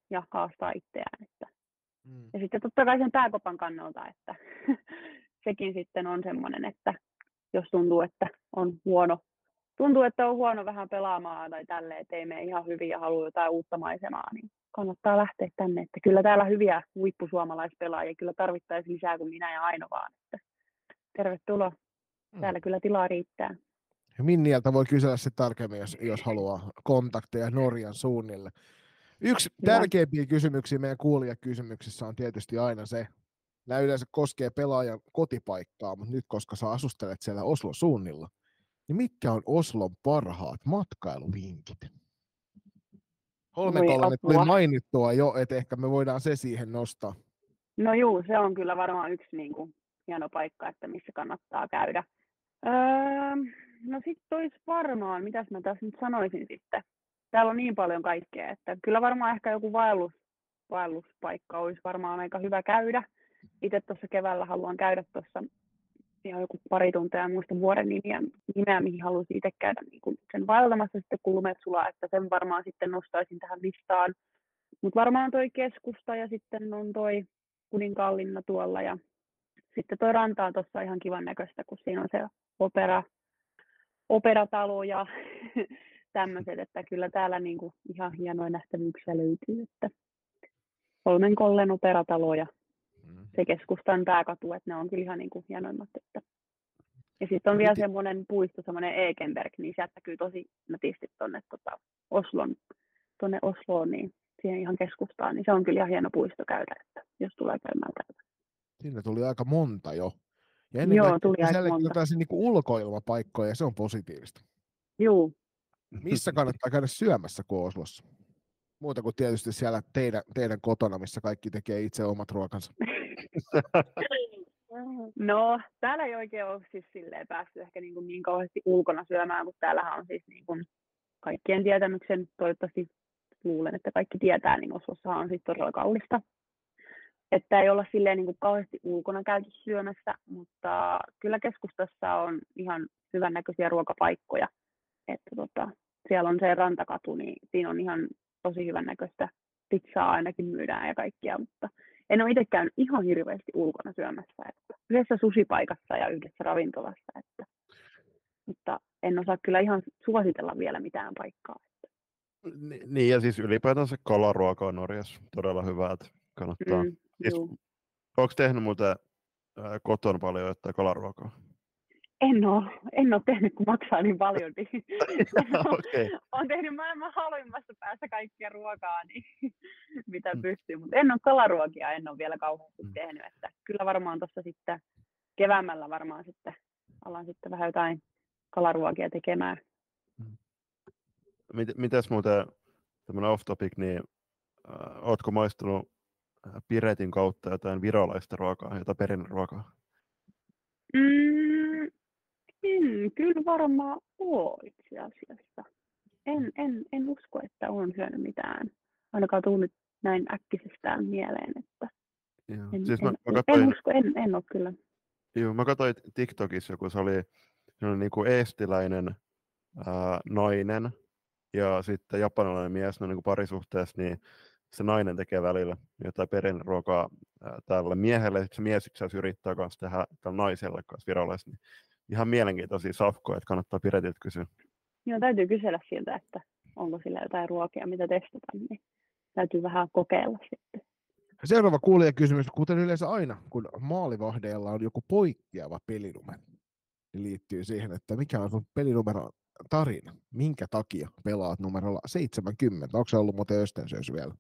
[SPEAKER 4] ja haastaa itseään. Että. Mm. Ja sitten totta kai sen pääkopan kannalta, että *laughs* sekin sitten on semmoinen, että jos tuntuu, että on huono, tuntuu, että on huono vähän pelaamaan tai tälleen, että ei mene ihan hyvin ja haluaa jotain uutta maisemaa, niin kannattaa lähteä tänne. Että kyllä täällä hyviä huippusuomalaispelaajia kyllä tarvittaisiin lisää kuin minä ja Aino vaan. Että tervetuloa. Mm. Täällä kyllä tilaa riittää.
[SPEAKER 2] Ja Minnieltä voi kysellä se tarkemmin, jos, jos haluaa kontakteja Norjan suunnille. Yksi tärkeimpiä kysymyksiä meidän kuulijakysymyksissä on tietysti aina se, nämä yleensä koskee pelaajan kotipaikkaa, mutta nyt koska sä asustelet siellä Oslo suunnilla, niin mitkä on Oslon parhaat matkailuvinkit? Holmenkollen tuli mainittua jo, että ehkä me voidaan se siihen nostaa.
[SPEAKER 4] No juu, se on kyllä varmaan yksi niin kuin, hieno paikka, että missä kannattaa käydä. Öö, no sitten olisi varmaan, mitäs mä tässä nyt sanoisin sitten. Täällä on niin paljon kaikkea, että kyllä varmaan ehkä joku vaellus, vaelluspaikka olisi varmaan aika hyvä käydä. Itse tuossa keväällä haluan käydä tuossa ihan joku pari tuntia muista vuoden nimiä, nimeä, mihin haluaisin itse käydä niin kuin sen vaeltamassa sitten kulmetsula, että sen varmaan sitten nostaisin tähän listaan. Mutta varmaan toi keskusta ja sitten on toi kuninkaallinna tuolla ja sitten toi ranta on tuossa ihan kivan näköistä, kun siinä on se opera, operatalo ja *laughs* tämmöiset, että kyllä täällä niin kuin ihan hienoja nähtävyyksiä löytyy, että kollen operatalo ja mm. se keskustan pääkatu, että ne on kyllä ihan niin kuin hienoimmat. Että. Ja sitten on vielä semmoinen puisto, semmoinen Ekenberg, niin sieltä näkyy tosi nätisti tuonne tota, Oslon, tuonne Osloon, niin siihen ihan keskustaan, niin se on kyllä ihan hieno puisto käydä, että jos tulee käymään täältä.
[SPEAKER 2] Siinä tuli aika monta jo. Ja ennen
[SPEAKER 4] Joo, tuli aika monta.
[SPEAKER 2] jotain niin ulkoilmapaikkoja, ja se on positiivista.
[SPEAKER 4] Joo.
[SPEAKER 2] Missä kannattaa käydä syömässä kuin Oslossa? Muuta kuin tietysti siellä teidän, teidän kotona, missä kaikki tekee itse omat ruokansa. *laughs*
[SPEAKER 4] No, täällä ei oikein ole siis silleen päässyt ehkä niin, kuin niin kauheasti ulkona syömään, mutta täällähän on siis niin kuin kaikkien tietämyksen, toivottavasti luulen, että kaikki tietää, niin Oslossa on siis todella kallista että ei olla silleen niin kuin kauheasti ulkona käyty syömässä, mutta kyllä keskustassa on ihan hyvännäköisiä ruokapaikkoja. Että tota, siellä on se rantakatu, niin siinä on ihan tosi hyvännäköistä pizzaa ainakin myydään ja kaikkia, mutta en ole itse käynyt ihan hirveästi ulkona syömässä. Että yhdessä susipaikassa ja yhdessä ravintolassa, että, mutta en osaa kyllä ihan suositella vielä mitään paikkaa. Että.
[SPEAKER 1] Niin, ja siis ylipäätänsä kalaruoka on Norjassa todella hyvää, että kannattaa mm. Siis, onko tehnyt muuten äh, kotona paljon jotain kalaruokaa?
[SPEAKER 4] En ole, en ole tehnyt, kun maksaa niin paljon. Niin *laughs*
[SPEAKER 1] okay. *laughs*
[SPEAKER 4] Olen tehnyt maailman halvimmasta päästä kaikkia ruokaa, niin *laughs* mitä mm. pystyy. Mutta en ole kalaruokia, en ole vielä kauheasti mm. tehnyt. Että kyllä varmaan tuossa sitten keväämällä varmaan sitten alan sitten vähän jotain kalaruokia tekemään. Mm.
[SPEAKER 1] Mit, mitäs muuten, tämmöinen off topic, niin äh, ootko maistunut Piretin kautta jotain virolaista ruokaa, jotain perinneruokaa?
[SPEAKER 4] Mm, en kyllä varmaan ole itse asiassa. En, en, en usko, että olen syönyt mitään. Ainakaan tullut näin äkkisestään mieleen, että
[SPEAKER 1] Joo.
[SPEAKER 4] En,
[SPEAKER 1] siis
[SPEAKER 4] mä, en, mä katsoin, en, usko, en, en ole kyllä.
[SPEAKER 1] Joo, mä katsoin TikTokissa, kun se oli, se oli niin kuin eestiläinen ää, nainen ja sitten japanilainen mies, no niin kuin parisuhteessa, niin se nainen tekee välillä jotain perinneruokaa tälle miehelle, sitten se mies itse yrittää kanssa tehdä tällä naiselle kanssa virallisesti. Niin ihan mielenkiintoisia safkoja, että kannattaa Piretiltä kysyä.
[SPEAKER 4] Joo, täytyy kysellä siltä, että onko sillä jotain ruokia, mitä testata, niin täytyy vähän kokeilla sitten.
[SPEAKER 2] Seuraava kuulijakysymys, kuten yleensä aina, kun maalivahdeilla on joku poikkeava pelinumero, niin liittyy siihen, että mikä on sun pelinumero tarina, minkä takia pelaat numerolla 70. Onko se ollut muuten Östensöys vielä?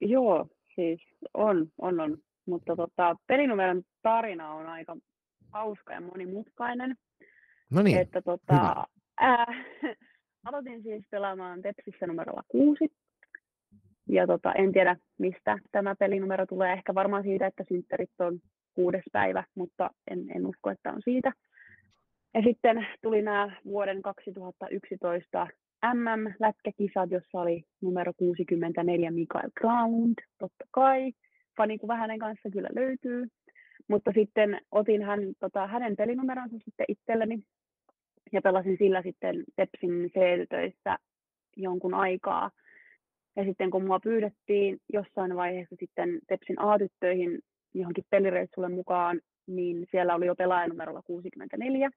[SPEAKER 4] Joo, siis on, on, on. Mutta tota, pelinumeron tarina on aika hauska ja monimutkainen.
[SPEAKER 2] No niin,
[SPEAKER 4] että, tota, ää, *laughs* aloitin siis pelaamaan Tepsissä numerolla kuusi. Ja tota, en tiedä, mistä tämä pelinumero tulee. Ehkä varmaan siitä, että synttärit on kuudes päivä, mutta en, en usko, että on siitä. Ja sitten tuli nämä vuoden 2011 MM-lätkäkisat, jossa oli numero 64 Mikael Granlund, totta kai. Fani hänen kanssa kyllä löytyy. Mutta sitten otin hän, tota, hänen pelinumeronsa sitten itselleni ja pelasin sillä sitten Tepsin C-töissä jonkun aikaa. Ja sitten kun mua pyydettiin jossain vaiheessa sitten Tepsin A-tyttöihin johonkin pelireissulle mukaan, niin siellä oli jo pelaajanumerolla 64.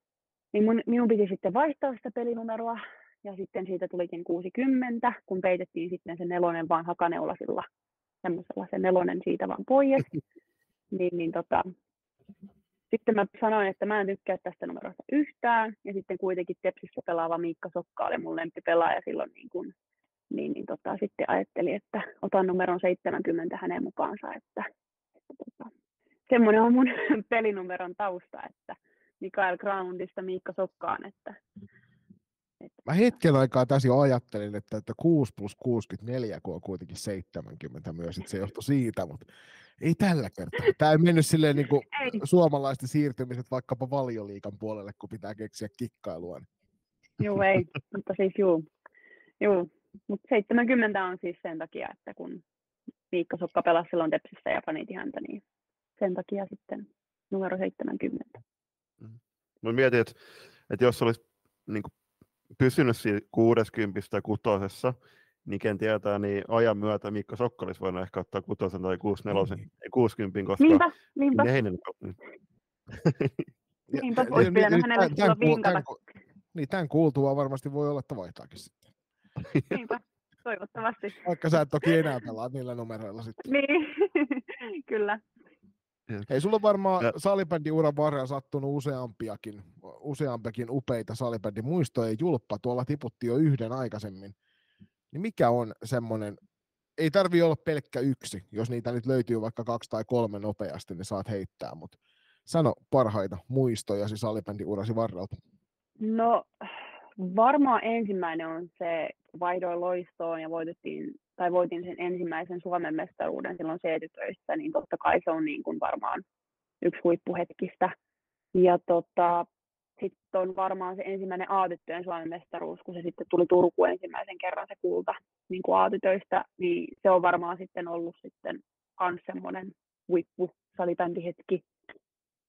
[SPEAKER 4] Niin mun, minun piti sitten vaihtaa sitä pelinumeroa, ja sitten siitä tulikin 60, kun peitettiin sitten se nelonen vaan hakaneulasilla, semmoisella se nelonen siitä vaan pois. *laughs* niin, niin tota, sitten mä sanoin, että mä en tykkää tästä numerosta yhtään, ja sitten kuitenkin Tepsissä pelaava Miikka Sokka oli mun lempipelaaja silloin, niin, kun, niin, niin tota, sitten ajattelin, että otan numeron 70 hänen mukaansa, että, että tota, semmoinen on mun *laughs* pelinumeron tausta, että Mikael Groundista Miikka Sokkaan, että
[SPEAKER 2] Mä hetken aikaa tässä jo ajattelin, että, että 6 plus 64, kun on kuitenkin 70 myös, että se johtui siitä, mutta ei tällä kertaa. Tämä ei mennyt silleen *laughs* niin kuin suomalaisten siirtymiset vaikkapa valioliikan puolelle, kun pitää keksiä kikkailua. Niin.
[SPEAKER 4] Joo, ei, mutta siis juu. juu. Mutta 70 on siis sen takia, että kun Miikka Sokka pelasi silloin Tepsissä ja fanitin häntä, niin sen takia sitten numero 70.
[SPEAKER 1] Mm. Mä mietin, että, että jos olisi niin kuin pysynyt siinä 60 tai kutosessa, niin ken tietää, niin ajan myötä Mikko Sokka olisi voinut ehkä ottaa kutosen tai 64, niin. 60, koska
[SPEAKER 4] niinpä, niinpä.
[SPEAKER 1] Heinen... *laughs*
[SPEAKER 4] niinpä, olisi pitänyt hänelle silloin vinkata.
[SPEAKER 2] Niin, tämän kuultua varmasti voi olla, että vaihtaakin sitten. *laughs*
[SPEAKER 4] Niinpä, toivottavasti.
[SPEAKER 2] Vaikka sä et toki enää pelaa niillä numeroilla sitten.
[SPEAKER 4] Niin, *laughs* kyllä.
[SPEAKER 2] Hei, sulla on varmaan ja. salibändin uran varrella sattunut useampiakin, useampiakin upeita salibändin muistoja. Julppa tuolla tiputti jo yhden aikaisemmin. Niin mikä on semmoinen, ei tarvi olla pelkkä yksi, jos niitä nyt löytyy vaikka kaksi tai kolme nopeasti, niin saat heittää, mutta sano parhaita muistoja salibändin urasi varrelta.
[SPEAKER 4] No varmaan ensimmäinen on se, vaihdoin loistoon ja voitettiin tai voitin sen ensimmäisen Suomen mestaruuden silloin C-tytöissä, niin totta kai se on niin kuin varmaan yksi huippuhetkistä. Ja tota, sitten on varmaan se ensimmäinen A-tyttöjen Suomen mestaruus, kun se sitten tuli Turkuun ensimmäisen kerran se kulta niin kuin A-tytöistä, niin se on varmaan sitten ollut sitten myös semmoinen huippu salibändihetki.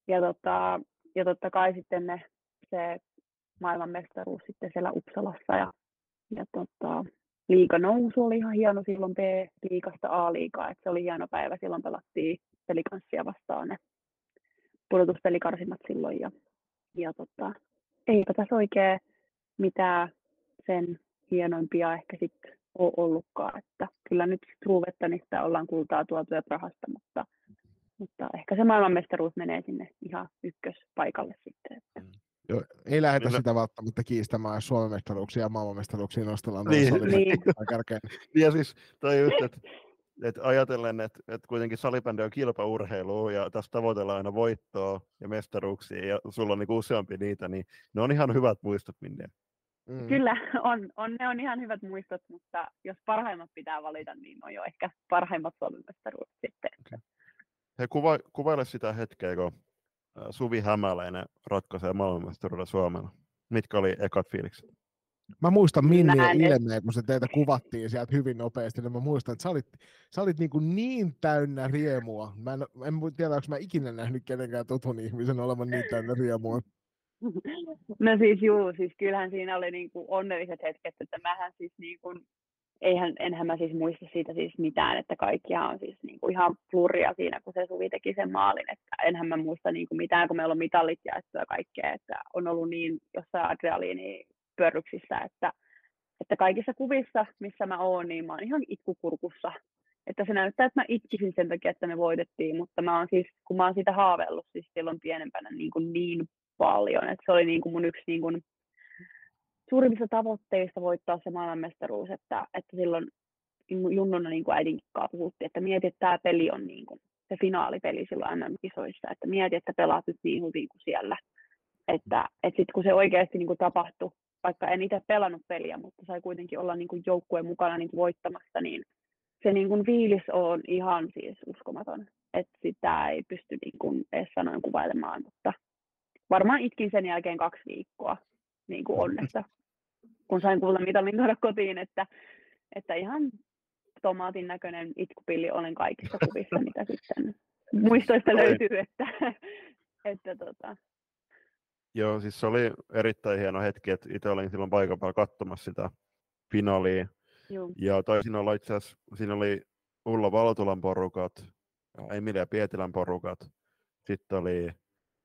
[SPEAKER 4] Ja, tota, ja totta kai sitten ne, se maailmanmestaruus sitten siellä Uppsalassa ja, ja tota, liiga nousu oli ihan hieno silloin B-liigasta A-liigaa, että se oli hieno päivä. Silloin pelattiin pelikanssia vastaan ne pudotuspelikarsimmat silloin ja, ja tota, eipä tässä oikein mitään sen hienoimpia ehkä sitten ole ollutkaan, että kyllä nyt Truvettanista ollaan kultaa tuotu ja Prahasta, mutta, mutta ehkä se maailmanmestaruus menee sinne ihan ykköspaikalle sitten. Että. Mm.
[SPEAKER 2] Joo, ei lähdetä no, sitä välttämättä kiistämään, jos Suomen mestaruuksia ja maailmanmestaruuksia nostellaan.
[SPEAKER 1] Niin,
[SPEAKER 2] niin.
[SPEAKER 1] ja siis toi just, että et ajatellen, että et kuitenkin salibändi on kilpaurheilu ja tässä tavoitellaan aina voittoa ja mestaruuksia ja sulla on niinku useampi niitä, niin ne on ihan hyvät muistot minne.
[SPEAKER 4] Mm. Kyllä, on, on, ne on ihan hyvät muistot, mutta jos parhaimmat pitää valita, niin on jo ehkä parhaimmat Suomen mestaruudet sitten. Okay.
[SPEAKER 1] He kuva, kuvaile sitä hetkeä, kun Suvi Hämäläinen ratkaisee maailmanmestaruuden Suomella. Mitkä oli ekat fiilikset?
[SPEAKER 2] Mä muistan Minni ilmeen, kun se teitä kuvattiin sieltä hyvin nopeasti, niin mä muistan, että sä olit, sä olit niin, kuin niin täynnä riemua. Mä en, en tiedä, onko mä ikinä nähnyt kenenkään tutun ihmisen olevan niin täynnä riemua. *laughs*
[SPEAKER 4] No siis juu, siis kyllähän siinä oli niin kuin onnelliset hetket, että mähän siis niin kuin eihän, enhän mä siis muista siitä siis mitään, että kaikkia on siis niin kuin ihan pluria siinä, kun se Suvi teki sen maalin, että enhän mä muista niin kuin mitään, kun meillä on mitallit ja kaikkea, että on ollut niin jossain adrealiini pörryksissä, että, että kaikissa kuvissa, missä mä oon, niin mä oon ihan itkukurkussa. Että se näyttää, että mä itkisin sen takia, että me voitettiin, mutta mä oon siis, kun mä oon siitä haaveillut siis silloin pienempänä niin, kuin niin paljon, että se oli niin kuin mun yksi niin kuin suurimmista tavoitteista voittaa se maailmanmestaruus, että, että silloin junnuna niin kuin äidinkin kanssa puhuttiin, että mieti, että tämä peli on niin kuin se finaalipeli silloin MM-kisoissa, että mieti, että pelaat nyt niin hyvin kuin siellä. Että, että sitten kun se oikeasti niin kuin tapahtui, vaikka en itse pelannut peliä, mutta sai kuitenkin olla niin kuin joukkueen mukana niin kuin voittamassa, niin se niin kuin fiilis on ihan siis uskomaton, että sitä ei pysty niin kuin edes sanoin kuvailemaan, mutta varmaan itkin sen jälkeen kaksi viikkoa niin kuin *laughs* onnesta, kun sain kuulla mitalin tuoda kotiin, että, että ihan tomaatin näköinen itkupilli olen kaikissa kuvissa, mitä sitten muistoista löytyy, että, että tota...
[SPEAKER 1] Joo, siis se oli erittäin hieno hetki, että itse olin silloin paikan päällä katsomassa sitä finaalia. Joo. Ja taisin olla itse asiassa, siinä oli Ulla Valtulan porukat, Emilia Pietilän porukat, sitten oli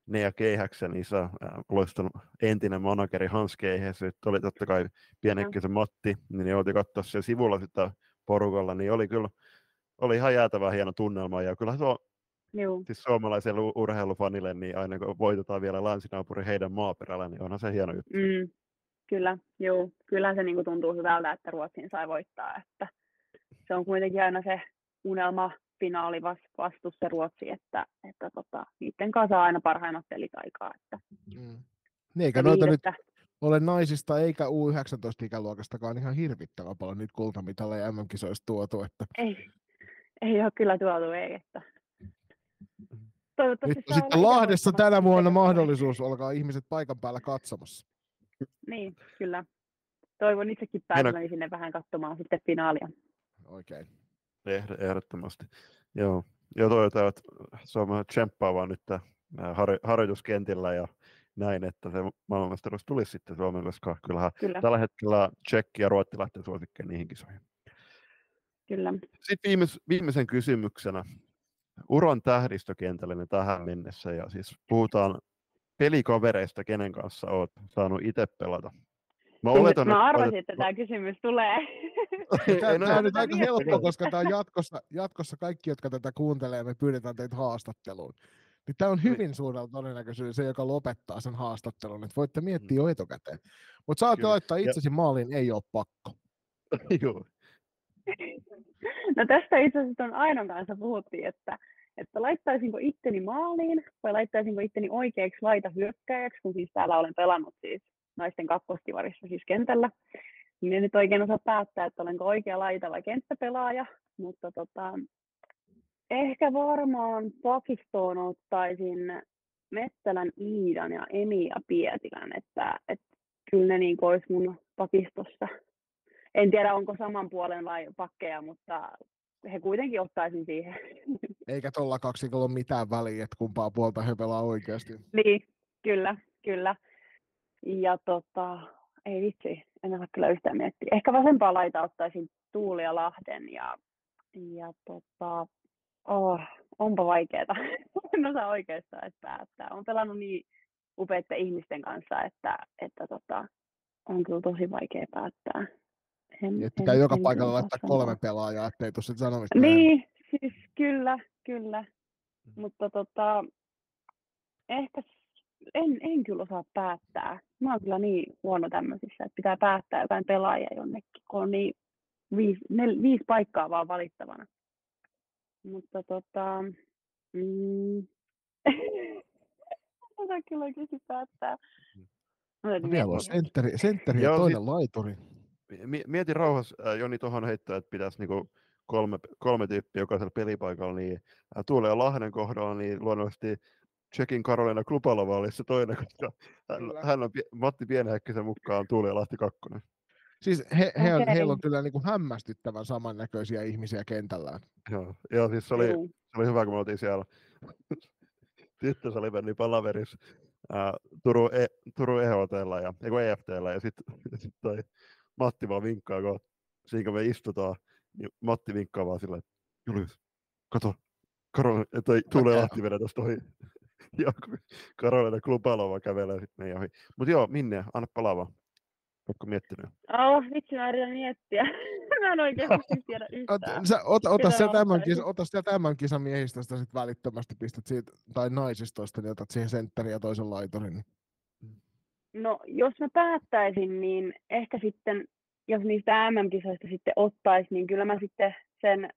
[SPEAKER 1] Nea Keihäksen isä, loistunut entinen manageri Hans Keihäs, sitten oli totta kai pienekköisen Matti, niin oltiin katsoa siellä sivulla sitä porukalla, niin oli kyllä oli ihan jäätävä hieno tunnelma, ja kyllä tuo Joo. Siis suomalaiselle urheilufanille, niin aina kun voitetaan vielä länsinaapuri heidän maaperällä, niin onhan se hieno juttu.
[SPEAKER 4] Mm, kyllä, joo. Kyllä se niin tuntuu hyvältä, että Ruotsin sai voittaa. Että se on kuitenkin aina se unelma finaali vastuussa Ruotsi, että, että tota, niiden kanssa saa aina parhaimmat pelit aikaa. Että,
[SPEAKER 2] mm. Niin, eikä noita nyt ole naisista eikä U19-ikäluokastakaan ihan hirvittävän paljon niitä kultamitaleja MM-kisoista tuotu. Että...
[SPEAKER 4] Ei, ei ole kyllä tuotu, ei. Että...
[SPEAKER 2] Toivottavasti Nyt sitten Lahdessa tänä vuonna mahdollisuus alkaa ihmiset paikan päällä katsomassa.
[SPEAKER 4] Niin, kyllä. Toivon itsekin pääseväni sinne vähän katsomaan sitten finaalia.
[SPEAKER 2] Oikein.
[SPEAKER 1] Ehdottomasti. Joo. Ja toivotaan, että Suomi tsemppaa vaan nyt har- harjoituskentillä ja näin, että se maailmanmestaruus tulisi sitten Suomeen, koska kyllähän Kyllä. tällä hetkellä Tsekki ja Ruotti lähtee suosikkeen niihin kisoihin.
[SPEAKER 4] Kyllä.
[SPEAKER 1] Sitten viimeis, viimeisen kysymyksenä. Uron tähdistökentälle tähän mennessä, ja siis puhutaan pelikavereista, kenen kanssa olet saanut itse pelata.
[SPEAKER 4] Mä, oletan, mä arvasin, että, että tämä kysymys tulee.
[SPEAKER 2] tämä, tämä on nyt aika helppo, koska tämä on jatkossa, jatkossa kaikki, jotka tätä kuuntelee, me pyydetään teitä haastatteluun. Niin tämä on hyvin suurella todennäköisyydellä se, joka lopettaa sen haastattelun. Että voitte miettiä mm. jo etukäteen. Mutta saatte laittaa itsesi maaliin, ei ole pakko. *laughs*
[SPEAKER 1] Joo.
[SPEAKER 4] No tästä itse asiassa on Ainon kanssa puhuttiin, että, että laittaisinko itteni maaliin vai laittaisinko itteni oikeaksi laita hyökkäjäksi, kun siis täällä olen pelannut siis naisten kakkostivarissa siis kentällä. Niin en nyt oikein osaa päättää, että olenko oikea laita vai kenttäpelaaja, mutta tota, ehkä varmaan pakistoon ottaisin Mettälän Iidan ja Emi ja Pietilän, että, että kyllä ne niin olisi mun pakistossa. En tiedä, onko saman puolen vai pakkeja, mutta he kuitenkin ottaisin siihen.
[SPEAKER 2] Eikä tuolla kaksikolla ole mitään väliä, että kumpaa puolta he pelaa oikeasti.
[SPEAKER 4] Niin, kyllä, kyllä. Ja tota, ei vitsi, en osaa kyllä yhtään miettiä. Ehkä vasempaa laita ottaisin Tuuli ja Lahden ja, ja tota, oh, onpa vaikeeta. *laughs* en osaa oikeastaan että päättää. Olen pelannut niin upeiden ihmisten kanssa, että, että tota, on kyllä tosi vaikea päättää.
[SPEAKER 2] En, että pitää en, joka en, paikalla laittaa sanoa. kolme pelaajaa, ettei sitten sanomista.
[SPEAKER 4] Niin, näin. siis kyllä, kyllä. Mm. Mutta tota, ehkä en, en kyllä osaa päättää. Mä oon kyllä niin huono tämmöisissä, että pitää päättää jotain pelaajia jonnekin, kun on niin viisi, nel, viisi paikkaa vaan valittavana. Mutta tota, mm, *laughs* osaa kyllä oikeasti päättää.
[SPEAKER 2] No, vielä on sentteri, sentteri ja toinen laituri.
[SPEAKER 1] Mieti rauhassa, äh, Joni, tuohon heittää, että pitäisi niinku kolme, kolme tyyppiä jokaisella pelipaikalla, niin äh, Tuule ja Lahden kohdalla, niin luonnollisesti Tsekin Karolina Klupalova oli se toinen, koska hän, hän on Matti Pienehäkkisen mukaan Tuuli ja Lahti kakkonen.
[SPEAKER 2] Siis he, he on, heillä on kyllä niin kuin hämmästyttävän samannäköisiä ihmisiä kentällään.
[SPEAKER 1] Joo, joo siis se oli, se oli hyvä, kun me oltiin siellä *laughs* tyttösalivennin palaverissa ää, Turun, e, Turun EHTllä ja, EFTllä ja sitten *laughs* sit toi Matti vaan vinkkaa, kun siinä kun me istutaan, niin Matti vinkkaa vaan silleen, että Julius, kato, Karol, toi tulee Lahti vedä tuosta ohi. *laughs* ja Karolina Klupalova kävelee sitten meidän ohi. Mutta joo, Minne, anna palaa Oletko miettinyt?
[SPEAKER 4] Oh, vitsi mä yritän miettiä. *laughs* mä en oikein *laughs* tiedä yhtään.
[SPEAKER 2] Sä, ota, ota siellä tämän, kisa, ota siellä tämän kisan miehistöstä sit välittömästi pistät siitä, tai naisistoista, niin otat siihen sentteriin ja toisen laiturin.
[SPEAKER 4] No, jos mä päättäisin, niin ehkä sitten, jos niistä MM-kisoista sitten ottaisi, niin kyllä mä sitten sen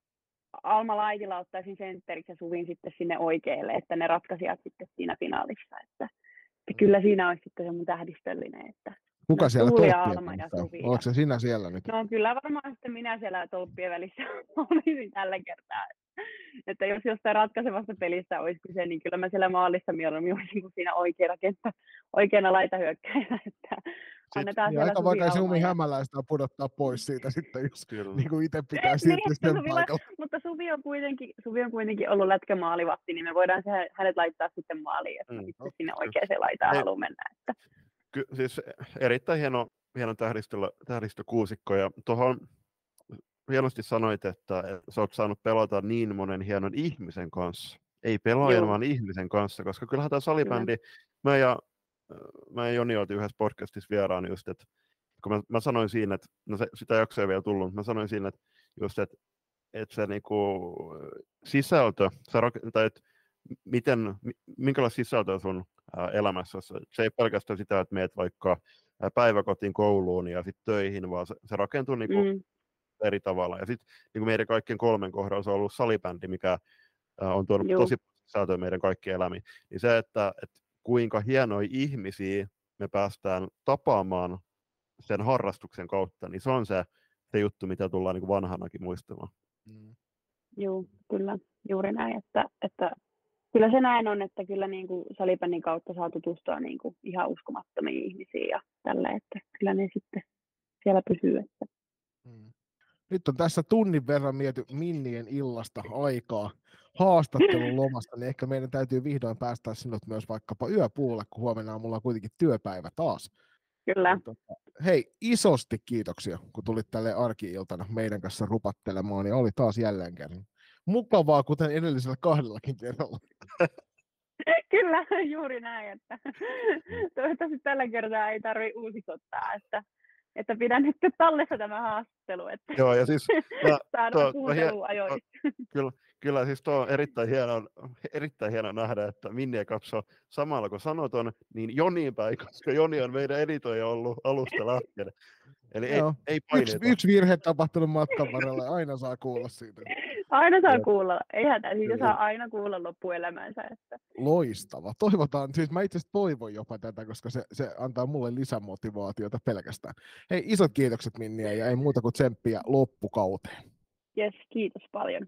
[SPEAKER 4] Alma Laitila ottaisin sentteriksi ja Suvin sitten sinne oikealle, että ne ratkaisijat sitten siinä finaalissa. Että, että kyllä siinä olisi sitten se mun tähdistöllinen, että
[SPEAKER 2] Kuka
[SPEAKER 4] No,
[SPEAKER 2] siellä
[SPEAKER 4] Tuuli Alma ja
[SPEAKER 2] kanssa on?
[SPEAKER 4] Suvi ja-
[SPEAKER 2] Oletko se sinä siellä nyt?
[SPEAKER 4] No kyllä varmaan sitten minä siellä tolppien välissä *laughs* olisin tällä kertaa. Että jos jostain ratkaisevasta pelistä olisi kyse, niin kyllä mä siellä maalissa mieluummin olisin kuin siinä oikeana kenttä, oikeana laitahyökkäjänä. *laughs* Että annetaan
[SPEAKER 2] Niin,
[SPEAKER 4] siellä
[SPEAKER 2] aika vaikea sinun
[SPEAKER 4] ja-
[SPEAKER 2] hämäläistä pudottaa pois siitä sitten, jos
[SPEAKER 1] Kyllä.
[SPEAKER 2] niin kuin itse pitää
[SPEAKER 4] Niin,
[SPEAKER 2] siirtyä
[SPEAKER 4] että
[SPEAKER 2] sen
[SPEAKER 4] Suvilla-
[SPEAKER 2] paikalle.
[SPEAKER 4] Mutta Suvi on kuitenkin, Suvi on kuitenkin ollut lätkämaalivahti, niin me voidaan se, hänet laittaa sitten maaliin, jos
[SPEAKER 1] Mm,
[SPEAKER 4] sitten
[SPEAKER 2] okei.
[SPEAKER 4] sinne oikeaan laitaan haluaa mennä. Että.
[SPEAKER 1] Ky- siis erittäin hieno, hieno tähdistö, tähdistökuusikko ja tuohon hienosti sanoit, että, että sä oot saanut pelata niin monen hienon ihmisen kanssa. Ei pelaajan, vaan ihmisen kanssa, koska kyllähän tämä salibändi, mä ja, mä ja Joni oltiin yhdessä podcastissa vieraan just, että kun mä, mä sanoin siinä, että no se, sitä jaksoa ei vielä tullut, mutta mä sanoin siinä, että just, että, että se niinku, sisältö, rak- tai että miten, mi- minkälaista sisältöä sun elämässä, se ei pelkästään sitä, että meet vaikka päiväkotiin, kouluun ja sitten töihin, vaan se, se rakentuu niinku
[SPEAKER 4] Mm,
[SPEAKER 1] eri tavalla. Ja sitten niin meidän kaikkien kolmen kohdalla se on ollut salibändi, mikä ää, on tuonut
[SPEAKER 4] Juu.
[SPEAKER 1] tosi sisältöä meidän kaikkien elämiin. Niin se, että, että kuinka hienoja ihmisiä me päästään tapaamaan sen harrastuksen kautta, niin se on se, se juttu, mitä tullaan niin vanhanakin muistamaan.
[SPEAKER 2] Mm.
[SPEAKER 4] Joo, kyllä, juuri näin. Että, että kyllä se näin on, että kyllä niin kuin salibändin kautta saa tutustua niin kuin ihan uskomattomiin ihmisiin ja tälle, että kyllä ne sitten siellä pysyy. Että.
[SPEAKER 2] Mm. Nyt on tässä tunnin verran miety Minnien illasta aikaa haastattelun lomasta, niin ehkä meidän täytyy vihdoin päästä sinut myös vaikkapa yöpuolelle, kun huomenna aamulla on kuitenkin työpäivä taas.
[SPEAKER 4] Kyllä,
[SPEAKER 2] Niin tota, Hei, isosti kiitoksia, kun tulit tälle arki-iltana meidän kanssa rupattelemaan, ja oli taas jälleen kerran. Mukavaa, kuten edellisellä kahdellakin kerralla. *laughs*
[SPEAKER 4] kyllä, juuri näin. Että toivottavasti tällä kertaa ei tarvitse uusitottaa, että, että pidän nyt tallessa tämä haastattelu, että
[SPEAKER 1] Joo, ja siis *laughs* mä-
[SPEAKER 4] saadaan
[SPEAKER 1] hie-
[SPEAKER 4] kuuntelua ajoissa.
[SPEAKER 1] kyllä, kyllä siis tuo on erittäin hieno, erittäin hieno nähdä, että Minniä katsoo samalla kun sanoton, niin Joniin päin, *laughs* koska Joni on meidän editoija ollut alusta lähtien. Eli ei,
[SPEAKER 2] Joo.
[SPEAKER 1] ei
[SPEAKER 2] Yksi, yksi virhe tapahtunut matkan varrella, ja aina saa kuulla siitä.
[SPEAKER 4] Aina saa
[SPEAKER 1] Joo.
[SPEAKER 4] kuulla, ei hätä, siitä saa aina kuulla loppuelämänsä. Että.
[SPEAKER 2] Loistava. Toivotaan, siis mä itse asiassa toivon jopa tätä, koska se, se antaa mulle lisämotivaatiota pelkästään. Hei, isot kiitokset Minniä ja ei muuta kuin tsemppiä loppukauteen.
[SPEAKER 4] Yes, kiitos paljon.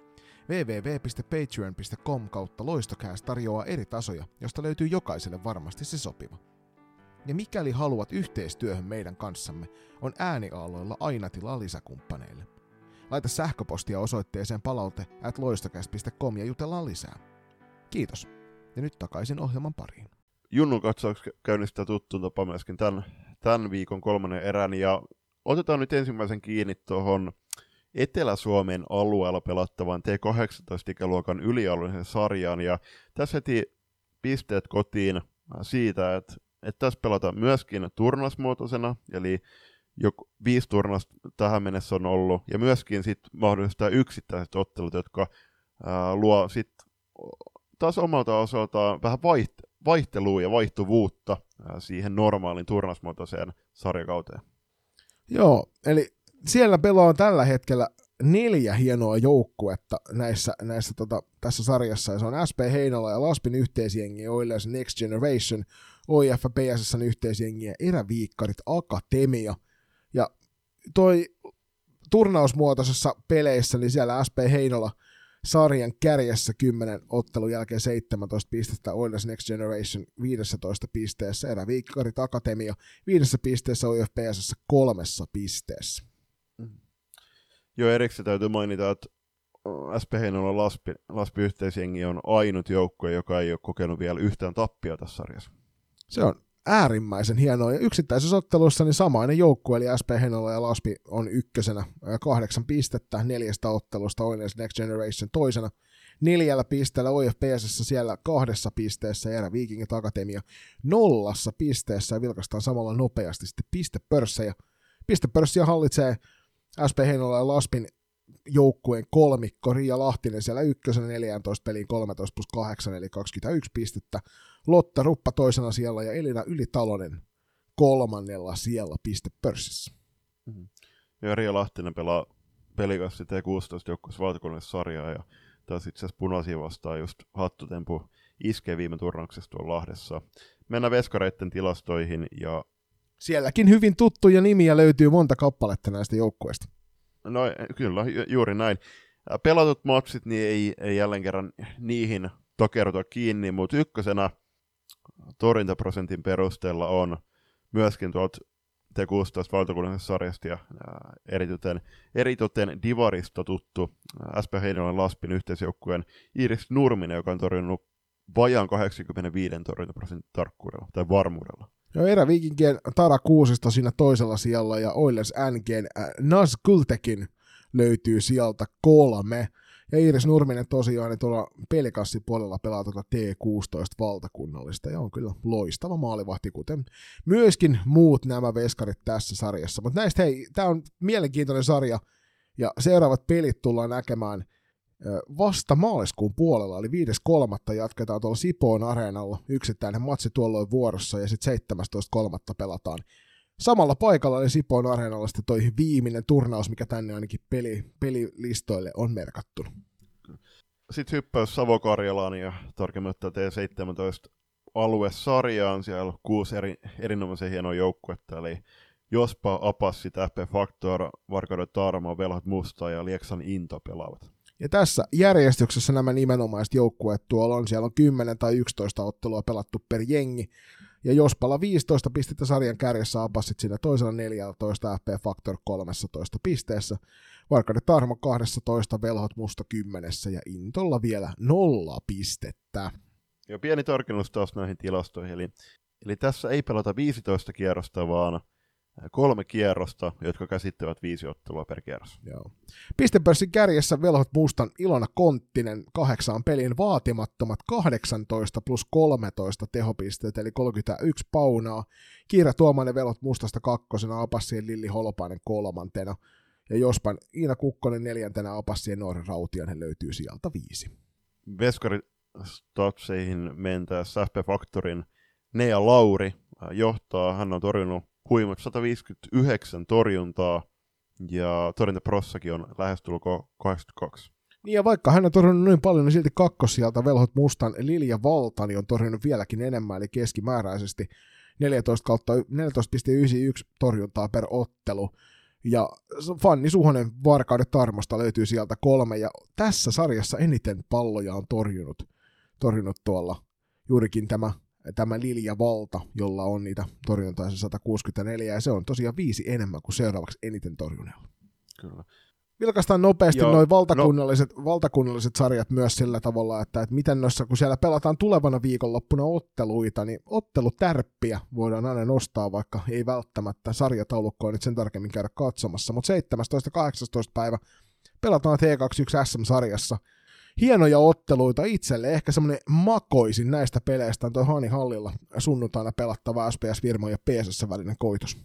[SPEAKER 2] www.patreon.com kautta loistokääst tarjoaa eri tasoja, josta löytyy jokaiselle varmasti se sopiva. Ja mikäli haluat yhteistyöhön meidän kanssamme, on ääniaaloilla aina tilaa lisäkumppaneille. Laita sähköpostia osoitteeseen palaute at loistokäst.com ja jutellaan lisää. Kiitos. Ja nyt takaisin ohjelman pariin.
[SPEAKER 1] Junnun katsaus käynnistää tuttuun tapa myöskin tämän, tämän viikon kolmannen erän, ja otetaan nyt ensimmäisen kiinni tuohon Etelä-Suomen alueella pelattavan T18-ikäluokan ylialueellisen sarjan, ja tässä heti pisteet kotiin siitä, että, että tässä pelataan myöskin turnasmuotoisena, eli joku, viisi turnasta tähän mennessä on ollut, ja myöskin sit mahdollistaa yksittäiset ottelut, jotka ää, luo sit taas omalta osaltaan vähän vaiht- vaihtelua ja vaihtuvuutta ää, siihen normaalin turnasmuotoiseen sarjakauteen.
[SPEAKER 2] Joo, eli siellä pelaa tällä hetkellä neljä hienoa joukkuetta näissä, näissä tota, tässä sarjassa, ja se on SP Heinola ja Laspin yhteisjengi, Oilers Next Generation, OIF PSSn yhteisjengi ja Eräviikkarit Akatemia. Ja toi turnausmuotoisessa peleissä, niin siellä SP Heinola sarjan kärjessä 10 ottelun jälkeen 17 pistettä, Oilers Next Generation 15 pisteessä, Eräviikkarit Akatemia viidessä pisteessä, OIF PSS kolmessa pisteessä.
[SPEAKER 1] Jo erikseen täytyy mainita, että SP Heinolan Laspi, Laspi yhteisjengi on ainut joukkue, joka ei ole kokenut vielä yhtään tappia tässä sarjassa.
[SPEAKER 2] Se on äärimmäisen hienoa. Ja yksittäisessä ottelussa niin samainen joukkue, eli SP Heinola ja Laspi on ykkösenä kahdeksan pistettä neljästä ottelusta, Oilers Next Generation toisena neljällä pisteellä, OFPSssä siellä kahdessa pisteessä, ja Vikingit Akatemia nollassa pisteessä, ja vilkastaan samalla nopeasti sitten pistepörssejä. Pistepörssiä hallitsee SP Heinola ja Laspin joukkueen kolmikko, Riia Lahtinen siellä ykkösen 14 peliin 13 plus 8 eli 21 pistettä, Lotta Ruppa toisena siellä ja Elina Ylitalonen kolmannella siellä pistepörssissä.
[SPEAKER 1] Mm-hmm. Ja Riia Lahtinen pelaa pelikassa T16 joukkueessa valtakunnallisessa sarjaa ja taas itse asiassa punaisia vastaan just hattutempu iskee viime turnauksessa tuolla Lahdessa. Mennään veskareiden tilastoihin ja
[SPEAKER 2] Sielläkin hyvin tuttuja nimiä löytyy monta kappaletta näistä joukkueista.
[SPEAKER 1] No kyllä, ju- juuri näin. Pelatut matsit niin ei, ei jälleen kerran niihin tokertua kiinni, mutta ykkösenä torjuntaprosentin perusteella on myöskin tuolta T16 valtakunnallisesta sarjasta ja ää, eritoten Divarista tuttu SP Heinolan Laspin yhteisjoukkueen Iris Nurminen, joka on torjunut vajaan 85 torjuntaprosentin tarkkuudella tai varmuudella.
[SPEAKER 2] Ja eräviikinkien Tara Kuusisto siinä toisella sijalla ja Oilers NGn äh, Nas Kultekin löytyy sieltä kolme. Ja Iiris Nurminen tosiaan niin tuolla pelikassipuolella pelaa tuota T16 valtakunnallista ja on kyllä loistava maalivahti, kuten myöskin muut nämä veskarit tässä sarjassa. Mutta näistä hei, tämä on mielenkiintoinen sarja ja seuraavat pelit tullaan näkemään vasta maaliskuun puolella, eli 5.3. jatketaan tuolla Sipoon areenalla, yksittäinen matsi tuolloin vuorossa, ja sitten 17.3. pelataan samalla paikalla, eli Sipoon areenalla sitten toi viimeinen turnaus, mikä tänne ainakin peli, pelilistoille on merkattu.
[SPEAKER 1] Sitten hyppäys Savo-Karjalaan ja tarkemmin T17 aluesarjaan. Siellä on kuusi eri, erinomaisen hienoa joukkuetta, eli Jospa, Apassi, FP Factor, Varkauden Tarmo, Velhot Musta ja Lieksan Into pelaavat.
[SPEAKER 2] Ja tässä järjestyksessä nämä nimenomaiset joukkueet tuolla on, siellä on 10 tai 11 ottelua pelattu per jengi, ja Jospalla 15 pistettä sarjan kärjessä, Abassit siinä toisella 14, FP Factor 13 pisteessä, Varkauden Tarmo 12, Velhot Musta 10 ja Intolla vielä nolla pistettä.
[SPEAKER 1] Ja pieni tarkennus taas näihin tilastoihin, eli, eli tässä ei pelata 15 kierrosta, vaan kolme kierrosta, jotka käsittävät viisi ottelua per kierros.
[SPEAKER 2] Joo. Pistepörssin kärjessä velhot Mustan Ilona Konttinen kahdeksaan pelin vaatimattomat 18 plus 13 tehopisteet, eli 31 paunaa. Kiira Tuomainen velhot Mustasta kakkosena, Apassien Lilli Holopainen kolmantena. Ja Jospan Iina Kukkonen neljäntenä, Apassien Noori Rautianen löytyy sieltä viisi.
[SPEAKER 1] Veskari statseihin mentäessä FP Factorin Nea Lauri johtaa. Hän on torjunut huimat 159 torjuntaa, ja torjuntaprossakin on lähestulkoon 82.
[SPEAKER 2] Niin ja vaikka hän on torjunut noin paljon, niin silti kakkosijalta velhot mustan Lilja Valtani on torjunut vieläkin enemmän, eli keskimääräisesti 14 kautta 14,91 torjuntaa per ottelu. Ja Fanni Suhonen Varkauden Tarmosta löytyy sieltä kolme, ja tässä sarjassa eniten palloja on torjunut, torjunut tuolla juurikin tämä tämä Lilja Valta, jolla on niitä torjuntaa 164, ja se on tosiaan viisi enemmän kuin seuraavaksi eniten torjuneella.
[SPEAKER 1] Kyllä.
[SPEAKER 2] Vilkaistaan nopeasti noin valtakunnalliset, no. valtakunnalliset sarjat myös sillä tavalla, että, että miten noissa, kun siellä pelataan tulevana viikonloppuna otteluita, niin ottelutärppiä voidaan aina nostaa, vaikka ei välttämättä sarjataulukkoa nyt sen tarkemmin käydä katsomassa, mutta 17-18 päivä pelataan T21 SM-sarjassa – hienoja otteluita itselle. Ehkä semmoinen makoisin näistä peleistä on tuo Hani Hallilla sunnuntaina pelattava SPS Virmo ja PSS välinen koitos.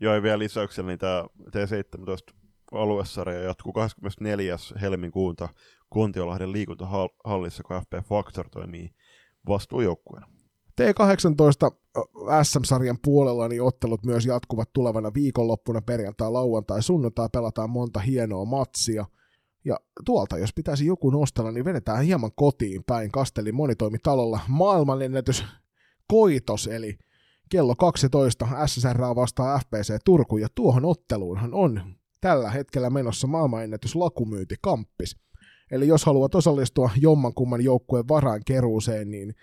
[SPEAKER 1] Joo, ja vielä lisäyksellä niin tämä T17 aluesarja jatkuu 24. helmikuuta Kontiolahden liikuntahallissa, kun FP Factor toimii vastuujoukkueena.
[SPEAKER 2] T18 SM-sarjan puolella niin ottelut myös jatkuvat tulevana viikonloppuna perjantai, lauantai, sunnuntai pelataan monta hienoa matsia – ja tuolta, jos pitäisi joku nostella, niin vedetään hieman kotiin päin. Kastelin monitoimitalolla. Maailmanlennätys koitos, eli kello 12 SSR vastaa FPC Turku, ja tuohon otteluunhan on tällä hetkellä menossa maailmanennätys lakumyynti kamppis. Eli jos haluat osallistua jommankumman joukkueen varaan keruuseen, niin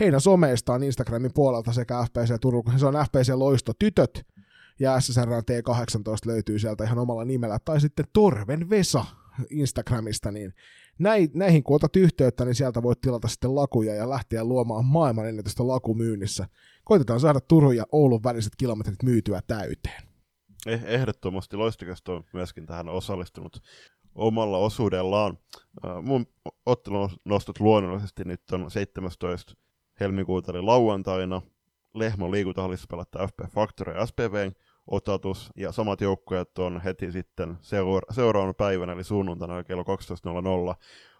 [SPEAKER 2] heidän someistaan Instagramin puolelta sekä FPC Turku, se on FPC Loisto Tytöt, ja SSR T18 löytyy sieltä ihan omalla nimellä, tai sitten Torven Vesa Instagramista, niin näihin kun otat yhteyttä, niin sieltä voit tilata sitten lakuja ja lähteä luomaan maailman ennätystä lakumyynnissä. Koitetaan saada Turun ja Oulun väliset kilometrit myytyä täyteen.
[SPEAKER 1] Eh, ehdottomasti Loistikasta on myöskin tähän osallistunut omalla osuudellaan. Mun ottelun nostot luonnollisesti nyt on 17. helmikuuta eli lauantaina. Lehmon liikuntahallissa pelattaa FP Factory SPVn otatus, ja samat joukkueet on heti sitten seura- seuraavana päivänä, eli sunnuntaina kello 12.00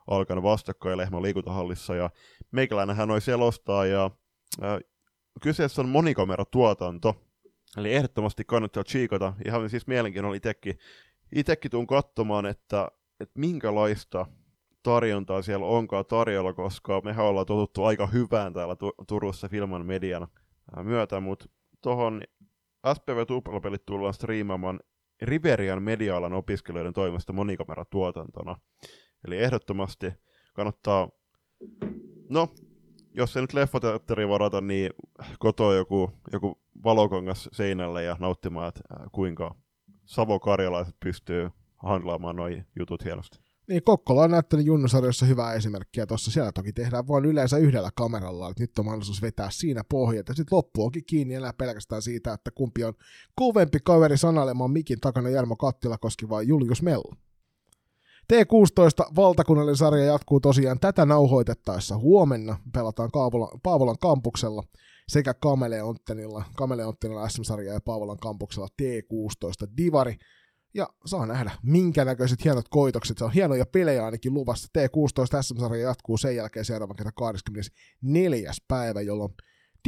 [SPEAKER 1] alkanut vastakkain Lehmän liikuntahallissa, ja meikäläinenhän oli selostaa, ja äh, kyseessä on monikameratuotanto, eli ehdottomasti kannattaa chiikata, ihan siis mielenkiinnolla itsekin, itsekin tuun katsomaan, että, että minkälaista tarjontaa siellä onkaan tarjolla, koska mehän ollaan totuttu aika hyvään täällä Turussa Filman median myötä, mutta tuohon SPV Tuplapelit tullaan striimaamaan Riverian media-alan opiskelijoiden toimesta monikameratuotantona. Eli ehdottomasti kannattaa, no, jos ei nyt leffateatteri varata, niin kotoa joku, joku valokongas seinälle ja nauttimaan, että kuinka savokarjalaiset pystyy handlaamaan nuo jutut hienosti.
[SPEAKER 2] Niin, Kokkola on näyttänyt junnusarjossa hyvää esimerkkiä tuossa. Siellä toki tehdään vain yleensä yhdellä kameralla, että nyt on mahdollisuus vetää siinä pohjat. Ja sitten loppu onkin kiinni enää pelkästään siitä, että kumpi on kovempi kaveri sanailemaan mikin takana Jarmo Kattilakoski vai Julius Mellu. T16 valtakunnallinen sarja jatkuu tosiaan tätä nauhoitettaessa huomenna. Pelataan Paavolan, Paavolan kampuksella sekä Kameleonttenilla, Kameleonttenilla SM-sarja ja Paavolan kampuksella T16 Divari. Ja saa nähdä, minkä näköiset hienot koitokset. Se on hienoja pelejä ainakin luvassa. T16 SM-sarja jatkuu sen jälkeen seuraavan kerran 24. päivä, jolloin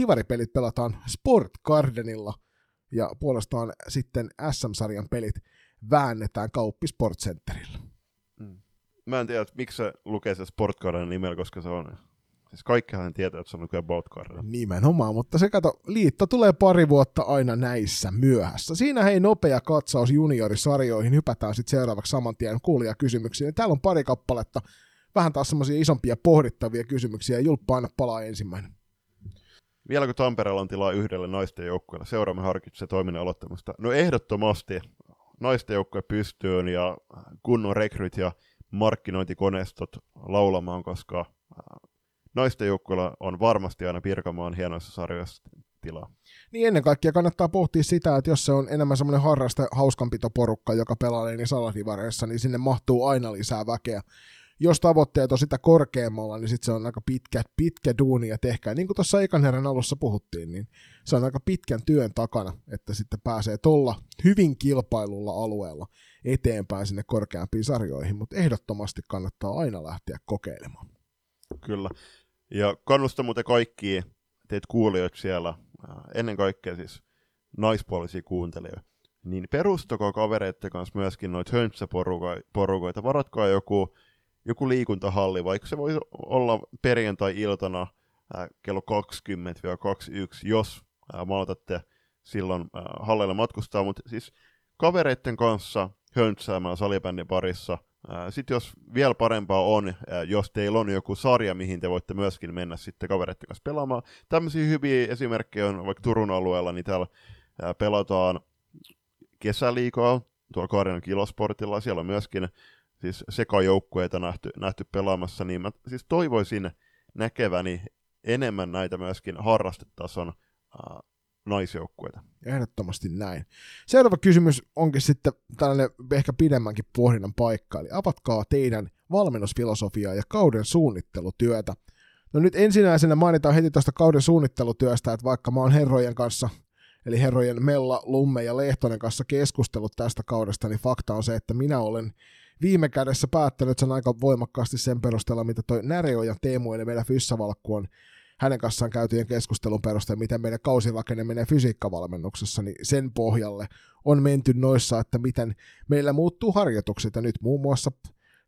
[SPEAKER 2] Divari-pelit pelataan Sport Gardenilla. Ja puolestaan sitten SM-sarjan pelit väännetään Kauppi Sport Centerillä.
[SPEAKER 1] Mm. Mä en tiedä, miksi se lukee se Sport Garden nimellä, koska se on Siis kaikkihan tietää, että se on nykyään Boatcarden.
[SPEAKER 2] Nimenomaan, mutta se kato, liitto tulee pari vuotta aina näissä myöhässä. Siinä hei nopea katsaus juniorisarjoihin, hypätään sitten seuraavaksi saman tien kuulijakysymyksiin. Täällä on pari kappaletta, vähän taas semmoisia isompia pohdittavia kysymyksiä, ja Julppa aina palaa ensimmäinen.
[SPEAKER 1] Vieläkö Tampereella on tilaa yhdelle naisten joukkueelle? Seuraamme harkitsee toiminnan aloittamista. No ehdottomasti naisten joukkue pystyyn ja kunnon rekryt ja markkinointikonestot laulamaan, koska naisten joukkueella on varmasti aina Pirkanmaan hienoissa sarjoissa tilaa.
[SPEAKER 2] Niin ennen kaikkea kannattaa pohtia sitä, että jos se on enemmän semmoinen harraste hauskanpitoporukka, joka pelaa niin saladivareissa, niin sinne mahtuu aina lisää väkeä. Jos tavoitteet on sitä korkeammalla, niin sitten se on aika pitkä, pitkä duuni ja tehkää. Niin kuin tuossa ekan herran alussa puhuttiin, niin se on aika pitkän työn takana, että sitten pääsee tuolla hyvin kilpailulla alueella eteenpäin sinne korkeampiin sarjoihin, mutta ehdottomasti kannattaa aina lähteä kokeilemaan.
[SPEAKER 1] Kyllä. Ja kannustan muuten kaikkia teitä kuulijoita siellä, äh, ennen kaikkea siis naispuolisia kuuntelijoita, niin perustakaa kavereiden kanssa myöskin noita höntsäporukoita. Varatkaa joku, joku liikuntahalli, vaikka se voi olla perjantai-iltana äh, kello 20-21, jos äh, maltatte silloin äh, matkustaa, mutta siis kavereiden kanssa höntsäämään salibändin parissa – sitten jos vielä parempaa on, jos teillä on joku sarja, mihin te voitte myöskin mennä sitten kavereiden kanssa pelaamaan. Tämmöisiä hyviä esimerkkejä on vaikka Turun alueella, niin täällä pelataan kesäliikaa tuolla Kaarinan kilosportilla. Siellä on myöskin siis sekajoukkueita nähty, nähty pelaamassa, niin mä siis toivoisin näkeväni enemmän näitä myöskin harrastetason naisjoukkueita.
[SPEAKER 2] Ehdottomasti näin. Seuraava kysymys onkin sitten tällainen ehkä pidemmänkin pohdinnan paikka, eli avatkaa teidän valmennusfilosofiaa ja kauden suunnittelutyötä. No nyt ensinnäisenä mainitaan heti tuosta kauden suunnittelutyöstä, että vaikka mä oon herrojen kanssa, eli herrojen Mella, Lumme ja Lehtonen kanssa keskustellut tästä kaudesta, niin fakta on se, että minä olen viime kädessä päättänyt sen aika voimakkaasti sen perusteella, mitä toi Näreo ja Teemu eli meidän Fyssavalkku on hänen kanssaan käytyjen keskustelun perusteella, miten meidän kausirakenne menee fysiikkavalmennuksessa, niin sen pohjalle on menty noissa, että miten meillä muuttuu harjoitukset, ja nyt muun muassa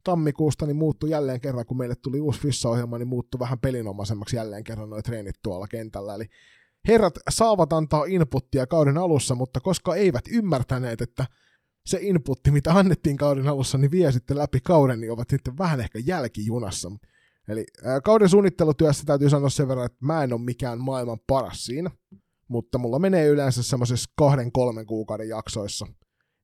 [SPEAKER 2] tammikuusta niin muuttui jälleen kerran, kun meille tuli uusi Fissa-ohjelma, niin muuttui vähän pelinomaisemmaksi jälleen kerran noin treenit tuolla kentällä, eli herrat saavat antaa inputtia kauden alussa, mutta koska eivät ymmärtäneet, että se inputti, mitä annettiin kauden alussa, niin vie sitten läpi kauden, niin ovat sitten vähän ehkä jälkijunassa. Eli kauden suunnittelutyössä täytyy sanoa sen verran, että mä en ole mikään maailman paras siinä, mutta mulla menee yleensä semmoisessa kahden, kolmen kuukauden jaksoissa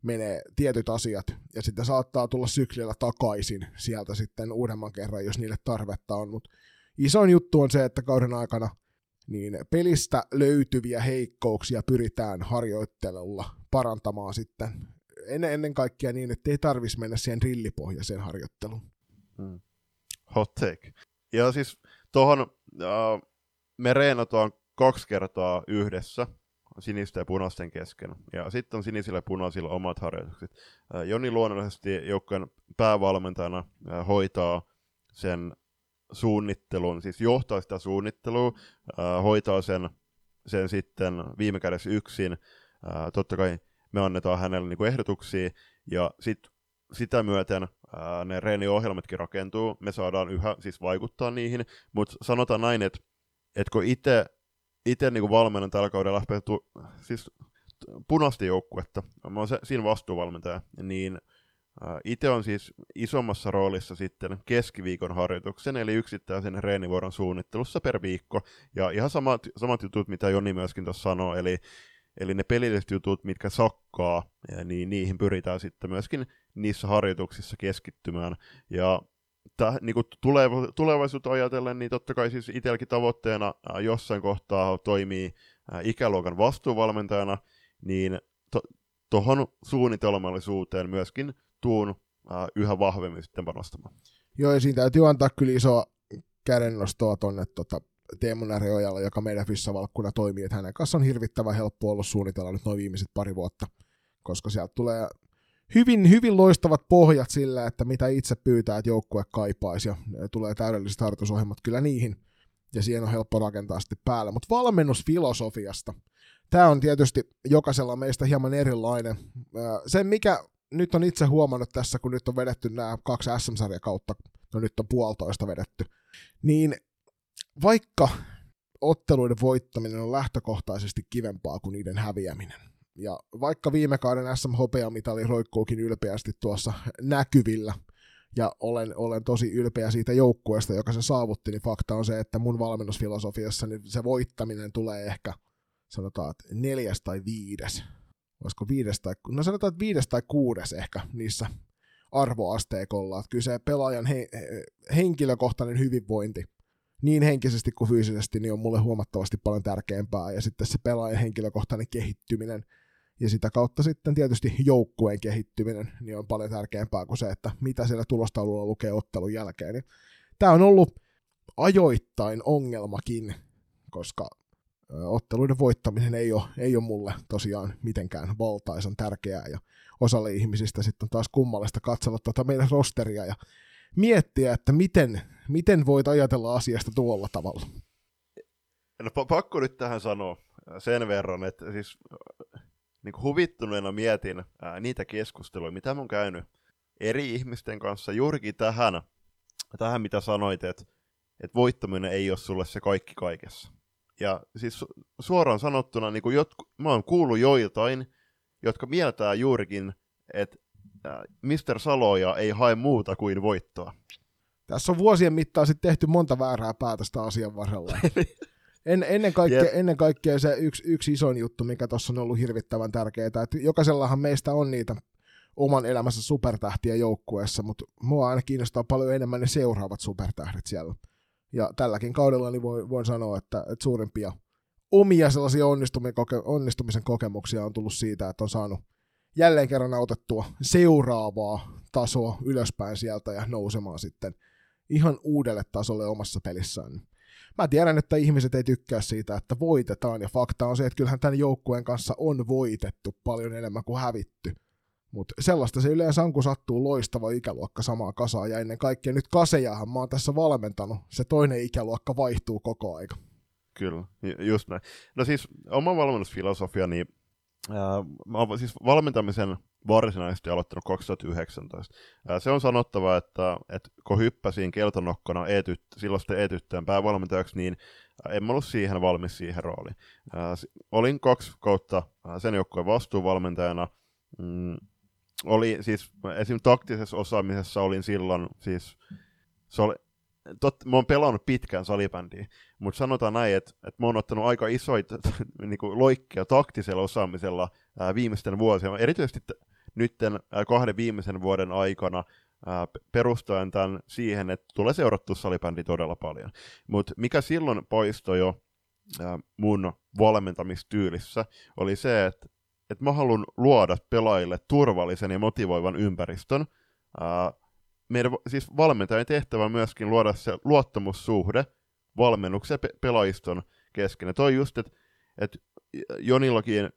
[SPEAKER 2] menee tietyt asiat, ja sitten saattaa tulla syklillä takaisin sieltä sitten uudemman kerran, jos niille tarvetta on, mutta isoin juttu on se, että kauden aikana niin pelistä löytyviä heikkouksia pyritään harjoittelulla parantamaan sitten. Ennen, ennen kaikkea niin, että ei tarvitsisi mennä siihen rillipohjaiseen harjoitteluun. Hmm
[SPEAKER 1] hot take. Ja siis tuohon uh, me reenataan kaksi kertaa yhdessä sinisten ja punaisten kesken. Ja sitten on sinisillä ja punaisilla omat harjoitukset. Joni luonnollisesti joukkueen päävalmentajana hoitaa sen suunnittelun, siis johtaa sitä suunnittelua, hoitaa sen, sen sitten viime kädessä yksin. Totta kai me annetaan hänelle niin kuin ehdotuksia, ja sit, sitä myöten ää, ne reeniohjelmatkin rakentuu, me saadaan yhä siis vaikuttaa niihin, mutta sanotaan näin, että, että kun itse itse niin valmennan tällä kaudella tu, siis punaista joukkuetta, mä oon se, siinä vastuuvalmentaja, niin itse on siis isommassa roolissa sitten keskiviikon harjoituksen, eli yksittäisen reenivuoron suunnittelussa per viikko. Ja ihan samat, samat jutut, mitä Joni myöskin tuossa sanoi, eli, eli ne pelilliset jutut, mitkä sakkaa, niin niihin pyritään sitten myöskin niissä harjoituksissa keskittymään. Ja täh, niin kuin tuleva, tulevaisuutta ajatellen, niin totta kai siis itselläkin tavoitteena ää, jossain kohtaa toimii ää, ikäluokan vastuuvalmentajana, niin tuohon to, suunnitelmallisuuteen myöskin tuun ää, yhä vahvemmin sitten panostamaan.
[SPEAKER 2] Joo, ja siinä täytyy antaa kyllä iso kädennostoa tuonne tota, Teemu Näriojalle, joka meidän Fissavalkkuna toimii, että hänen kanssa on hirvittävän helppo ollut suunnitella nyt noin viimeiset pari vuotta, koska sieltä tulee hyvin, hyvin loistavat pohjat sillä, että mitä itse pyytää, että joukkue kaipaisi, ja tulee täydelliset harjoitusohjelmat kyllä niihin, ja siihen on helppo rakentaa sitten päälle. Mutta valmennusfilosofiasta. Tämä on tietysti jokaisella meistä hieman erilainen. Se, mikä nyt on itse huomannut tässä, kun nyt on vedetty nämä kaksi SM-sarja kautta, no nyt on puolitoista vedetty, niin vaikka otteluiden voittaminen on lähtökohtaisesti kivempaa kuin niiden häviäminen, ja vaikka viime kauden SM-hopeamitali roikkuukin ylpeästi tuossa näkyvillä, ja olen, olen tosi ylpeä siitä joukkueesta, joka se saavutti, niin fakta on se, että mun valmennusfilosofiassa niin se voittaminen tulee ehkä, sanotaan, että neljäs tai viides. Olisiko viides tai, no sanotaan, että viides tai kuudes ehkä niissä arvoasteikolla. Että kyllä se pelaajan he, henkilökohtainen hyvinvointi, niin henkisesti kuin fyysisesti, niin on mulle huomattavasti paljon tärkeämpää. Ja sitten se pelaajan henkilökohtainen kehittyminen – ja sitä kautta sitten tietysti joukkueen kehittyminen niin on paljon tärkeämpää kuin se, että mitä siellä tulostaululla lukee ottelun jälkeen. Niin tämä on ollut ajoittain ongelmakin, koska otteluiden voittaminen ei ole, ei ole mulle tosiaan mitenkään valtaisan tärkeää, ja osalle ihmisistä sitten on taas kummallista katsella tuota meidän rosteria ja miettiä, että miten, miten voit ajatella asiasta tuolla tavalla.
[SPEAKER 1] No pakko nyt tähän sanoa sen verran, että siis niin kuin huvittuneena mietin ää, niitä keskusteluja, mitä mä oon käynyt eri ihmisten kanssa juurikin tähän, tähän mitä sanoit, että, että voittaminen ei ole sulle se kaikki kaikessa. Ja siis su- suoraan sanottuna, niin kuin jotku, mä oon kuullut joitain, jotka mieltää juurikin, että Mr. Saloja ei hae muuta kuin voittoa.
[SPEAKER 2] Tässä on vuosien mittaan sitten tehty monta väärää päätöstä asian varrella. *laughs* En, ennen, kaikkea, yep. ennen kaikkea se yksi, yksi isoin juttu, mikä tuossa on ollut hirvittävän tärkeää, että jokaisellahan meistä on niitä oman elämässä supertähtiä joukkueessa, mutta mua aina kiinnostaa paljon enemmän ne seuraavat supertähdet siellä. Ja tälläkin kaudella niin voin, voin sanoa, että, että suurimpia omia sellaisia onnistumisen, koke, onnistumisen kokemuksia on tullut siitä, että on saanut jälleen kerran autettua seuraavaa tasoa ylöspäin sieltä ja nousemaan sitten ihan uudelle tasolle omassa pelissään mä tiedän, että ihmiset ei tykkää siitä, että voitetaan, ja fakta on se, että kyllähän tämän joukkueen kanssa on voitettu paljon enemmän kuin hävitty. Mutta sellaista se yleensä on, kun sattuu loistava ikäluokka samaa kasaa, ja ennen kaikkea nyt kasejahan mä oon tässä valmentanut, se toinen ikäluokka vaihtuu koko aika.
[SPEAKER 1] Kyllä, just näin. No siis oma valmennusfilosofia, niin ää, mä oon siis valmentamisen varsinaisesti aloittanut 2019. Se on sanottava, että, että kun hyppäsin keltanokkona e-tyt, silloisten e-tyttöjen päävalmentajaksi, niin en ollut siihen valmis siihen rooliin. Olin kaksi kautta sen joukkueen vastuuvalmentajana. Mm, oli siis esim. taktisessa osaamisessa olin silloin, siis se oli, tot, mä oon pelannut pitkään salibändiä, mutta sanotaan näin, että, että mä oon ottanut aika isoja niin loikkia taktisella osaamisella ää, viimeisten vuosien, erityisesti nytten kahden viimeisen vuoden aikana perustaen tämän siihen, että tulee seurattu salibändi todella paljon. Mutta mikä silloin poistoi jo mun valmentamistyylissä, oli se, että et mä haluan luoda pelaajille turvallisen ja motivoivan ympäristön. meidän siis valmentajan tehtävä on myöskin luoda se luottamussuhde valmennuksen ja pe- pelaajiston kesken. Ja toi just, että et Jonillakin,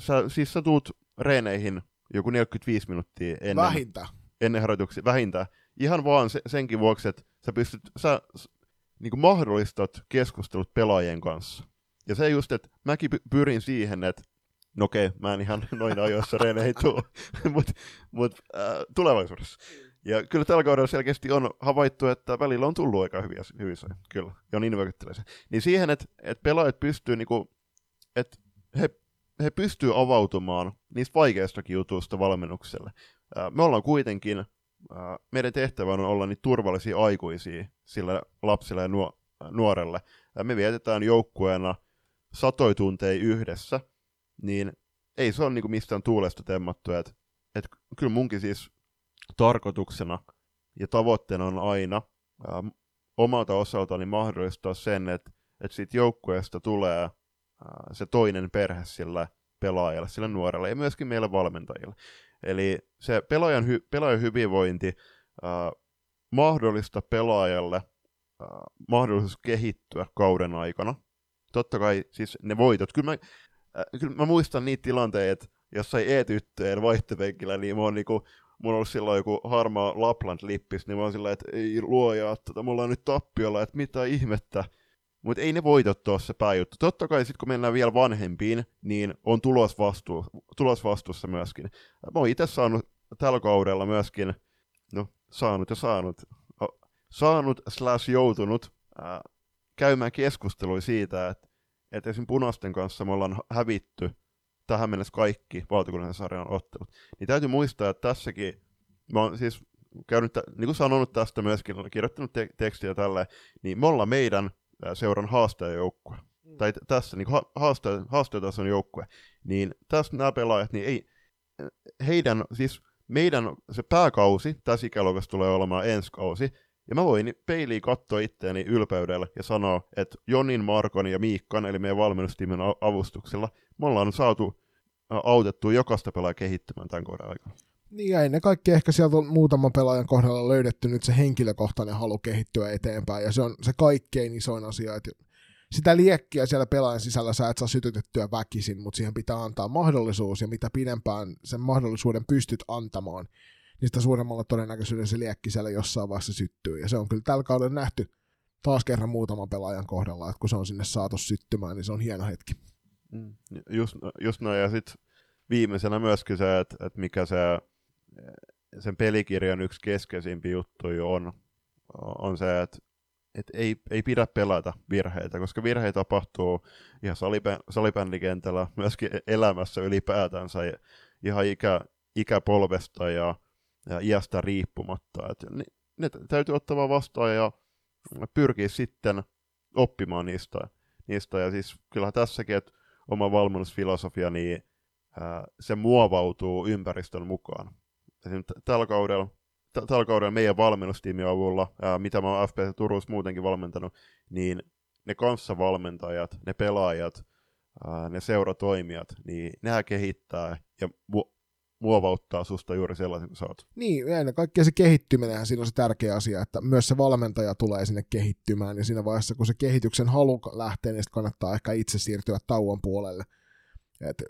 [SPEAKER 1] sä, siis sä tuut reeneihin joku 45 minuuttia ennen,
[SPEAKER 2] Vähintään.
[SPEAKER 1] ennen harjoituksia, vähintään. Ihan vaan se, senkin vuoksi, että sä pystyt, sä niin kuin mahdollistat keskustelut pelaajien kanssa. Ja se just, että mäkin pyrin siihen, että no okei, mä en ihan *laughs* noin ajoissa reeneihin tuu, *laughs* mutta mut, äh, tulevaisuudessa. Ja kyllä tällä kaudella selkeästi on havaittu, että välillä on tullut aika hyviä, hyvissä, kyllä, ja se. Niin siihen, että, että pelaajat pystyy, niinku, että he, he pystyy avautumaan niistä vaikeistakin jutuista valmennukselle. Me ollaan kuitenkin, meidän tehtävä on olla niitä turvallisia aikuisia sille lapsille ja nuorelle. Me vietetään joukkueena satoi tunteja yhdessä, niin ei se ole niinku mistään tuulesta temmattu. Että et kyllä munkin siis tarkoituksena ja tavoitteena on aina omalta osaltani mahdollistaa sen, että, että siitä joukkueesta tulee se toinen perhe sille pelaajalle, sille nuorelle ja myöskin meille valmentajille. Eli se pelaajan, hy, pelaajan hyvinvointi ää, mahdollista pelaajalle ää, mahdollisuus kehittyä kauden aikana. Totta kai siis ne voitot. Kyllä mä, ää, kyllä mä muistan niitä tilanteita, jossain E-tyttöjen vaihtopenkillä, niin mä oon niinku mulla on ollut silloin joku harmaa Lapland-lippis, niin mä oon sillä, että ei luoja, että mulla on nyt tappiolla, että mitä ihmettä. Mutta ei ne voitot ole se pääjuttu. Totta kai sitten kun mennään vielä vanhempiin, niin on tulosvastu, tulosvastuussa myöskin. Mä oon itse saanut tällä kaudella myöskin, no saanut ja saanut, saanut slash joutunut ää, käymään keskustelua siitä, että, että esim. punaisten kanssa me ollaan hävitty tähän mennessä kaikki valtakunnallisen sarjan ottelut. Niin täytyy muistaa, että tässäkin, mä oon siis käynyt, niin kuin sanonut tästä myöskin, kirjoittanut te- tekstiä tällä, niin me ollaan meidän seuran haastajajoukkue. Mm. Tai tässä niin ha- haastaja, haastajatason joukkue. Niin tässä nämä pelaajat, niin ei, heidän, siis meidän se pääkausi tässä ikäluokassa tulee olemaan ensi kausi, ja mä voin peiliin katsoa itteeni ylpeydellä ja sanoa, että Jonin, Markon ja Miikkan, eli meidän valmennustiimin avustuksella, me ollaan saatu autettua jokaista pelaajaa kehittymään tämän kohdan aikana.
[SPEAKER 2] Niin ja ennen kaikkea ehkä sieltä on muutaman pelaajan kohdalla löydetty nyt se henkilökohtainen halu kehittyä eteenpäin, ja se on se kaikkein isoin asia, että sitä liekkiä siellä pelaajan sisällä sä et saa sytytettyä väkisin, mutta siihen pitää antaa mahdollisuus, ja mitä pidempään sen mahdollisuuden pystyt antamaan, niin sitä suuremmalla todennäköisyydellä se liekki siellä jossain vaiheessa syttyy. Ja se on kyllä tällä kaudella nähty taas kerran muutaman pelaajan kohdalla, että kun se on sinne saatu syttymään, niin se on hieno hetki.
[SPEAKER 1] Mm. Just, just noin, ja sitten viimeisenä myöskin se, että, että mikä se sen pelikirjan yksi keskeisimpi juttu on, on se, että et ei, ei pidä pelata virheitä, koska virheitä tapahtuu ihan salibä, salibändikentällä, myöskin elämässä ylipäätänsä, ihan ikä, ikäpolvesta ja ja iästä riippumatta. Et ne, ne täytyy ottaa vastaan ja pyrkiä sitten oppimaan niistä. niistä. Ja siis kyllähän tässäkin, että oma valmennusfilosofia, niin ää, se muovautuu ympäristön mukaan. Tällä kaudella, tällä kaudella meidän valmennustiimin avulla, ää, mitä mä oon FPS Turussa muutenkin valmentanut, niin ne kanssavalmentajat, ne pelaajat, ää, ne seuratoimijat, niin nehän kehittää ja mu- muovauttaa susta juuri sellaisen kuin sä oot.
[SPEAKER 2] Niin, ennen kaikkea se kehittyminen siinä on se tärkeä asia, että myös se valmentaja tulee sinne kehittymään, ja siinä vaiheessa, kun se kehityksen halu lähtee, niin kannattaa ehkä itse siirtyä tauon puolelle. Et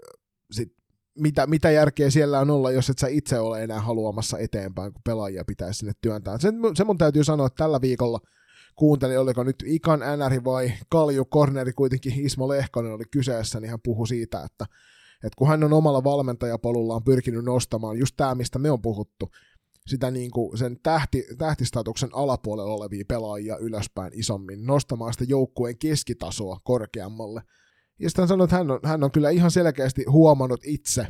[SPEAKER 2] sit, mitä, mitä järkeä siellä on olla, jos et sä itse ole enää haluamassa eteenpäin, kun pelaajia pitäisi sinne työntää. Sen, se mun täytyy sanoa, että tällä viikolla kuuntelin, oliko nyt Ikan NR vai Kalju Korneri, kuitenkin Ismo Lehkonen oli kyseessä, niin hän puhui siitä, että että kun hän on omalla valmentajapolullaan pyrkinyt nostamaan just tämä, mistä me on puhuttu, sitä niin kuin sen tähti, tähtistatuksen alapuolella olevia pelaajia ylöspäin isommin, nostamaan sitä joukkueen keskitasoa korkeammalle. Ja sitten hän sanoi, että hän on, hän on kyllä ihan selkeästi huomannut itse,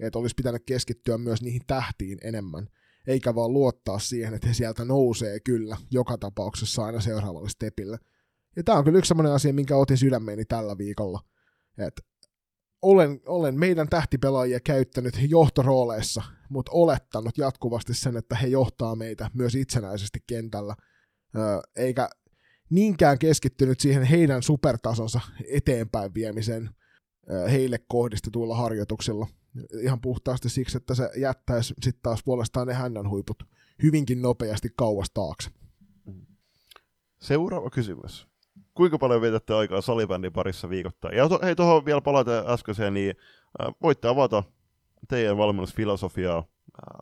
[SPEAKER 2] että olisi pitänyt keskittyä myös niihin tähtiin enemmän, eikä vaan luottaa siihen, että he sieltä nousee kyllä joka tapauksessa aina seuraavalle stepille. Ja tämä on kyllä yksi sellainen asia, minkä otin sydämeeni tällä viikolla, että olen, olen meidän tähtipelaajia käyttänyt johtorooleissa, mutta olettanut jatkuvasti sen, että he johtaa meitä myös itsenäisesti kentällä, eikä niinkään keskittynyt siihen heidän supertasonsa eteenpäin viemiseen heille kohdistetuilla harjoituksilla. Ihan puhtaasti siksi, että se jättäisi sitten taas puolestaan ne hännän huiput hyvinkin nopeasti kauas taakse.
[SPEAKER 1] Seuraava kysymys. kuinka paljon vietätte aikaa salibändin parissa viikoittain? Ja to, hei, tuohon vielä palata äskeiseen, niin äh, voitte avata teidän valmennusfilosofiaa äh,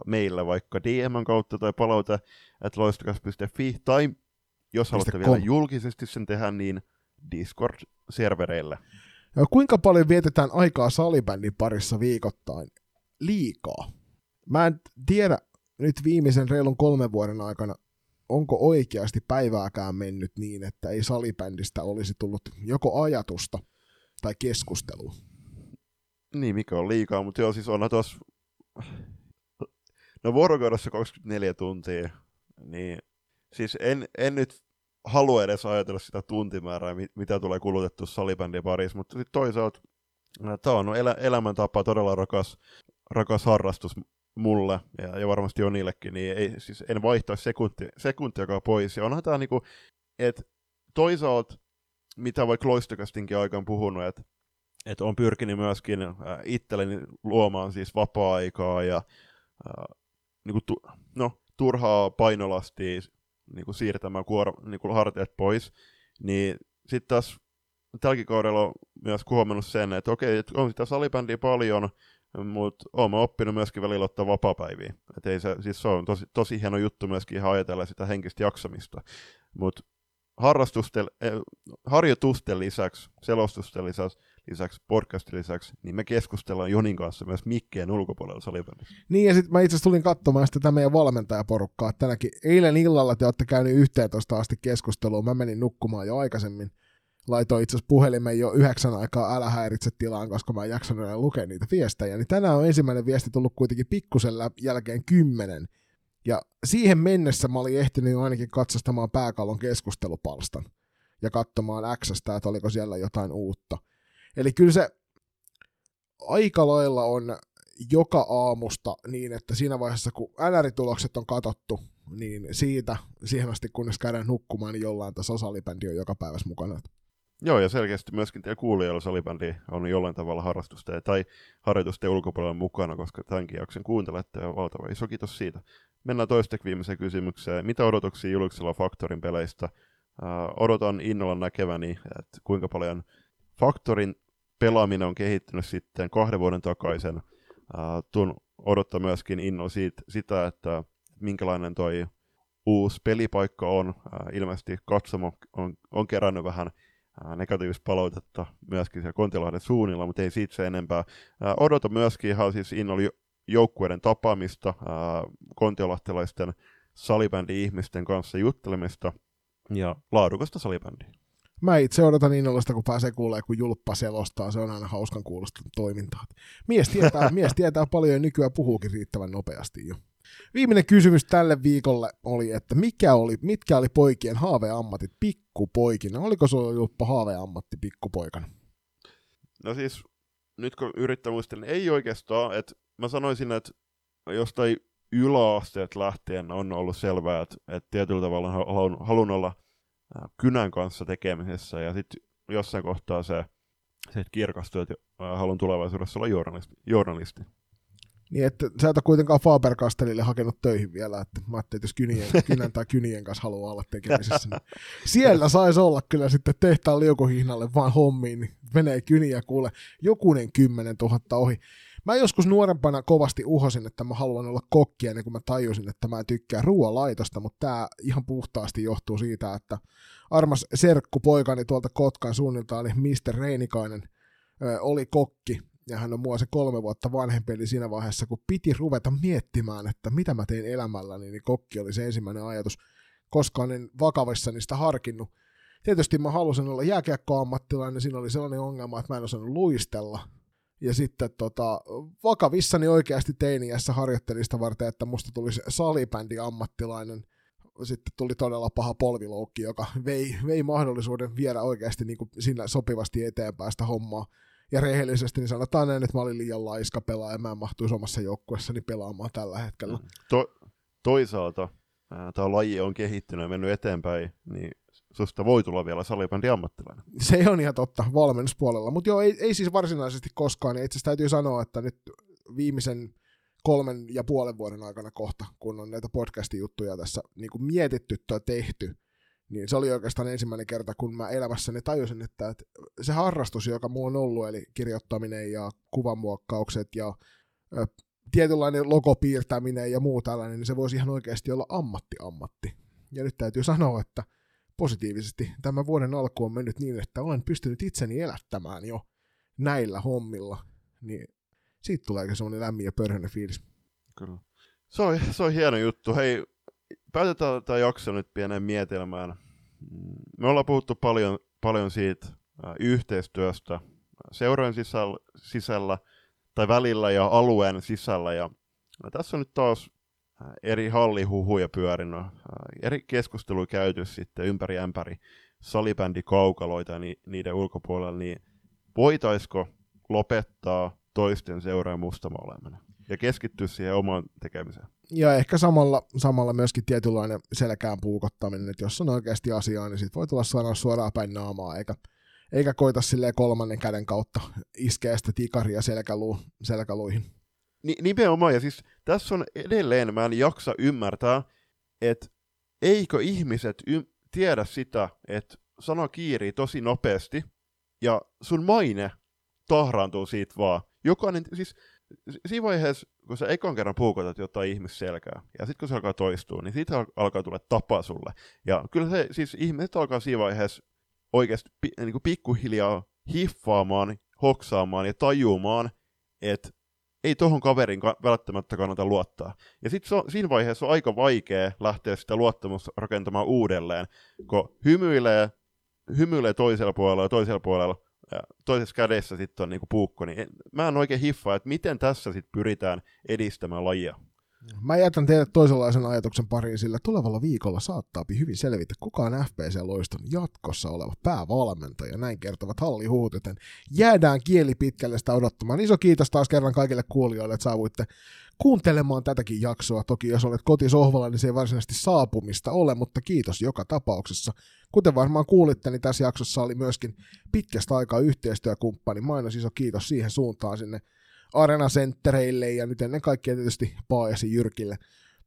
[SPEAKER 1] meillä vaikka DM kautta tai palaute at loistokas.fi, tai jos haluatte
[SPEAKER 2] .com.
[SPEAKER 1] vielä julkisesti sen tehdä, niin Discord-servereille.
[SPEAKER 2] Ja kuinka paljon vietetään aikaa salibändin parissa viikoittain? Liikaa. Mä en tiedä nyt viimeisen reilun kolmen vuoden aikana, onko oikeasti päivääkään mennyt niin, että ei salibändistä olisi tullut joko ajatusta tai keskustelua.
[SPEAKER 1] Niin, mikä on liikaa, mutta joo, siis onhan tuossa... No vuorokaudessa 24 tuntia, niin siis en, en nyt halua edes ajatella sitä tuntimäärää, mi- mitä tulee kulutettu salibändin parissa, mutta sitten toisaalta tämä on elä, elämäntapa, todella rakas, rakas harrastus mulle ja, ja varmasti Jonillekin, niin ei, siis en vaihtaisi sekunti, sekuntiakaan pois. Ja onhan tämä niinku, että toisaalta, mitä vaikka Loistokastinkin aikaan puhunut, että että on pyrkinyt myöskin äh, itselleni luomaan siis vapaa-aikaa ja äh, niinku tu, no, turhaa painolastia niinku siirtämään kuor- niinku hartiat pois, niin sitten taas tälläkin kaudella on myös huomannut sen, että okei, että on sitä salibändiä paljon, mutta olen oppinut myöskin välillä ottaa vapaa-päiviä. Et ei se, siis se on tosi, tosi hieno juttu myöskin ihan ajatella sitä henkistä jaksamista. Mutta harrastusten, eh, harjoitusten lisäksi, selostusten lisäksi, lisäksi, podcastin lisäksi, niin me keskustellaan Jonin kanssa myös mikkeen ulkopuolella salibändissä.
[SPEAKER 2] Niin, ja sitten mä itse tulin katsomaan sitä meidän valmentajaporukkaa. Tänäkin eilen illalla te olette käynyt 11 asti keskustelua. Mä menin nukkumaan jo aikaisemmin. Laitoin itse asiassa puhelimen jo yhdeksän aikaa älä häiritse tilaan, koska mä en jaksanut enää lukea niitä viestejä. Niin tänään on ensimmäinen viesti tullut kuitenkin pikkusen jälkeen kymmenen. Ja siihen mennessä mä olin ehtinyt ainakin katsastamaan pääkallon keskustelupalstan ja katsomaan Xstä, että oliko siellä jotain uutta. Eli kyllä se aika lailla on joka aamusta niin, että siinä vaiheessa, kun NR-tulokset on katottu, niin siitä siihen asti, kunnes käydään nukkumaan, niin jollain tässä salibändi on joka päivässä mukana.
[SPEAKER 1] Joo, ja selkeästi myöskin teidän kuulijoilla salibändi on jollain tavalla harrastusta tai harjoitusten ulkopuolella mukana, koska tämänkin jakson kuuntelette ja valtava iso kiitos siitä. Mennään toisteksi viimeiseen kysymykseen. Mitä odotuksia Juliksella Faktorin peleistä? Odotan innolla näkeväni, että kuinka paljon Faktorin pelaaminen on kehittynyt sitten kahden vuoden takaisin. Uh, tuun odottaa myöskin innolla siitä, sitä, että minkälainen toi uusi pelipaikka on. Ilmeisesti katsomo on, on kerännyt vähän negatiivista palautetta myöskin siellä Kontilahden suunnilla, mutta ei siitä se enempää. Odota myöskin ihan siis innolla joukkueiden tapaamista, kontiolahtelaisten salibändi-ihmisten kanssa juttelemista ja laadukasta salibändiä.
[SPEAKER 2] Mä itse odotan innolla sitä, kun pääsee kuulee, kun julppa selostaa. Se on aina hauskan kuulosta toimintaa. Mies tietää, *laughs* mies tietää paljon ja nykyään puhuukin riittävän nopeasti jo. Viimeinen kysymys tälle viikolle oli, että mikä oli, mitkä oli poikien haaveammatit pikkupoikina? Oliko se julppa haaveammatti pikkupoikana?
[SPEAKER 1] No siis, nyt kun yrittää muistella, niin ei oikeastaan, että mä sanoisin, että jostain yläasteet lähtien on ollut selvää, että, että tietyllä tavalla haluan, haluan olla kynän kanssa tekemisessä, ja sitten jossain kohtaa se, se kirkastuu, että haluan tulevaisuudessa olla journalisti. journalisti.
[SPEAKER 2] Niin, että sä et ole kuitenkaan Faber-Castellille hakenut töihin vielä, että mä ajattelin, että jos kynien, *laughs* kynän tai kynien kanssa haluaa olla tekemisissä, niin siellä saisi olla kyllä sitten tehtaan liukuhihnalle vaan hommiin, niin menee kyniä kuule jokunen kymmenen tuhatta ohi. Mä joskus nuorempana kovasti uhosin, että mä haluan olla kokki ennen kuin mä tajusin, että mä tykkään ruoalaitosta, mutta tää ihan puhtaasti johtuu siitä, että armas serkku poikani tuolta Kotkan suunnilta oli Mr. Reinikainen, oli kokki, ja hän on mua se kolme vuotta vanhempi, eli siinä vaiheessa, kun piti ruveta miettimään, että mitä mä tein elämälläni, niin kokki oli se ensimmäinen ajatus. Koskaan en vakavissani sitä harkinnut. Tietysti mä halusin olla jääkiekkoammattilainen, siinä oli sellainen ongelma, että mä en osannut luistella, ja sitten tota, vakavissani oikeasti teiniässä harjoittelin sitä varten, että musta tulisi salibändi ammattilainen. Sitten tuli todella paha polviloukki, joka vei, vei mahdollisuuden viedä oikeasti niin kuin siinä sopivasti eteenpäin sitä hommaa. Ja rehellisesti niin sanotaan näin, että mä olin liian laiska pelaaja, mä en mahtuisi omassa joukkueessani pelaamaan tällä hetkellä.
[SPEAKER 1] To, toisaalta tämä laji on kehittynyt ja mennyt eteenpäin, niin susta voi tulla vielä salibändi ammattilainen.
[SPEAKER 2] Se on ihan totta valmennuspuolella, mutta joo, ei, ei siis varsinaisesti koskaan. Itse asiassa täytyy sanoa, että nyt viimeisen kolmen ja puolen vuoden aikana kohta, kun on näitä podcastin juttuja tässä niin kuin mietitty tai tehty, niin se oli oikeastaan ensimmäinen kerta, kun mä elämässäni tajusin, että, se harrastus, joka mulla on ollut, eli kirjoittaminen ja kuvanmuokkaukset ja tietynlainen logopiirtäminen ja muu tällainen, niin se voisi ihan oikeasti olla ammatti-ammatti. Ja nyt täytyy sanoa, että positiivisesti tämä vuoden alku on mennyt niin, että olen pystynyt itseni elättämään jo näillä hommilla, niin siitä tulee semmoinen lämmin ja pörhöinen fiilis.
[SPEAKER 1] Kyllä. Se on, se on hieno juttu. Hei, päätetään tämä jakso nyt pienen mietelmään. Mm, me ollaan puhuttu paljon, paljon siitä yhteistyöstä seurojen sisällä, sisällä tai välillä ja alueen sisällä. Ja, tässä on nyt taas eri hallihuhuja pyörinyt, äh, eri keskusteluja käyty sitten ympäri ämpäri salibändi kaukaloita ja ni, niiden ulkopuolella, niin voitaisiko lopettaa toisten seurojen mustamaailmana ja keskittyä siihen omaan tekemiseen?
[SPEAKER 2] ja ehkä samalla, samalla myöskin tietynlainen selkään puukottaminen, että jos on oikeasti asiaa, niin sit voi tulla sanoa suoraan päin naamaa, eikä, eikä koita silleen kolmannen käden kautta iskeä sitä tikaria selkäluu, selkäluihin.
[SPEAKER 1] Ni, nimenomaan, ja siis tässä on edelleen, mä en jaksa ymmärtää, että eikö ihmiset y- tiedä sitä, että sana kiirii tosi nopeasti, ja sun maine tahraantuu siitä vaan. Jokainen, siis siinä vaiheessa, kun sä ekan kerran puukotat jotain ihmisselkää, ja sitten kun se alkaa toistua, niin siitä alkaa tulla tapa sulle. Ja kyllä se, siis ihmiset alkaa siinä vaiheessa oikeasti niin pikkuhiljaa hiffaamaan, hoksaamaan ja tajumaan, että ei tohon kaverin välttämättä kannata luottaa. Ja sitten siinä vaiheessa on aika vaikea lähteä sitä luottamusta rakentamaan uudelleen, kun hymyilee, hymyilee toisella puolella ja toisella puolella ja toisessa kädessä sitten on niinku puukko, niin mä en oikein hiffaa, että miten tässä sitten pyritään edistämään lajia.
[SPEAKER 2] Mä jätän teille toisenlaisen ajatuksen pariin, sillä tulevalla viikolla saattaa hyvin selvitä, kuka on FPC-loiston jatkossa oleva päävalmentaja. Näin kertovat hallihuut, joten jäädään kieli pitkälle sitä odottamaan. Iso kiitos taas kerran kaikille kuulijoille, että saavuitte kuuntelemaan tätäkin jaksoa. Toki jos olet kotisohvalla, niin se ei varsinaisesti saapumista ole, mutta kiitos joka tapauksessa. Kuten varmaan kuulitte, niin tässä jaksossa oli myöskin pitkästä aikaa yhteistyökumppani. Mainos iso kiitos siihen suuntaan sinne Arena Centereille ja nyt ennen kaikkea tietysti Paajasi Jyrkille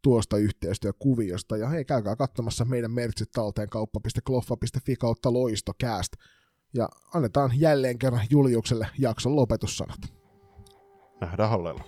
[SPEAKER 2] tuosta yhteistyökuviosta. Ja hei, käykää katsomassa meidän mertsit talteen kauppa.kloffa.fi kautta loistokääst. Ja annetaan jälleen kerran Juliukselle jakson lopetussanat.
[SPEAKER 1] Nähdään hallella.